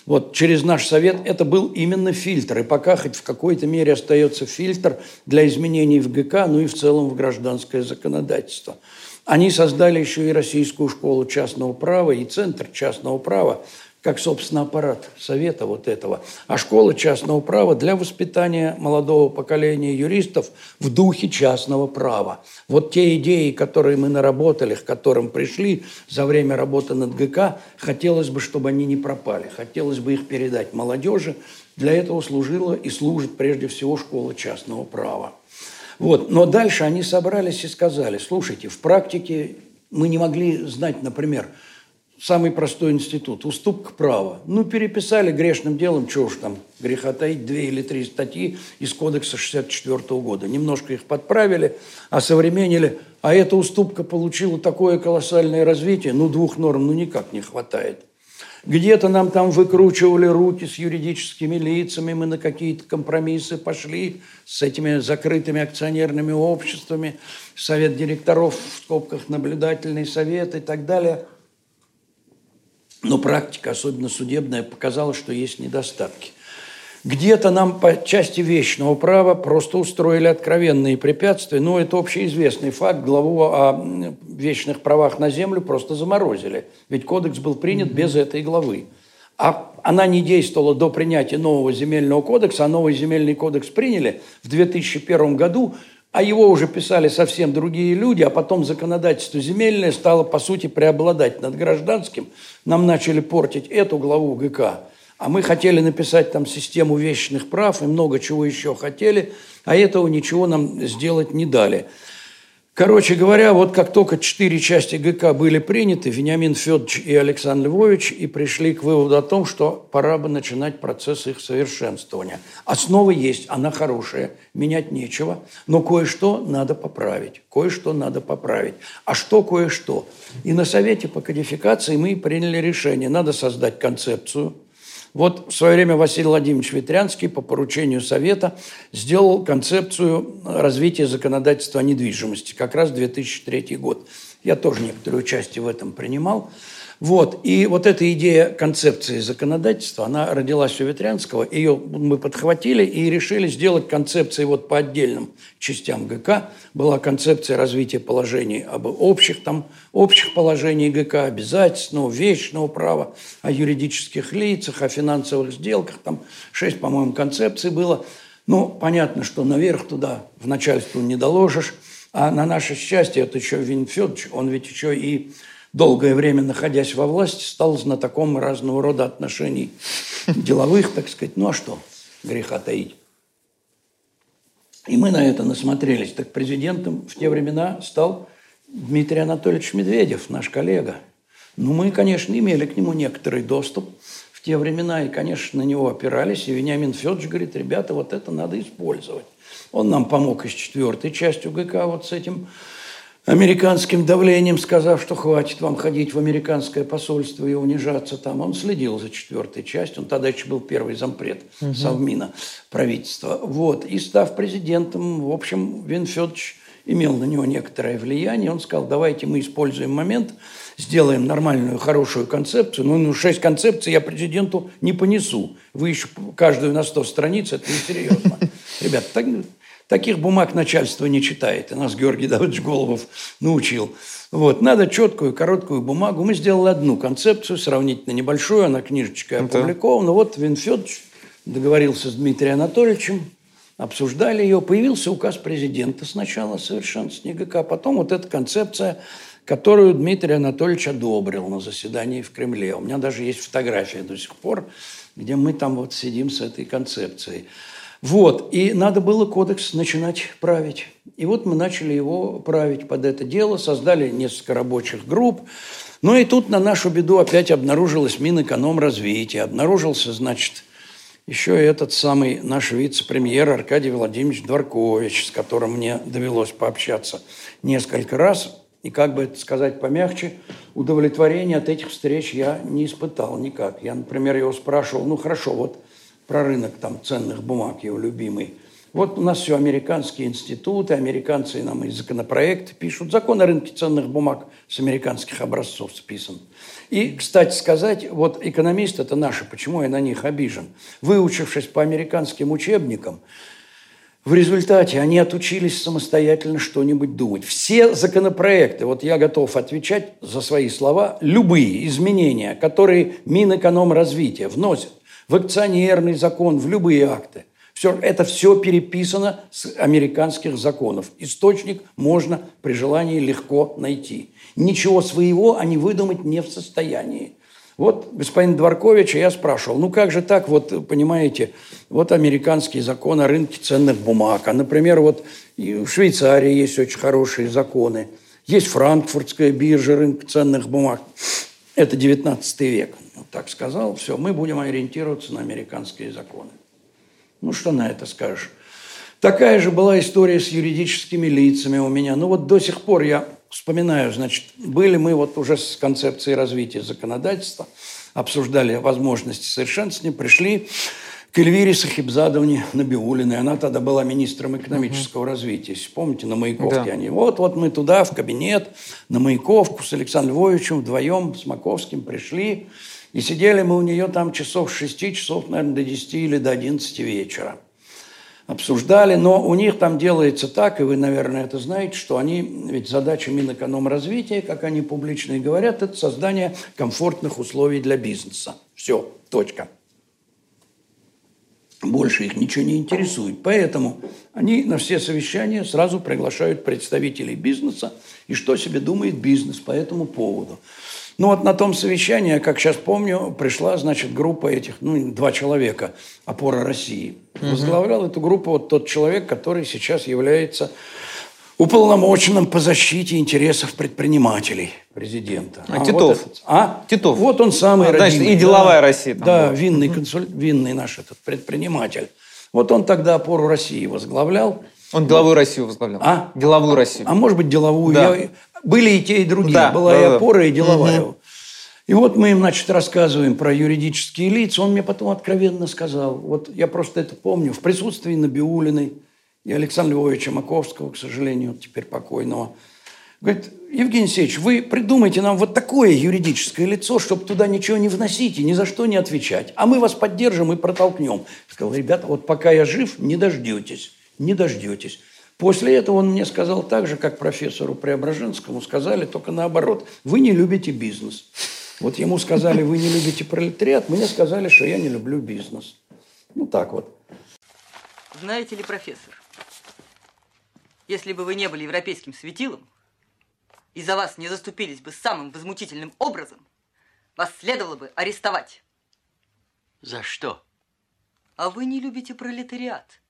Вот через наш совет это был именно фильтр. И пока хоть в какой-то мере остается фильтр для изменений в ГК, ну и в целом в гражданское законодательство. Они создали еще и Российскую школу частного права и Центр частного права, как, собственно, аппарат совета вот этого, а школа частного права для воспитания молодого поколения юристов в духе частного права. Вот те идеи, которые мы наработали, к которым пришли за время работы над ГК, хотелось бы, чтобы они не пропали. Хотелось бы их передать молодежи. Для этого служила и служит прежде всего школа частного права. Вот. Но дальше они собрались и сказали, слушайте, в практике мы не могли знать, например, самый простой институт, уступка права. Ну, переписали грешным делом, чего уж там греха таить, две или три статьи из кодекса 64 года. Немножко их подправили, осовременили, а эта уступка получила такое колоссальное развитие, ну, двух норм ну никак не хватает. Где-то нам там выкручивали руки с юридическими лицами, мы на какие-то компромиссы пошли с этими закрытыми акционерными обществами, совет директоров, в скобках наблюдательный совет и так далее – но практика, особенно судебная, показала, что есть недостатки. Где-то нам по части вечного права просто устроили откровенные препятствия. Но это общеизвестный факт. Главу о вечных правах на землю просто заморозили. Ведь кодекс был принят mm-hmm. без этой главы. А она не действовала до принятия нового земельного кодекса, а новый земельный кодекс приняли в 2001 году – а его уже писали совсем другие люди, а потом законодательство земельное стало, по сути, преобладать над гражданским. Нам начали портить эту главу ГК. А мы хотели написать там систему вечных прав и много чего еще хотели, а этого ничего нам сделать не дали. Короче говоря, вот как только четыре части ГК были приняты, Вениамин Федорович и Александр Львович и пришли к выводу о том, что пора бы начинать процесс их совершенствования. Основа есть, она хорошая, менять нечего, но кое-что надо поправить, кое-что надо поправить. А что кое-что? И на Совете по кодификации мы приняли решение, надо создать концепцию – вот в свое время Василий Владимирович Ветрянский по поручению Совета сделал концепцию развития законодательства о недвижимости, как раз 2003 год. Я тоже некоторое участие в этом принимал. Вот. И вот эта идея концепции законодательства, она родилась у Ветрянского. Ее мы подхватили и решили сделать концепции вот по отдельным частям ГК. Была концепция развития положений об общих, там, общих положений ГК, обязательственного, вечного права, о юридических лицах, о финансовых сделках. Там шесть, по-моему, концепций было. Ну, понятно, что наверх туда в начальство не доложишь. А на наше счастье, это еще Вин Федорович, он ведь еще и долгое время находясь во власти, стал знатоком разного рода отношений деловых, так сказать. Ну а что греха таить? И мы на это насмотрелись. Так президентом в те времена стал Дмитрий Анатольевич Медведев, наш коллега. Ну, мы, конечно, имели к нему некоторый доступ в те времена, и, конечно, на него опирались. И Вениамин Федорович говорит, ребята, вот это надо использовать. Он нам помог и с четвертой частью ГК вот с этим американским давлением, сказав, что хватит вам ходить в американское посольство и унижаться там. Он следил за четвертой частью. Он тогда еще был первый зампред угу. Совмина правительства. Вот. И став президентом, в общем, Вин Федорович имел на него некоторое влияние. Он сказал, давайте мы используем момент, сделаем нормальную, хорошую концепцию. Ну, ну шесть концепций я президенту не понесу. Вы еще каждую на сто страниц, это несерьезно. Ребята, так, Таких бумаг начальство не читает. И нас Георгий Давыдович Голубов научил. Вот. Надо четкую, короткую бумагу. Мы сделали одну концепцию, сравнительно небольшую, она книжечкой опубликована. Да. Вот Вин Федорович договорился с Дмитрием Анатольевичем, обсуждали ее. Появился указ президента сначала совершенно с НИГК, потом вот эта концепция, которую Дмитрий Анатольевич одобрил на заседании в Кремле. У меня даже есть фотография до сих пор, где мы там вот сидим с этой концепцией. Вот, и надо было кодекс начинать править. И вот мы начали его править под это дело, создали несколько рабочих групп. Ну и тут на нашу беду опять обнаружилась Минэкономразвития. Обнаружился, значит, еще и этот самый наш вице-премьер Аркадий Владимирович Дворкович, с которым мне довелось пообщаться несколько раз. И, как бы это сказать помягче, удовлетворения от этих встреч я не испытал никак. Я, например, его спрашивал, ну хорошо, вот про рынок там ценных бумаг, его любимый. Вот у нас все американские институты, американцы нам и законопроекты пишут. Закон о рынке ценных бумаг с американских образцов списан. И, кстати сказать, вот экономисты это наши, почему я на них обижен. Выучившись по американским учебникам, в результате они отучились самостоятельно что-нибудь думать. Все законопроекты, вот я готов отвечать за свои слова, любые изменения, которые Минэкономразвития вносит в акционерный закон, в любые акты. Все, это все переписано с американских законов. Источник можно при желании легко найти. Ничего своего они выдумать не в состоянии. Вот господин Дворкович, я спрашивал, ну как же так, вот понимаете, вот американский закон о рынке ценных бумаг, а, например, вот в Швейцарии есть очень хорошие законы, есть франкфуртская биржа рынка ценных бумаг, это 19 век так сказал, все, мы будем ориентироваться на американские законы. Ну, что на это скажешь? Такая же была история с юридическими лицами у меня. Ну, вот до сих пор я вспоминаю, значит, были мы вот уже с концепцией развития законодательства, обсуждали возможности совершенствования, пришли к Эльвире Сахибзадовне Набиулиной. Она тогда была министром экономического uh-huh. развития. Помните, на Маяковке да. они. Вот, вот мы туда, в кабинет, на Маяковку с Александром Львовичем вдвоем, с Маковским пришли. И сидели мы у нее там часов с 6, часов, наверное, до 10 или до 11 вечера. Обсуждали, но у них там делается так, и вы, наверное, это знаете, что они, ведь задача Минэкономразвития, как они публично и говорят, это создание комфортных условий для бизнеса. Все, точка. Больше их ничего не интересует. Поэтому они на все совещания сразу приглашают представителей бизнеса и что себе думает бизнес по этому поводу. Ну вот на том совещании, как сейчас помню, пришла, значит, группа этих, ну, два человека, опора России. Возглавлял эту группу вот тот человек, который сейчас является уполномоченным по защите интересов предпринимателей президента. А, а Титов. Вот этот, а? Титов. Вот он самый а, Значит, и деловая да, Россия. Там да, была. винный, консуль, винный наш этот предприниматель. Вот он тогда опору России возглавлял. Он деловую вот. Россию возглавлял. А? Деловую Россию. А может быть, деловую. Да. Я, были и те, и другие. Да, Была да, и опора, да. и деловая. Угу. И вот мы им, значит, рассказываем про юридические лица. Он мне потом откровенно сказал, вот я просто это помню, в присутствии Набиулиной и Александра Львовича Маковского, к сожалению, теперь покойного, говорит, Евгений Алексеевич, вы придумайте нам вот такое юридическое лицо, чтобы туда ничего не вносить и ни за что не отвечать. А мы вас поддержим и протолкнем. Сказал, ребята, вот пока я жив, не дождетесь, не дождетесь. После этого он мне сказал так же, как профессору Преображенскому сказали, только наоборот. Вы не любите бизнес. Вот ему сказали, вы не любите пролетариат, мне сказали, что я не люблю бизнес. Ну так вот. Знаете ли, профессор, если бы вы не были европейским светилом, и за вас не заступились бы самым возмутительным образом, вас следовало бы арестовать. За что? А вы не любите пролетариат.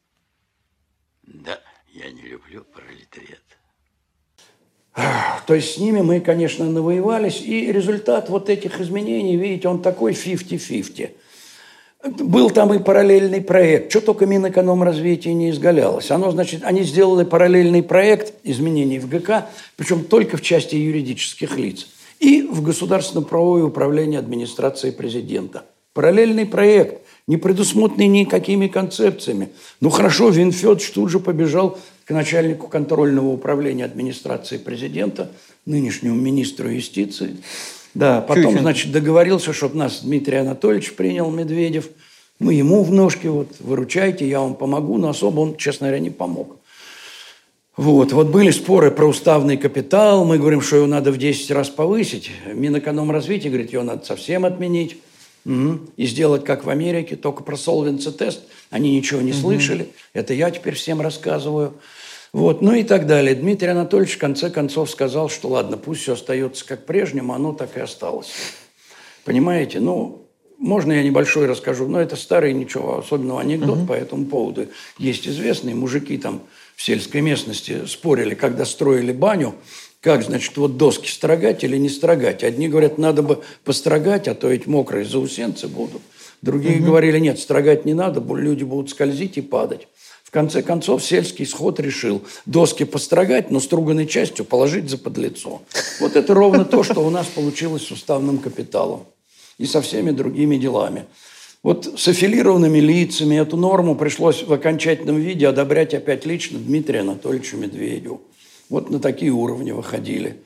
Да. Я не люблю пролетариат. То есть с ними мы, конечно, навоевались, и результат вот этих изменений, видите, он такой 50-50. Был там и параллельный проект. Что только Минэкономразвитие не изгалялось. Оно, значит, они сделали параллельный проект изменений в ГК, причем только в части юридических лиц, и в государственное правовое управление администрации президента. Параллельный проект не предусмотренный никакими концепциями. Ну хорошо, Винфедович тут же побежал к начальнику контрольного управления администрации президента, нынешнему министру юстиции. Да, потом, значит, договорился, чтобы нас Дмитрий Анатольевич принял, Медведев. Ну, ему в ножки, вот, выручайте, я вам помогу, но особо он, честно говоря, не помог. Вот, вот были споры про уставный капитал, мы говорим, что его надо в 10 раз повысить. Минэкономразвитие говорит, его надо совсем отменить. Угу. И сделать, как в Америке, только про solvency тест. Они ничего не угу. слышали. Это я теперь всем рассказываю. Вот, ну и так далее. Дмитрий Анатольевич в конце концов сказал, что ладно, пусть все остается как прежнему, оно так и осталось. Понимаете? Ну, можно я небольшой расскажу, но это старый, ничего особенного анекдот угу. по этому поводу. Есть известные мужики там в сельской местности спорили, когда строили баню, как, значит, вот доски строгать или не строгать. Одни говорят, надо бы построгать, а то ведь мокрые заусенцы будут. Другие угу. говорили, нет, строгать не надо, люди будут скользить и падать. Конце концов, сельский сход решил доски построгать, но струганной частью положить за подлицо. Вот это ровно то, что у нас получилось с уставным капиталом и со всеми другими делами. Вот с аффилированными лицами эту норму пришлось в окончательном виде одобрять опять лично Дмитрию Анатольевичу Медведеву. Вот на такие уровни выходили.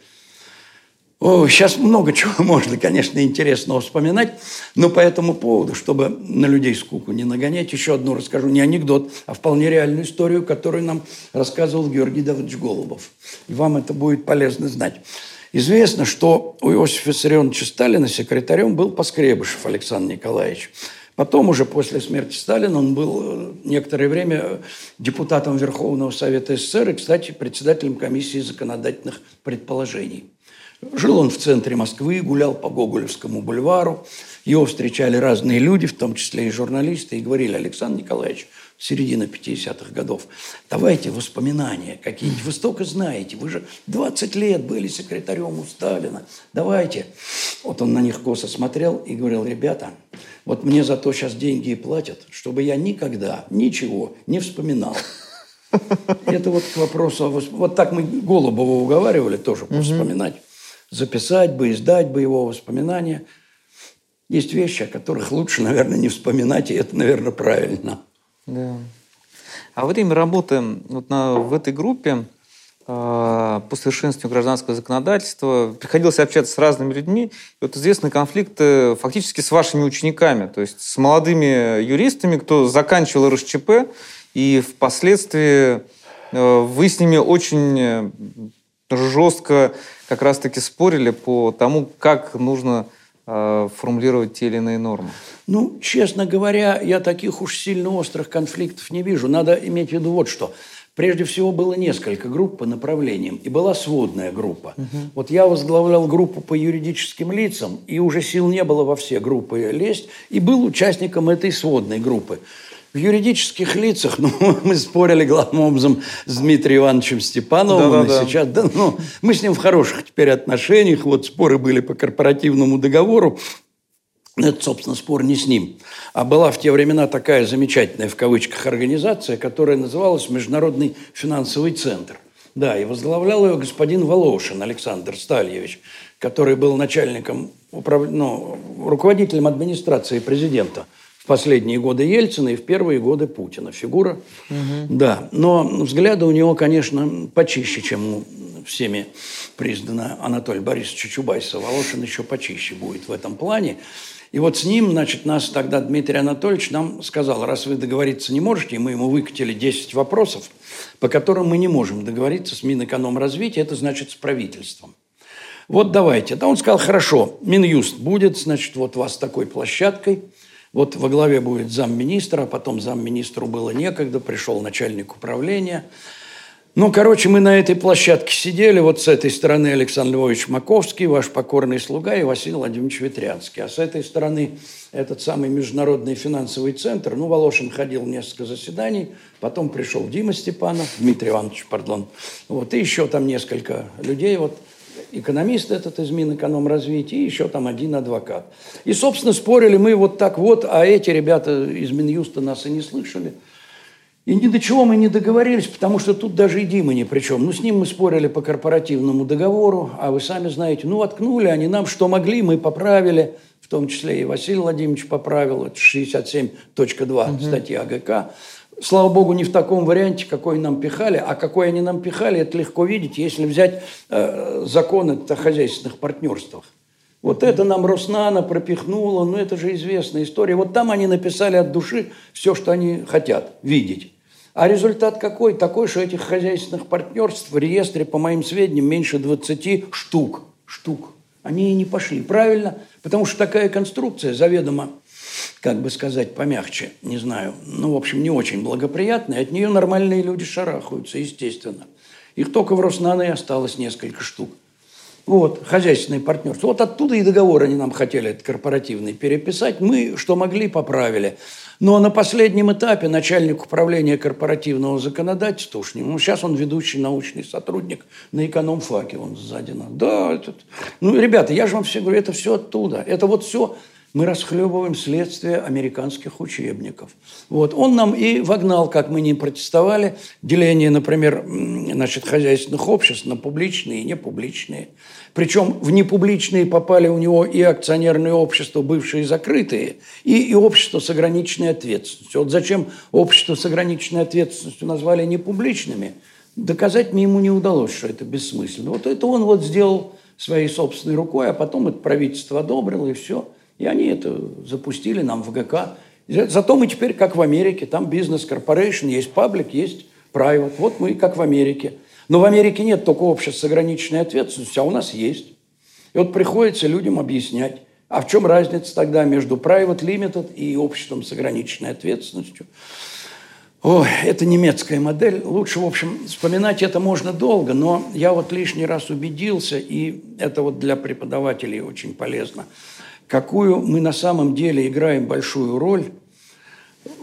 О, сейчас много чего можно, конечно, интересного вспоминать, но по этому поводу, чтобы на людей скуку не нагонять, еще одну расскажу, не анекдот, а вполне реальную историю, которую нам рассказывал Георгий Давыдович Голубов. И вам это будет полезно знать. Известно, что у Иосифа Виссарионовича Сталина секретарем был Поскребышев Александр Николаевич. Потом уже после смерти Сталина он был э, некоторое время депутатом Верховного Совета СССР и, кстати, председателем комиссии законодательных предположений. Жил он в центре Москвы, гулял по Гоголевскому бульвару. Его встречали разные люди, в том числе и журналисты, и говорили, Александр Николаевич, середина 50-х годов. Давайте воспоминания какие-нибудь. Вы столько знаете. Вы же 20 лет были секретарем у Сталина. Давайте. Вот он на них косо смотрел и говорил, ребята, вот мне за то сейчас деньги и платят, чтобы я никогда ничего не вспоминал. Это вот к вопросу Вот так мы Голубова уговаривали тоже вспоминать. Записать бы, издать бы его воспоминания. Есть вещи, о которых лучше, наверное, не вспоминать, и это, наверное, правильно. Да. А время работы вот на, в этой группе э, по совершенствованию гражданского законодательства приходилось общаться с разными людьми. И вот известны конфликты фактически с вашими учениками, то есть с молодыми юристами, кто заканчивал РСЧП, и впоследствии э, вы с ними очень э, жестко как раз-таки спорили по тому, как нужно э, формулировать те или иные нормы. Ну, честно говоря, я таких уж сильно острых конфликтов не вижу. Надо иметь в виду вот что. Прежде всего было несколько групп по направлениям, и была сводная группа. Угу. Вот я возглавлял группу по юридическим лицам, и уже сил не было во все группы лезть, и был участником этой сводной группы. В юридических лицах, ну, мы спорили главным образом с Дмитрием Ивановичем Степановым, да, да, да. сейчас, да, ну, мы с ним в хороших теперь отношениях, вот споры были по корпоративному договору, это, собственно, спор не с ним. А была в те времена такая замечательная, в кавычках, организация, которая называлась Международный финансовый центр. Да, и возглавлял ее господин Волошин Александр Стальевич, который был начальником, управ... ну, руководителем администрации президента в последние годы Ельцина и в первые годы Путина. Фигура, угу. да. Но взгляды у него, конечно, почище, чем у всеми признана Анатолий Борисович Чубайса. Волошин еще почище будет в этом плане. И вот с ним, значит, нас тогда Дмитрий Анатольевич нам сказал, раз вы договориться не можете, мы ему выкатили 10 вопросов, по которым мы не можем договориться с Минэкономразвития, это значит с правительством. Вот давайте. Да он сказал, хорошо, Минюст будет, значит, вот вас такой площадкой, вот во главе будет замминистра, а потом замминистру было некогда, пришел начальник управления – ну, короче, мы на этой площадке сидели, вот с этой стороны Александр Львович Маковский, ваш покорный слуга, и Василий Владимирович Ветрянский. А с этой стороны этот самый Международный финансовый центр. Ну, Волошин ходил несколько заседаний, потом пришел Дима Степанов, Дмитрий Иванович, пардон. Вот, и еще там несколько людей, вот экономист этот из Минэкономразвития, и еще там один адвокат. И, собственно, спорили мы вот так вот, а эти ребята из Минюста нас и не слышали – и ни до чего мы не договорились, потому что тут даже и Дима ни при чем. Ну, с ним мы спорили по корпоративному договору, а вы сами знаете, ну, откнули они нам, что могли, мы поправили, в том числе и Василий Владимирович поправил, это 67.2 угу. статья АГК. Слава богу, не в таком варианте, какой нам пихали, а какой они нам пихали, это легко видеть, если взять э, закон о хозяйственных партнерствах. Вот это нам Роснана пропихнуло, ну это же известная история. Вот там они написали от души все, что они хотят видеть. А результат какой? Такой, что этих хозяйственных партнерств в реестре, по моим сведениям, меньше 20 штук. Штук. Они и не пошли. Правильно? Потому что такая конструкция заведомо как бы сказать помягче, не знаю, ну, в общем, не очень благоприятная, от нее нормальные люди шарахаются, естественно. Их только в Роснано и осталось несколько штук. Вот, хозяйственное партнерство. Вот оттуда и договор они нам хотели, этот корпоративный, переписать. Мы, что могли, поправили. Но на последнем этапе начальник управления корпоративного законодательства, уж не, ну, сейчас он ведущий научный сотрудник на экономфаке, он сзади нас. Да, этот, ну, ребята, я же вам все говорю, это все оттуда. Это вот все мы расхлебываем следствие американских учебников. Вот. Он нам и вогнал, как мы не протестовали, деление, например, значит, хозяйственных обществ на публичные и непубличные. Причем в непубличные попали у него и акционерные общества, бывшие закрытые, и, и общество с ограниченной ответственностью. Вот зачем общество с ограниченной ответственностью назвали непубличными, доказать мне ему не удалось, что это бессмысленно. Вот это он вот сделал своей собственной рукой, а потом это правительство одобрило, и все – и они это запустили нам в ГК. Зато мы теперь как в Америке. Там бизнес-корпорейшн, есть паблик, есть private. Вот мы как в Америке. Но в Америке нет только обществ с ограниченной ответственностью, а у нас есть. И вот приходится людям объяснять, а в чем разница тогда между private limited и обществом с ограниченной ответственностью? Ой, это немецкая модель. Лучше, в общем, вспоминать это можно долго, но я вот лишний раз убедился, и это вот для преподавателей очень полезно – какую мы на самом деле играем большую роль,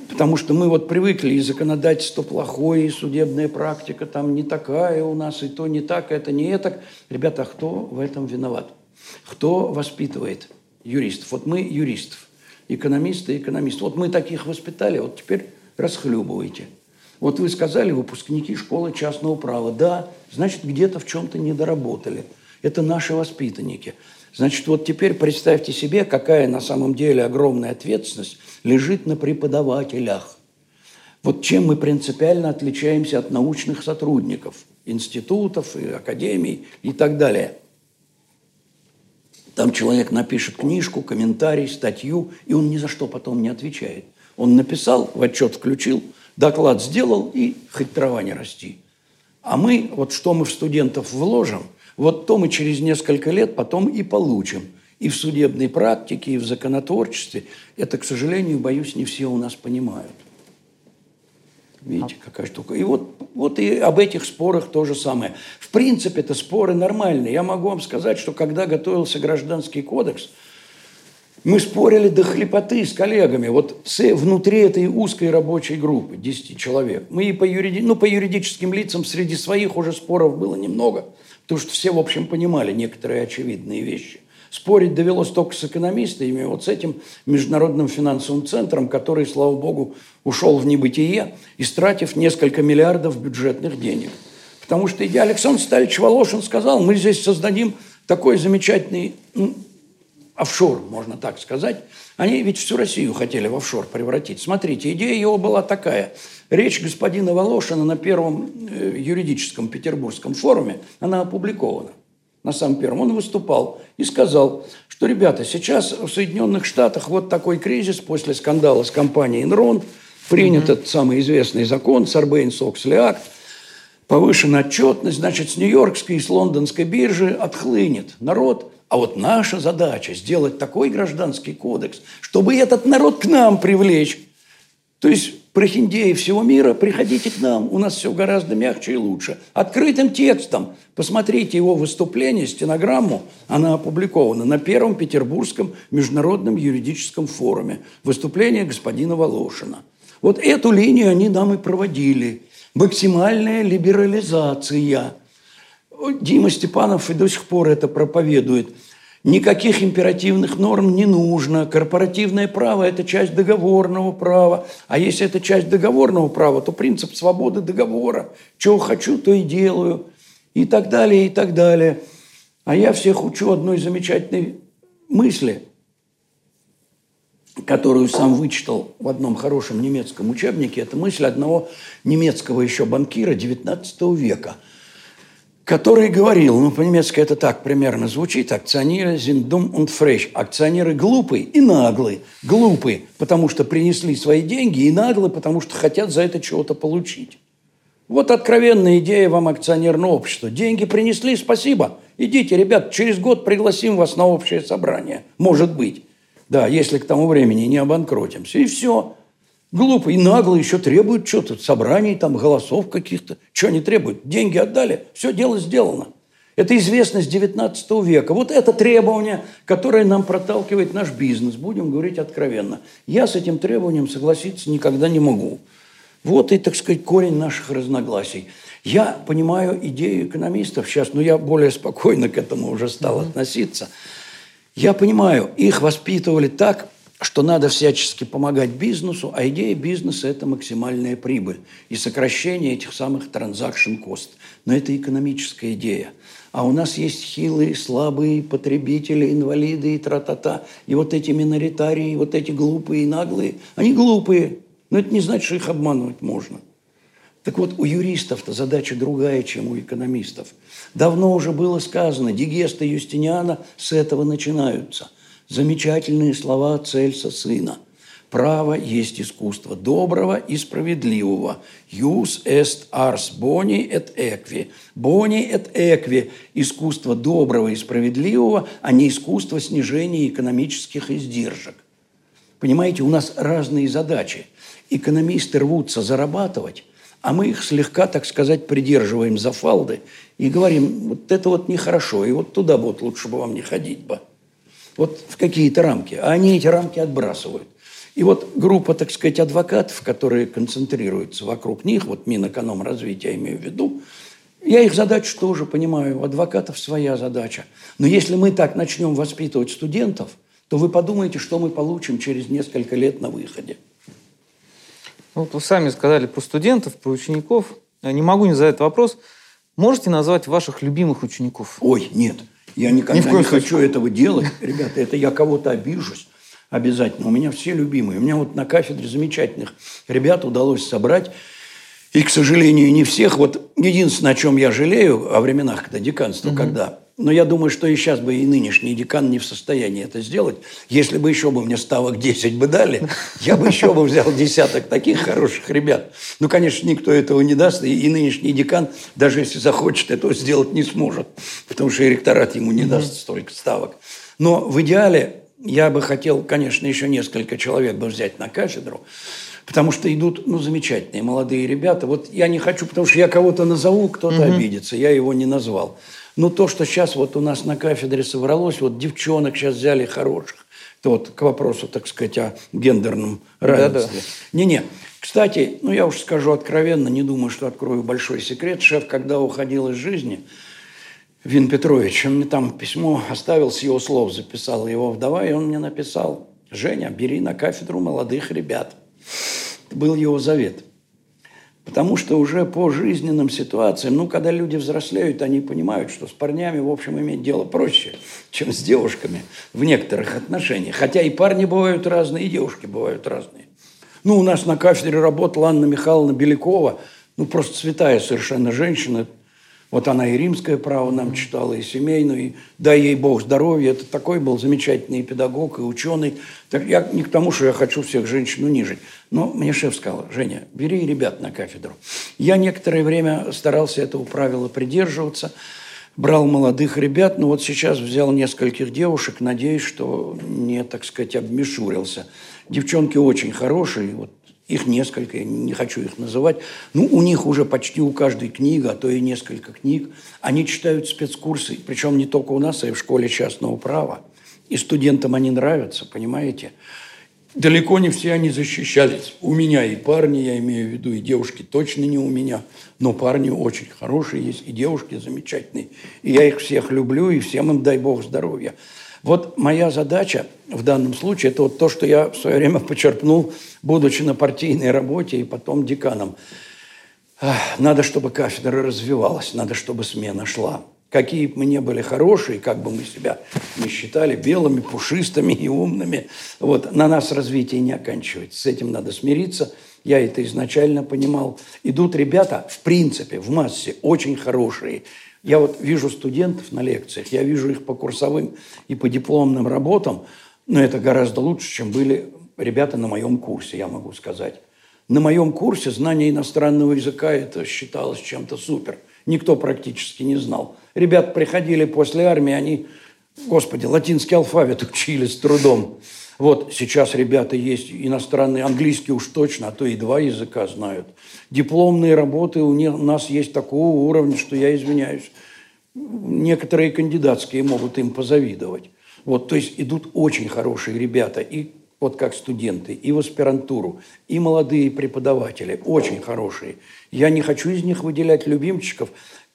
потому что мы вот привыкли, и законодательство плохое, и судебная практика там не такая у нас, и то не так, это не это. Ребята, а кто в этом виноват? Кто воспитывает юристов? Вот мы юристов, экономисты, экономисты. Вот мы таких воспитали, вот теперь расхлебывайте. Вот вы сказали, выпускники школы частного права. Да, значит, где-то в чем-то недоработали. Это наши воспитанники. Значит, вот теперь представьте себе, какая на самом деле огромная ответственность лежит на преподавателях. Вот чем мы принципиально отличаемся от научных сотрудников, институтов и академий и так далее. Там человек напишет книжку, комментарий, статью, и он ни за что потом не отвечает. Он написал, в отчет включил, доклад сделал, и хоть трава не расти. А мы, вот что мы в студентов вложим – вот то мы через несколько лет потом и получим. И в судебной практике, и в законотворчестве. Это, к сожалению, боюсь, не все у нас понимают. Видите, какая штука. И вот, вот и об этих спорах то же самое. В принципе, это споры нормальные. Я могу вам сказать, что когда готовился гражданский кодекс, мы спорили до хлепоты с коллегами. Вот с, внутри этой узкой рабочей группы, 10 человек. Мы и по, юриди, ну, по юридическим лицам среди своих уже споров было немного – Потому что все, в общем, понимали некоторые очевидные вещи. Спорить довелось только с экономистами, вот с этим Международным финансовым центром, который, слава богу, ушел в небытие, истратив несколько миллиардов бюджетных денег. Потому что я, Александр Сталич Волошин сказал, мы здесь создадим такой замечательный офшор, можно так сказать. Они ведь всю Россию хотели в офшор превратить. Смотрите, идея его была такая. Речь господина Волошина на первом э, юридическом петербургском форуме, она опубликована. На самом первом он выступал и сказал, что, ребята, сейчас в Соединенных Штатах вот такой кризис после скандала с компанией Enron, принят mm-hmm. этот самый известный закон, Сарбейн-Соксли акт, повышена отчетность, значит, с Нью-Йоркской и с Лондонской биржи отхлынет народ. А вот наша задача сделать такой гражданский кодекс, чтобы этот народ к нам привлечь. То есть прохиндеи всего мира, приходите к нам, у нас все гораздо мягче и лучше. Открытым текстом посмотрите его выступление, стенограмму, она опубликована на Первом Петербургском международном юридическом форуме. Выступление господина Волошина. Вот эту линию они нам и проводили. Максимальная либерализация. Дима Степанов и до сих пор это проповедует – Никаких императивных норм не нужно. Корпоративное право – это часть договорного права. А если это часть договорного права, то принцип свободы договора. Чего хочу, то и делаю. И так далее, и так далее. А я всех учу одной замечательной мысли, которую сам вычитал в одном хорошем немецком учебнике. Это мысль одного немецкого еще банкира XIX века – который говорил, ну, по-немецки это так примерно звучит, акционеры dumm und frech. Акционеры глупые и наглые. Глупые, потому что принесли свои деньги, и наглые, потому что хотят за это чего-то получить. Вот откровенная идея вам акционерного общества. Деньги принесли, спасибо. Идите, ребят, через год пригласим вас на общее собрание. Может быть. Да, если к тому времени не обанкротимся. И все. Глупо и нагло еще требуют что-то, собраний, там, голосов каких-то. Что они требуют? Деньги отдали, все, дело сделано. Это известность 19 века. Вот это требование, которое нам проталкивает наш бизнес. Будем говорить откровенно. Я с этим требованием согласиться никогда не могу. Вот и, так сказать, корень наших разногласий. Я понимаю идею экономистов сейчас, но я более спокойно к этому уже стал mm-hmm. относиться. Я понимаю, их воспитывали так, что надо всячески помогать бизнесу, а идея бизнеса – это максимальная прибыль и сокращение этих самых транзакшн кост. Но это экономическая идея. А у нас есть хилые, слабые потребители, инвалиды и тра-та-та. И вот эти миноритарии, вот эти глупые и наглые, они глупые. Но это не значит, что их обманывать можно. Так вот, у юристов-то задача другая, чем у экономистов. Давно уже было сказано, Дигеста Юстиниана с этого начинаются – замечательные слова Цельса сына. Право есть искусство доброго и справедливого. Юс est ars boni et equi. Boni et equi – искусство доброго и справедливого, а не искусство снижения экономических издержек. Понимаете, у нас разные задачи. Экономисты рвутся зарабатывать, а мы их слегка, так сказать, придерживаем за фалды и говорим, вот это вот нехорошо, и вот туда вот лучше бы вам не ходить бы вот в какие-то рамки, а они эти рамки отбрасывают. И вот группа, так сказать, адвокатов, которые концентрируются вокруг них, вот Минэкономразвития я имею в виду, я их задачу тоже понимаю, у адвокатов своя задача. Но если мы так начнем воспитывать студентов, то вы подумайте, что мы получим через несколько лет на выходе. Вот вы сами сказали про студентов, про учеников. Я не могу не задать вопрос. Можете назвать ваших любимых учеников? Ой, нет. Я никогда Ни не хочу этого делать. Ребята, это я кого-то обижусь обязательно. У меня все любимые. У меня вот на кафедре замечательных ребят удалось собрать. И, к сожалению, не всех. Вот единственное, о чем я жалею о временах, когда деканство, угу. когда но я думаю, что и сейчас бы и нынешний декан не в состоянии это сделать. Если бы еще бы мне ставок 10 бы дали, я бы еще бы взял десяток таких хороших ребят. Ну, конечно, никто этого не даст, и, и нынешний декан, даже если захочет, этого сделать не сможет, потому что и ректорат ему не даст столько ставок. Но в идеале я бы хотел, конечно, еще несколько человек бы взять на кафедру, потому что идут, ну, замечательные молодые ребята. Вот я не хочу, потому что я кого-то назову, кто-то угу. обидится, я его не назвал. Но то, что сейчас вот у нас на кафедре собралось, вот девчонок сейчас взяли хороших, это вот к вопросу, так сказать, о гендерном равенстве. Не-не. Кстати, ну я уж скажу откровенно, не думаю, что открою большой секрет. Шеф, когда уходил из жизни, Вин Петрович, он мне там письмо оставил с его слов, записал его вдова, и он мне написал, Женя, бери на кафедру молодых ребят. Это был его завет. Потому что уже по жизненным ситуациям, ну, когда люди взрослеют, они понимают, что с парнями, в общем, иметь дело проще, чем с девушками в некоторых отношениях. Хотя и парни бывают разные, и девушки бывают разные. Ну, у нас на кафедре работала Анна Михайловна Белякова, ну, просто святая совершенно женщина, вот она и римское право нам читала, и семейную, и дай ей Бог здоровья. Это такой был замечательный педагог, и ученый. Так я не к тому, что я хочу всех женщин унижить. Но мне шеф сказал, Женя, бери ребят на кафедру. Я некоторое время старался этого правила придерживаться, брал молодых ребят, но вот сейчас взял нескольких девушек, надеюсь, что не, так сказать, обмешурился. Девчонки очень хорошие, вот их несколько, я не хочу их называть. Ну, у них уже почти у каждой книга, а то и несколько книг. Они читают спецкурсы, причем не только у нас, а и в школе частного права. И студентам они нравятся, понимаете? Далеко не все они защищались. У меня и парни, я имею в виду, и девушки точно не у меня. Но парни очень хорошие есть, и девушки замечательные. И я их всех люблю, и всем им дай бог здоровья. Вот моя задача в данном случае, это вот то, что я в свое время почерпнул, будучи на партийной работе и потом деканом. Надо, чтобы кафедра развивалась, надо, чтобы смена шла. Какие бы мы не были хорошие, как бы мы себя не считали белыми, пушистыми и умными, вот, на нас развитие не оканчивается. С этим надо смириться. Я это изначально понимал. Идут ребята, в принципе, в массе, очень хорошие, я вот вижу студентов на лекциях, я вижу их по курсовым и по дипломным работам, но это гораздо лучше, чем были ребята на моем курсе, я могу сказать. На моем курсе знание иностранного языка это считалось чем-то супер. Никто практически не знал. Ребята приходили после армии, они, господи, латинский алфавит учили с трудом. Вот сейчас ребята есть иностранные, английский уж точно, а то и два языка знают. Дипломные работы у нас есть такого уровня, что я извиняюсь. Некоторые кандидатские могут им позавидовать. Вот, то есть идут очень хорошие ребята, и вот как студенты, и в аспирантуру, и молодые преподаватели, очень хорошие. Я не хочу из них выделять любимчиков.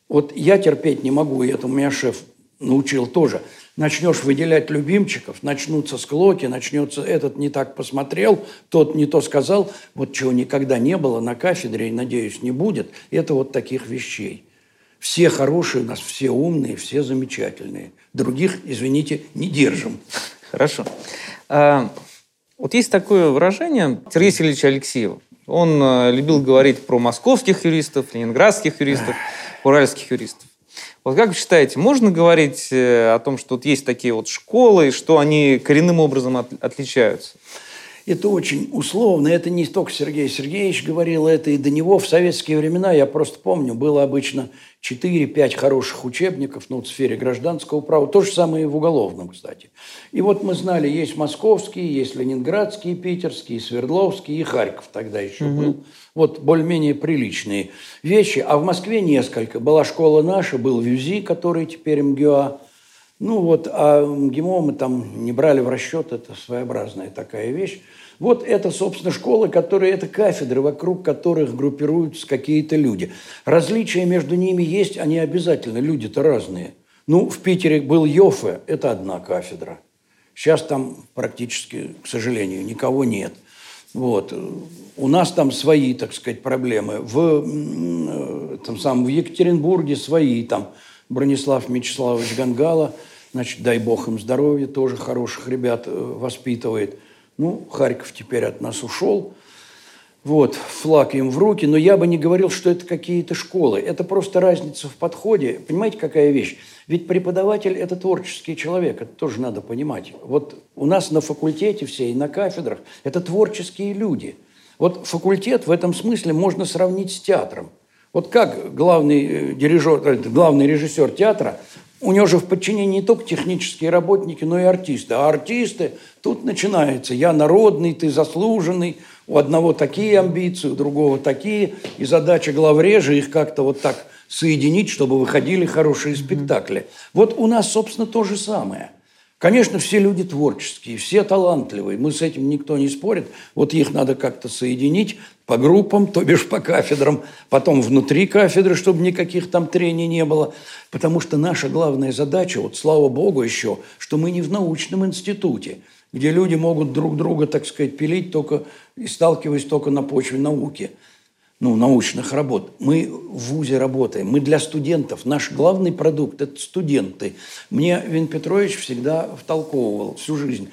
Вот я терпеть не могу, и это у меня шеф научил тоже. Начнешь выделять любимчиков, начнутся склоки, начнется этот не так посмотрел, тот не то сказал. Вот чего никогда не было на кафедре, и, надеюсь, не будет, это вот таких вещей. Все хорошие у нас, все умные, все замечательные. Других, извините, не держим. Хорошо. А, вот есть такое выражение Сергея Сергеевича Алексеева. Он а, любил говорить про московских юристов, ленинградских юристов, уральских юристов. Вот как вы считаете, можно говорить э, о том, что вот есть такие вот школы, что они коренным образом от, отличаются? Это очень условно. Это не только Сергей Сергеевич говорил, это и до него. В советские времена, я просто помню, было обычно 4-5 хороших учебников ну, в сфере гражданского права. То же самое и в уголовном, кстати. И вот мы знали, есть московские, есть ленинградские, питерские, свердловские и Харьков тогда еще угу. был. Вот более-менее приличные вещи. А в Москве несколько. Была школа наша, был ВЮЗИ, который теперь МГУА. Ну вот, а МГИМО мы там не брали в расчет, это своеобразная такая вещь. Вот это, собственно, школы, которые, это кафедры, вокруг которых группируются какие-то люди. Различия между ними есть, они обязательно, люди-то разные. Ну, в Питере был Йофе, это одна кафедра. Сейчас там практически, к сожалению, никого нет. Вот. У нас там свои, так сказать, проблемы. В, там, сам, в Екатеринбурге свои. Там Бронислав Мячеславович Гангала, значит, дай бог им здоровья, тоже хороших ребят э, воспитывает – ну, Харьков теперь от нас ушел. Вот, флаг им в руки. Но я бы не говорил, что это какие-то школы. Это просто разница в подходе. Понимаете, какая вещь? Ведь преподаватель – это творческий человек. Это тоже надо понимать. Вот у нас на факультете все и на кафедрах – это творческие люди. Вот факультет в этом смысле можно сравнить с театром. Вот как главный, э, дирижер, э, главный режиссер театра у него же в подчинении не только технические работники, но и артисты. А артисты, тут начинается, я народный, ты заслуженный, у одного такие амбиции, у другого такие, и задача главрежа их как-то вот так соединить, чтобы выходили хорошие спектакли. Вот у нас, собственно, то же самое – Конечно, все люди творческие, все талантливые, мы с этим никто не спорит. Вот их надо как-то соединить по группам, то бишь по кафедрам, потом внутри кафедры, чтобы никаких там трений не было. Потому что наша главная задача, вот слава богу еще, что мы не в научном институте, где люди могут друг друга, так сказать, пилить только и сталкиваясь только на почве науки – ну, научных работ. Мы в ВУЗе работаем, мы для студентов. Наш главный продукт – это студенты. Мне Вин Петрович всегда втолковывал всю жизнь.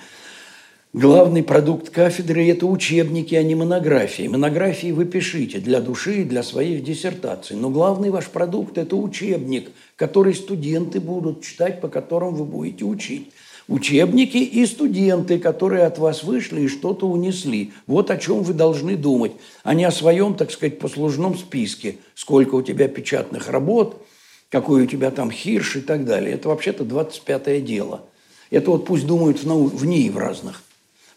Главный продукт кафедры – это учебники, а не монографии. Монографии вы пишите для души и для своих диссертаций. Но главный ваш продукт – это учебник, который студенты будут читать, по которому вы будете учить учебники и студенты, которые от вас вышли и что-то унесли. Вот о чем вы должны думать, а не о своем, так сказать, послужном списке. Сколько у тебя печатных работ, какой у тебя там хирш и так далее. Это вообще-то 25-е дело. Это вот пусть думают в, нау... в ней в разных.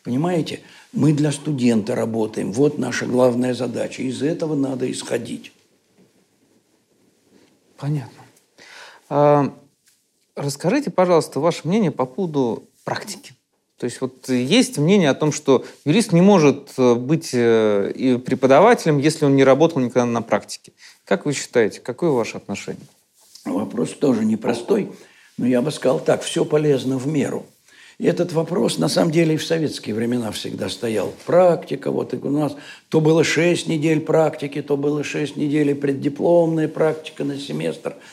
Понимаете? Мы для студента работаем. Вот наша главная задача. Из этого надо исходить. Понятно. Расскажите, пожалуйста, ваше мнение по поводу практики. То есть вот есть мнение о том, что юрист не может э, быть э, преподавателем, если он не работал никогда на практике. Как вы считаете, какое ваше отношение? Вопрос тоже непростой, но я бы сказал так, все полезно в меру. И этот вопрос, на самом деле, и в советские времена всегда стоял. Практика, вот у нас то было 6 недель практики, то было 6 недель преддипломная практика на семестр –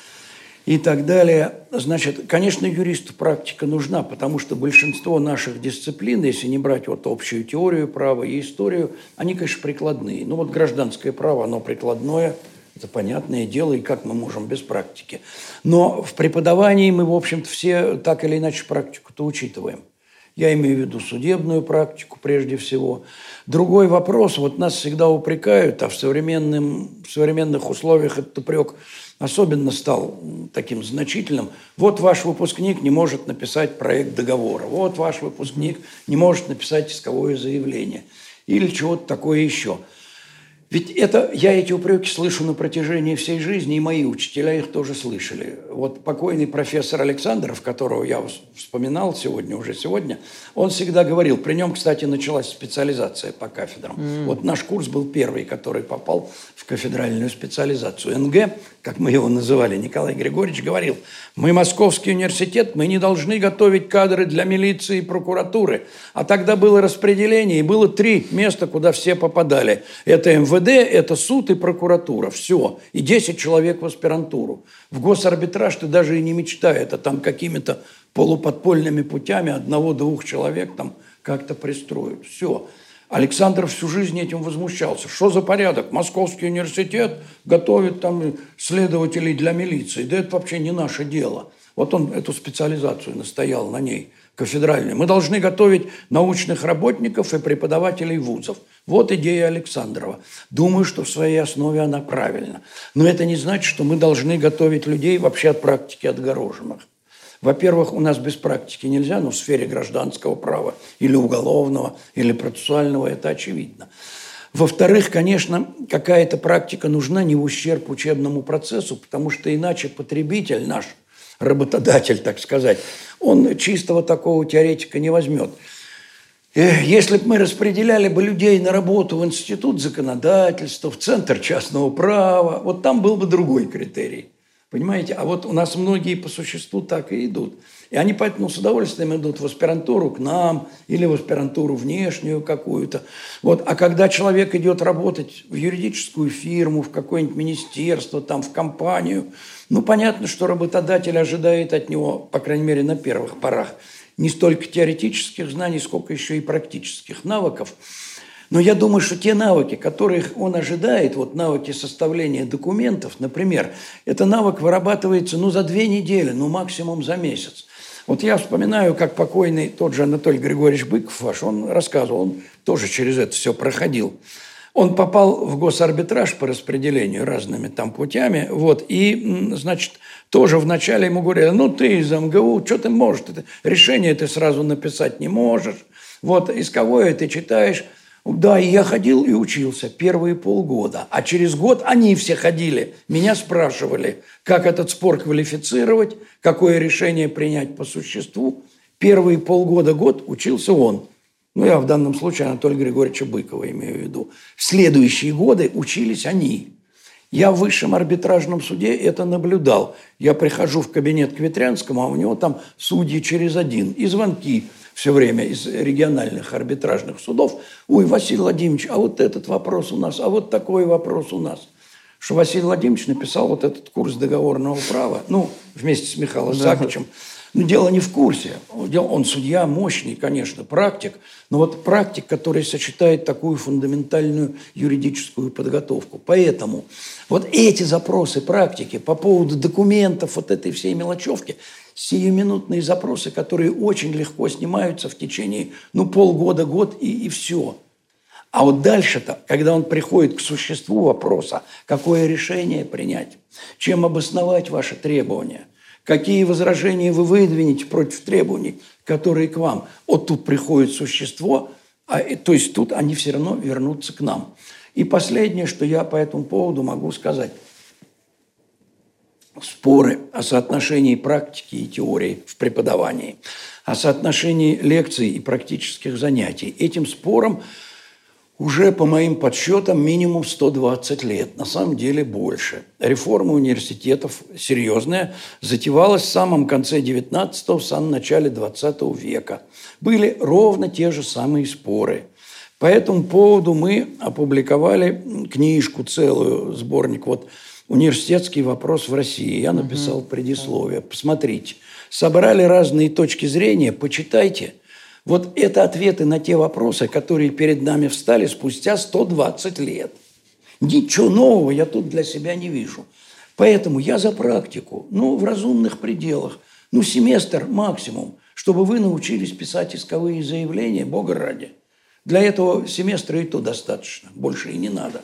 и так далее. Значит, конечно, юристу практика нужна, потому что большинство наших дисциплин, если не брать вот общую теорию права и историю, они, конечно, прикладные. Ну вот гражданское право, оно прикладное, это понятное дело, и как мы можем без практики. Но в преподавании мы, в общем-то, все так или иначе практику-то учитываем. Я имею в виду судебную практику прежде всего. Другой вопрос, вот нас всегда упрекают, а в, современном, в современных условиях этот упрек особенно стал таким значительным. Вот ваш выпускник не может написать проект договора, вот ваш выпускник не может написать исковое заявление или чего-то такое еще – ведь это, я эти упреки слышу на протяжении всей жизни, и мои учителя их тоже слышали. Вот покойный профессор Александров, которого я вспоминал сегодня, уже сегодня, он всегда говорил, при нем, кстати, началась специализация по кафедрам. Mm. Вот наш курс был первый, который попал в кафедральную специализацию. НГ, как мы его называли, Николай Григорьевич говорил, мы Московский университет, мы не должны готовить кадры для милиции и прокуратуры. А тогда было распределение, и было три места, куда все попадали. Это МВД, МВД – это суд и прокуратура. Все. И 10 человек в аспирантуру. В госарбитраж ты даже и не мечтай. Это там какими-то полуподпольными путями одного-двух человек там как-то пристроят. Все. Александр всю жизнь этим возмущался. Что за порядок? Московский университет готовит там следователей для милиции. Да это вообще не наше дело. Вот он эту специализацию настоял на ней – кафедральной. Мы должны готовить научных работников и преподавателей вузов. Вот идея Александрова. Думаю, что в своей основе она правильна. Но это не значит, что мы должны готовить людей вообще от практики отгороженных. Во-первых, у нас без практики нельзя, но в сфере гражданского права или уголовного, или процессуального это очевидно. Во-вторых, конечно, какая-то практика нужна не в ущерб учебному процессу, потому что иначе потребитель наш – работодатель, так сказать, он чистого такого теоретика не возьмет. Если бы мы распределяли бы людей на работу в институт законодательства, в центр частного права, вот там был бы другой критерий. Понимаете? А вот у нас многие по существу так и идут. И они поэтому с удовольствием идут в аспирантуру к нам или в аспирантуру внешнюю какую-то. Вот. А когда человек идет работать в юридическую фирму, в какое-нибудь министерство, там, в компанию, ну, понятно, что работодатель ожидает от него, по крайней мере, на первых порах, не столько теоретических знаний, сколько еще и практических навыков. Но я думаю, что те навыки, которых он ожидает, вот навыки составления документов, например, это навык вырабатывается ну, за две недели, ну максимум за месяц. Вот я вспоминаю, как покойный тот же Анатолий Григорьевич Быков ваш, он рассказывал, он тоже через это все проходил. Он попал в госарбитраж по распределению разными там путями, вот, и, значит, тоже вначале ему говорили, ну, ты из МГУ, что ты можешь, это, решение ты сразу написать не можешь, вот, исковое ты читаешь, да, и я ходил и учился первые полгода. А через год они все ходили. Меня спрашивали, как этот спор квалифицировать, какое решение принять по существу. Первые полгода, год учился он. Ну, я в данном случае Анатолия Григорьевича Быкова имею в виду. В следующие годы учились они. Я в высшем арбитражном суде это наблюдал. Я прихожу в кабинет к Ветрянскому, а у него там судьи через один. И звонки – все время из региональных арбитражных судов, ой, Василий Владимирович, а вот этот вопрос у нас, а вот такой вопрос у нас. Что Василий Владимирович написал вот этот курс договорного права, ну, вместе с Михаилом да. Сакичем. Но дело не в курсе. Он судья мощный, конечно, практик, но вот практик, который сочетает такую фундаментальную юридическую подготовку. Поэтому вот эти запросы практики по поводу документов, вот этой всей мелочевки, сиюминутные запросы, которые очень легко снимаются в течение ну, полгода, год и, и все. А вот дальше-то, когда он приходит к существу вопроса, какое решение принять, чем обосновать ваши требования, какие возражения вы выдвинете против требований, которые к вам, вот тут приходит существо, а, то есть тут они все равно вернутся к нам. И последнее, что я по этому поводу могу сказать – споры о соотношении практики и теории в преподавании, о соотношении лекций и практических занятий. Этим спором уже, по моим подсчетам, минимум 120 лет, на самом деле больше. Реформа университетов серьезная затевалась в самом конце 19-го, в самом начале 20 века. Были ровно те же самые споры. По этому поводу мы опубликовали книжку целую, сборник вот университетский вопрос в России. Я написал предисловие. Посмотрите. Собрали разные точки зрения, почитайте. Вот это ответы на те вопросы, которые перед нами встали спустя 120 лет. Ничего нового я тут для себя не вижу. Поэтому я за практику, ну, в разумных пределах. Ну, семестр максимум. чтобы вы научились писать исковые заявления, Бога ради. Для этого семестра и то достаточно, больше и не надо.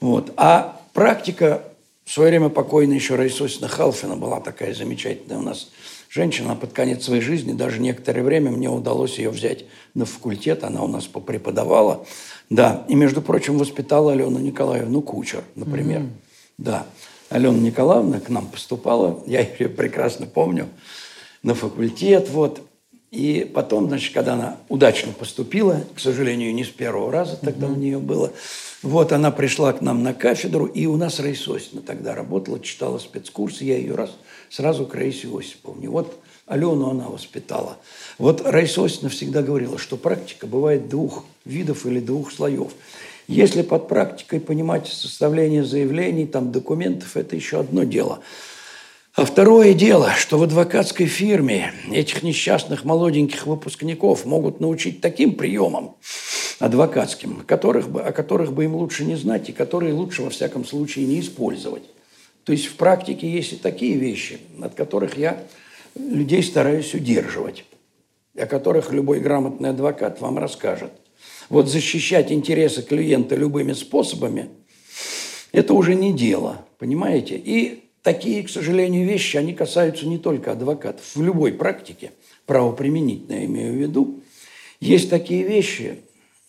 Вот. А практика, в свое время покойная еще Раисосина Халфина была такая замечательная у нас женщина, под конец своей жизни, даже некоторое время мне удалось ее взять на факультет, она у нас попреподавала. Да, и, между прочим, воспитала Алену Николаевну Кучер, например. Mm-hmm. Да, Алена Николаевна к нам поступала, я ее прекрасно помню, на факультет, вот. И потом, значит, когда она удачно поступила, к сожалению, не с первого раза тогда mm-hmm. у нее было, вот она пришла к нам на кафедру, и у нас Раисосина тогда работала, читала спецкурсы, я ее раз сразу к Раисе Осиповне. Вот Алену она воспитала. Вот Раиса Осиповна всегда говорила, что практика бывает двух видов или двух слоев. Если под практикой понимать составление заявлений, там, документов, это еще одно дело. А второе дело, что в адвокатской фирме этих несчастных молоденьких выпускников могут научить таким приемам адвокатским, которых бы, о которых бы им лучше не знать и которые лучше во всяком случае не использовать. То есть в практике есть и такие вещи, от которых я людей стараюсь удерживать, о которых любой грамотный адвокат вам расскажет. Вот защищать интересы клиента любыми способами – это уже не дело, понимаете? И такие, к сожалению, вещи, они касаются не только адвокатов. В любой практике, правоприменительной я имею в виду, есть такие вещи,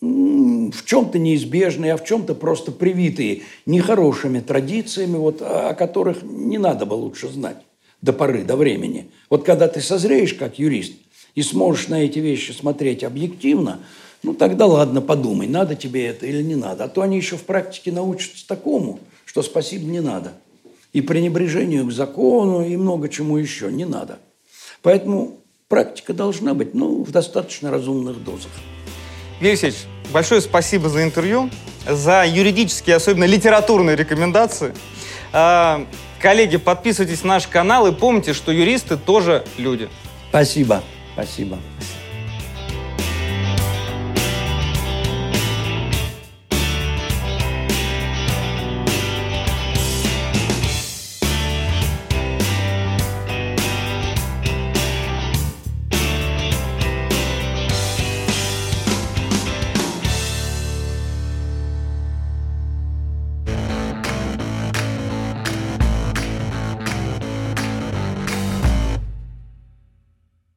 в чем-то неизбежные, а в чем-то просто привитые нехорошими традициями, вот, о которых не надо бы лучше знать до поры, до времени. Вот когда ты созреешь как юрист и сможешь на эти вещи смотреть объективно, ну тогда ладно, подумай, надо тебе это или не надо. А то они еще в практике научатся такому, что спасибо не надо. И пренебрежению к закону, и много чему еще не надо. Поэтому практика должна быть, ну, в достаточно разумных дозах. Алексеевич, большое спасибо за интервью, за юридические, особенно литературные рекомендации. А, коллеги, подписывайтесь на наш канал и помните, что юристы тоже люди. Спасибо. Спасибо.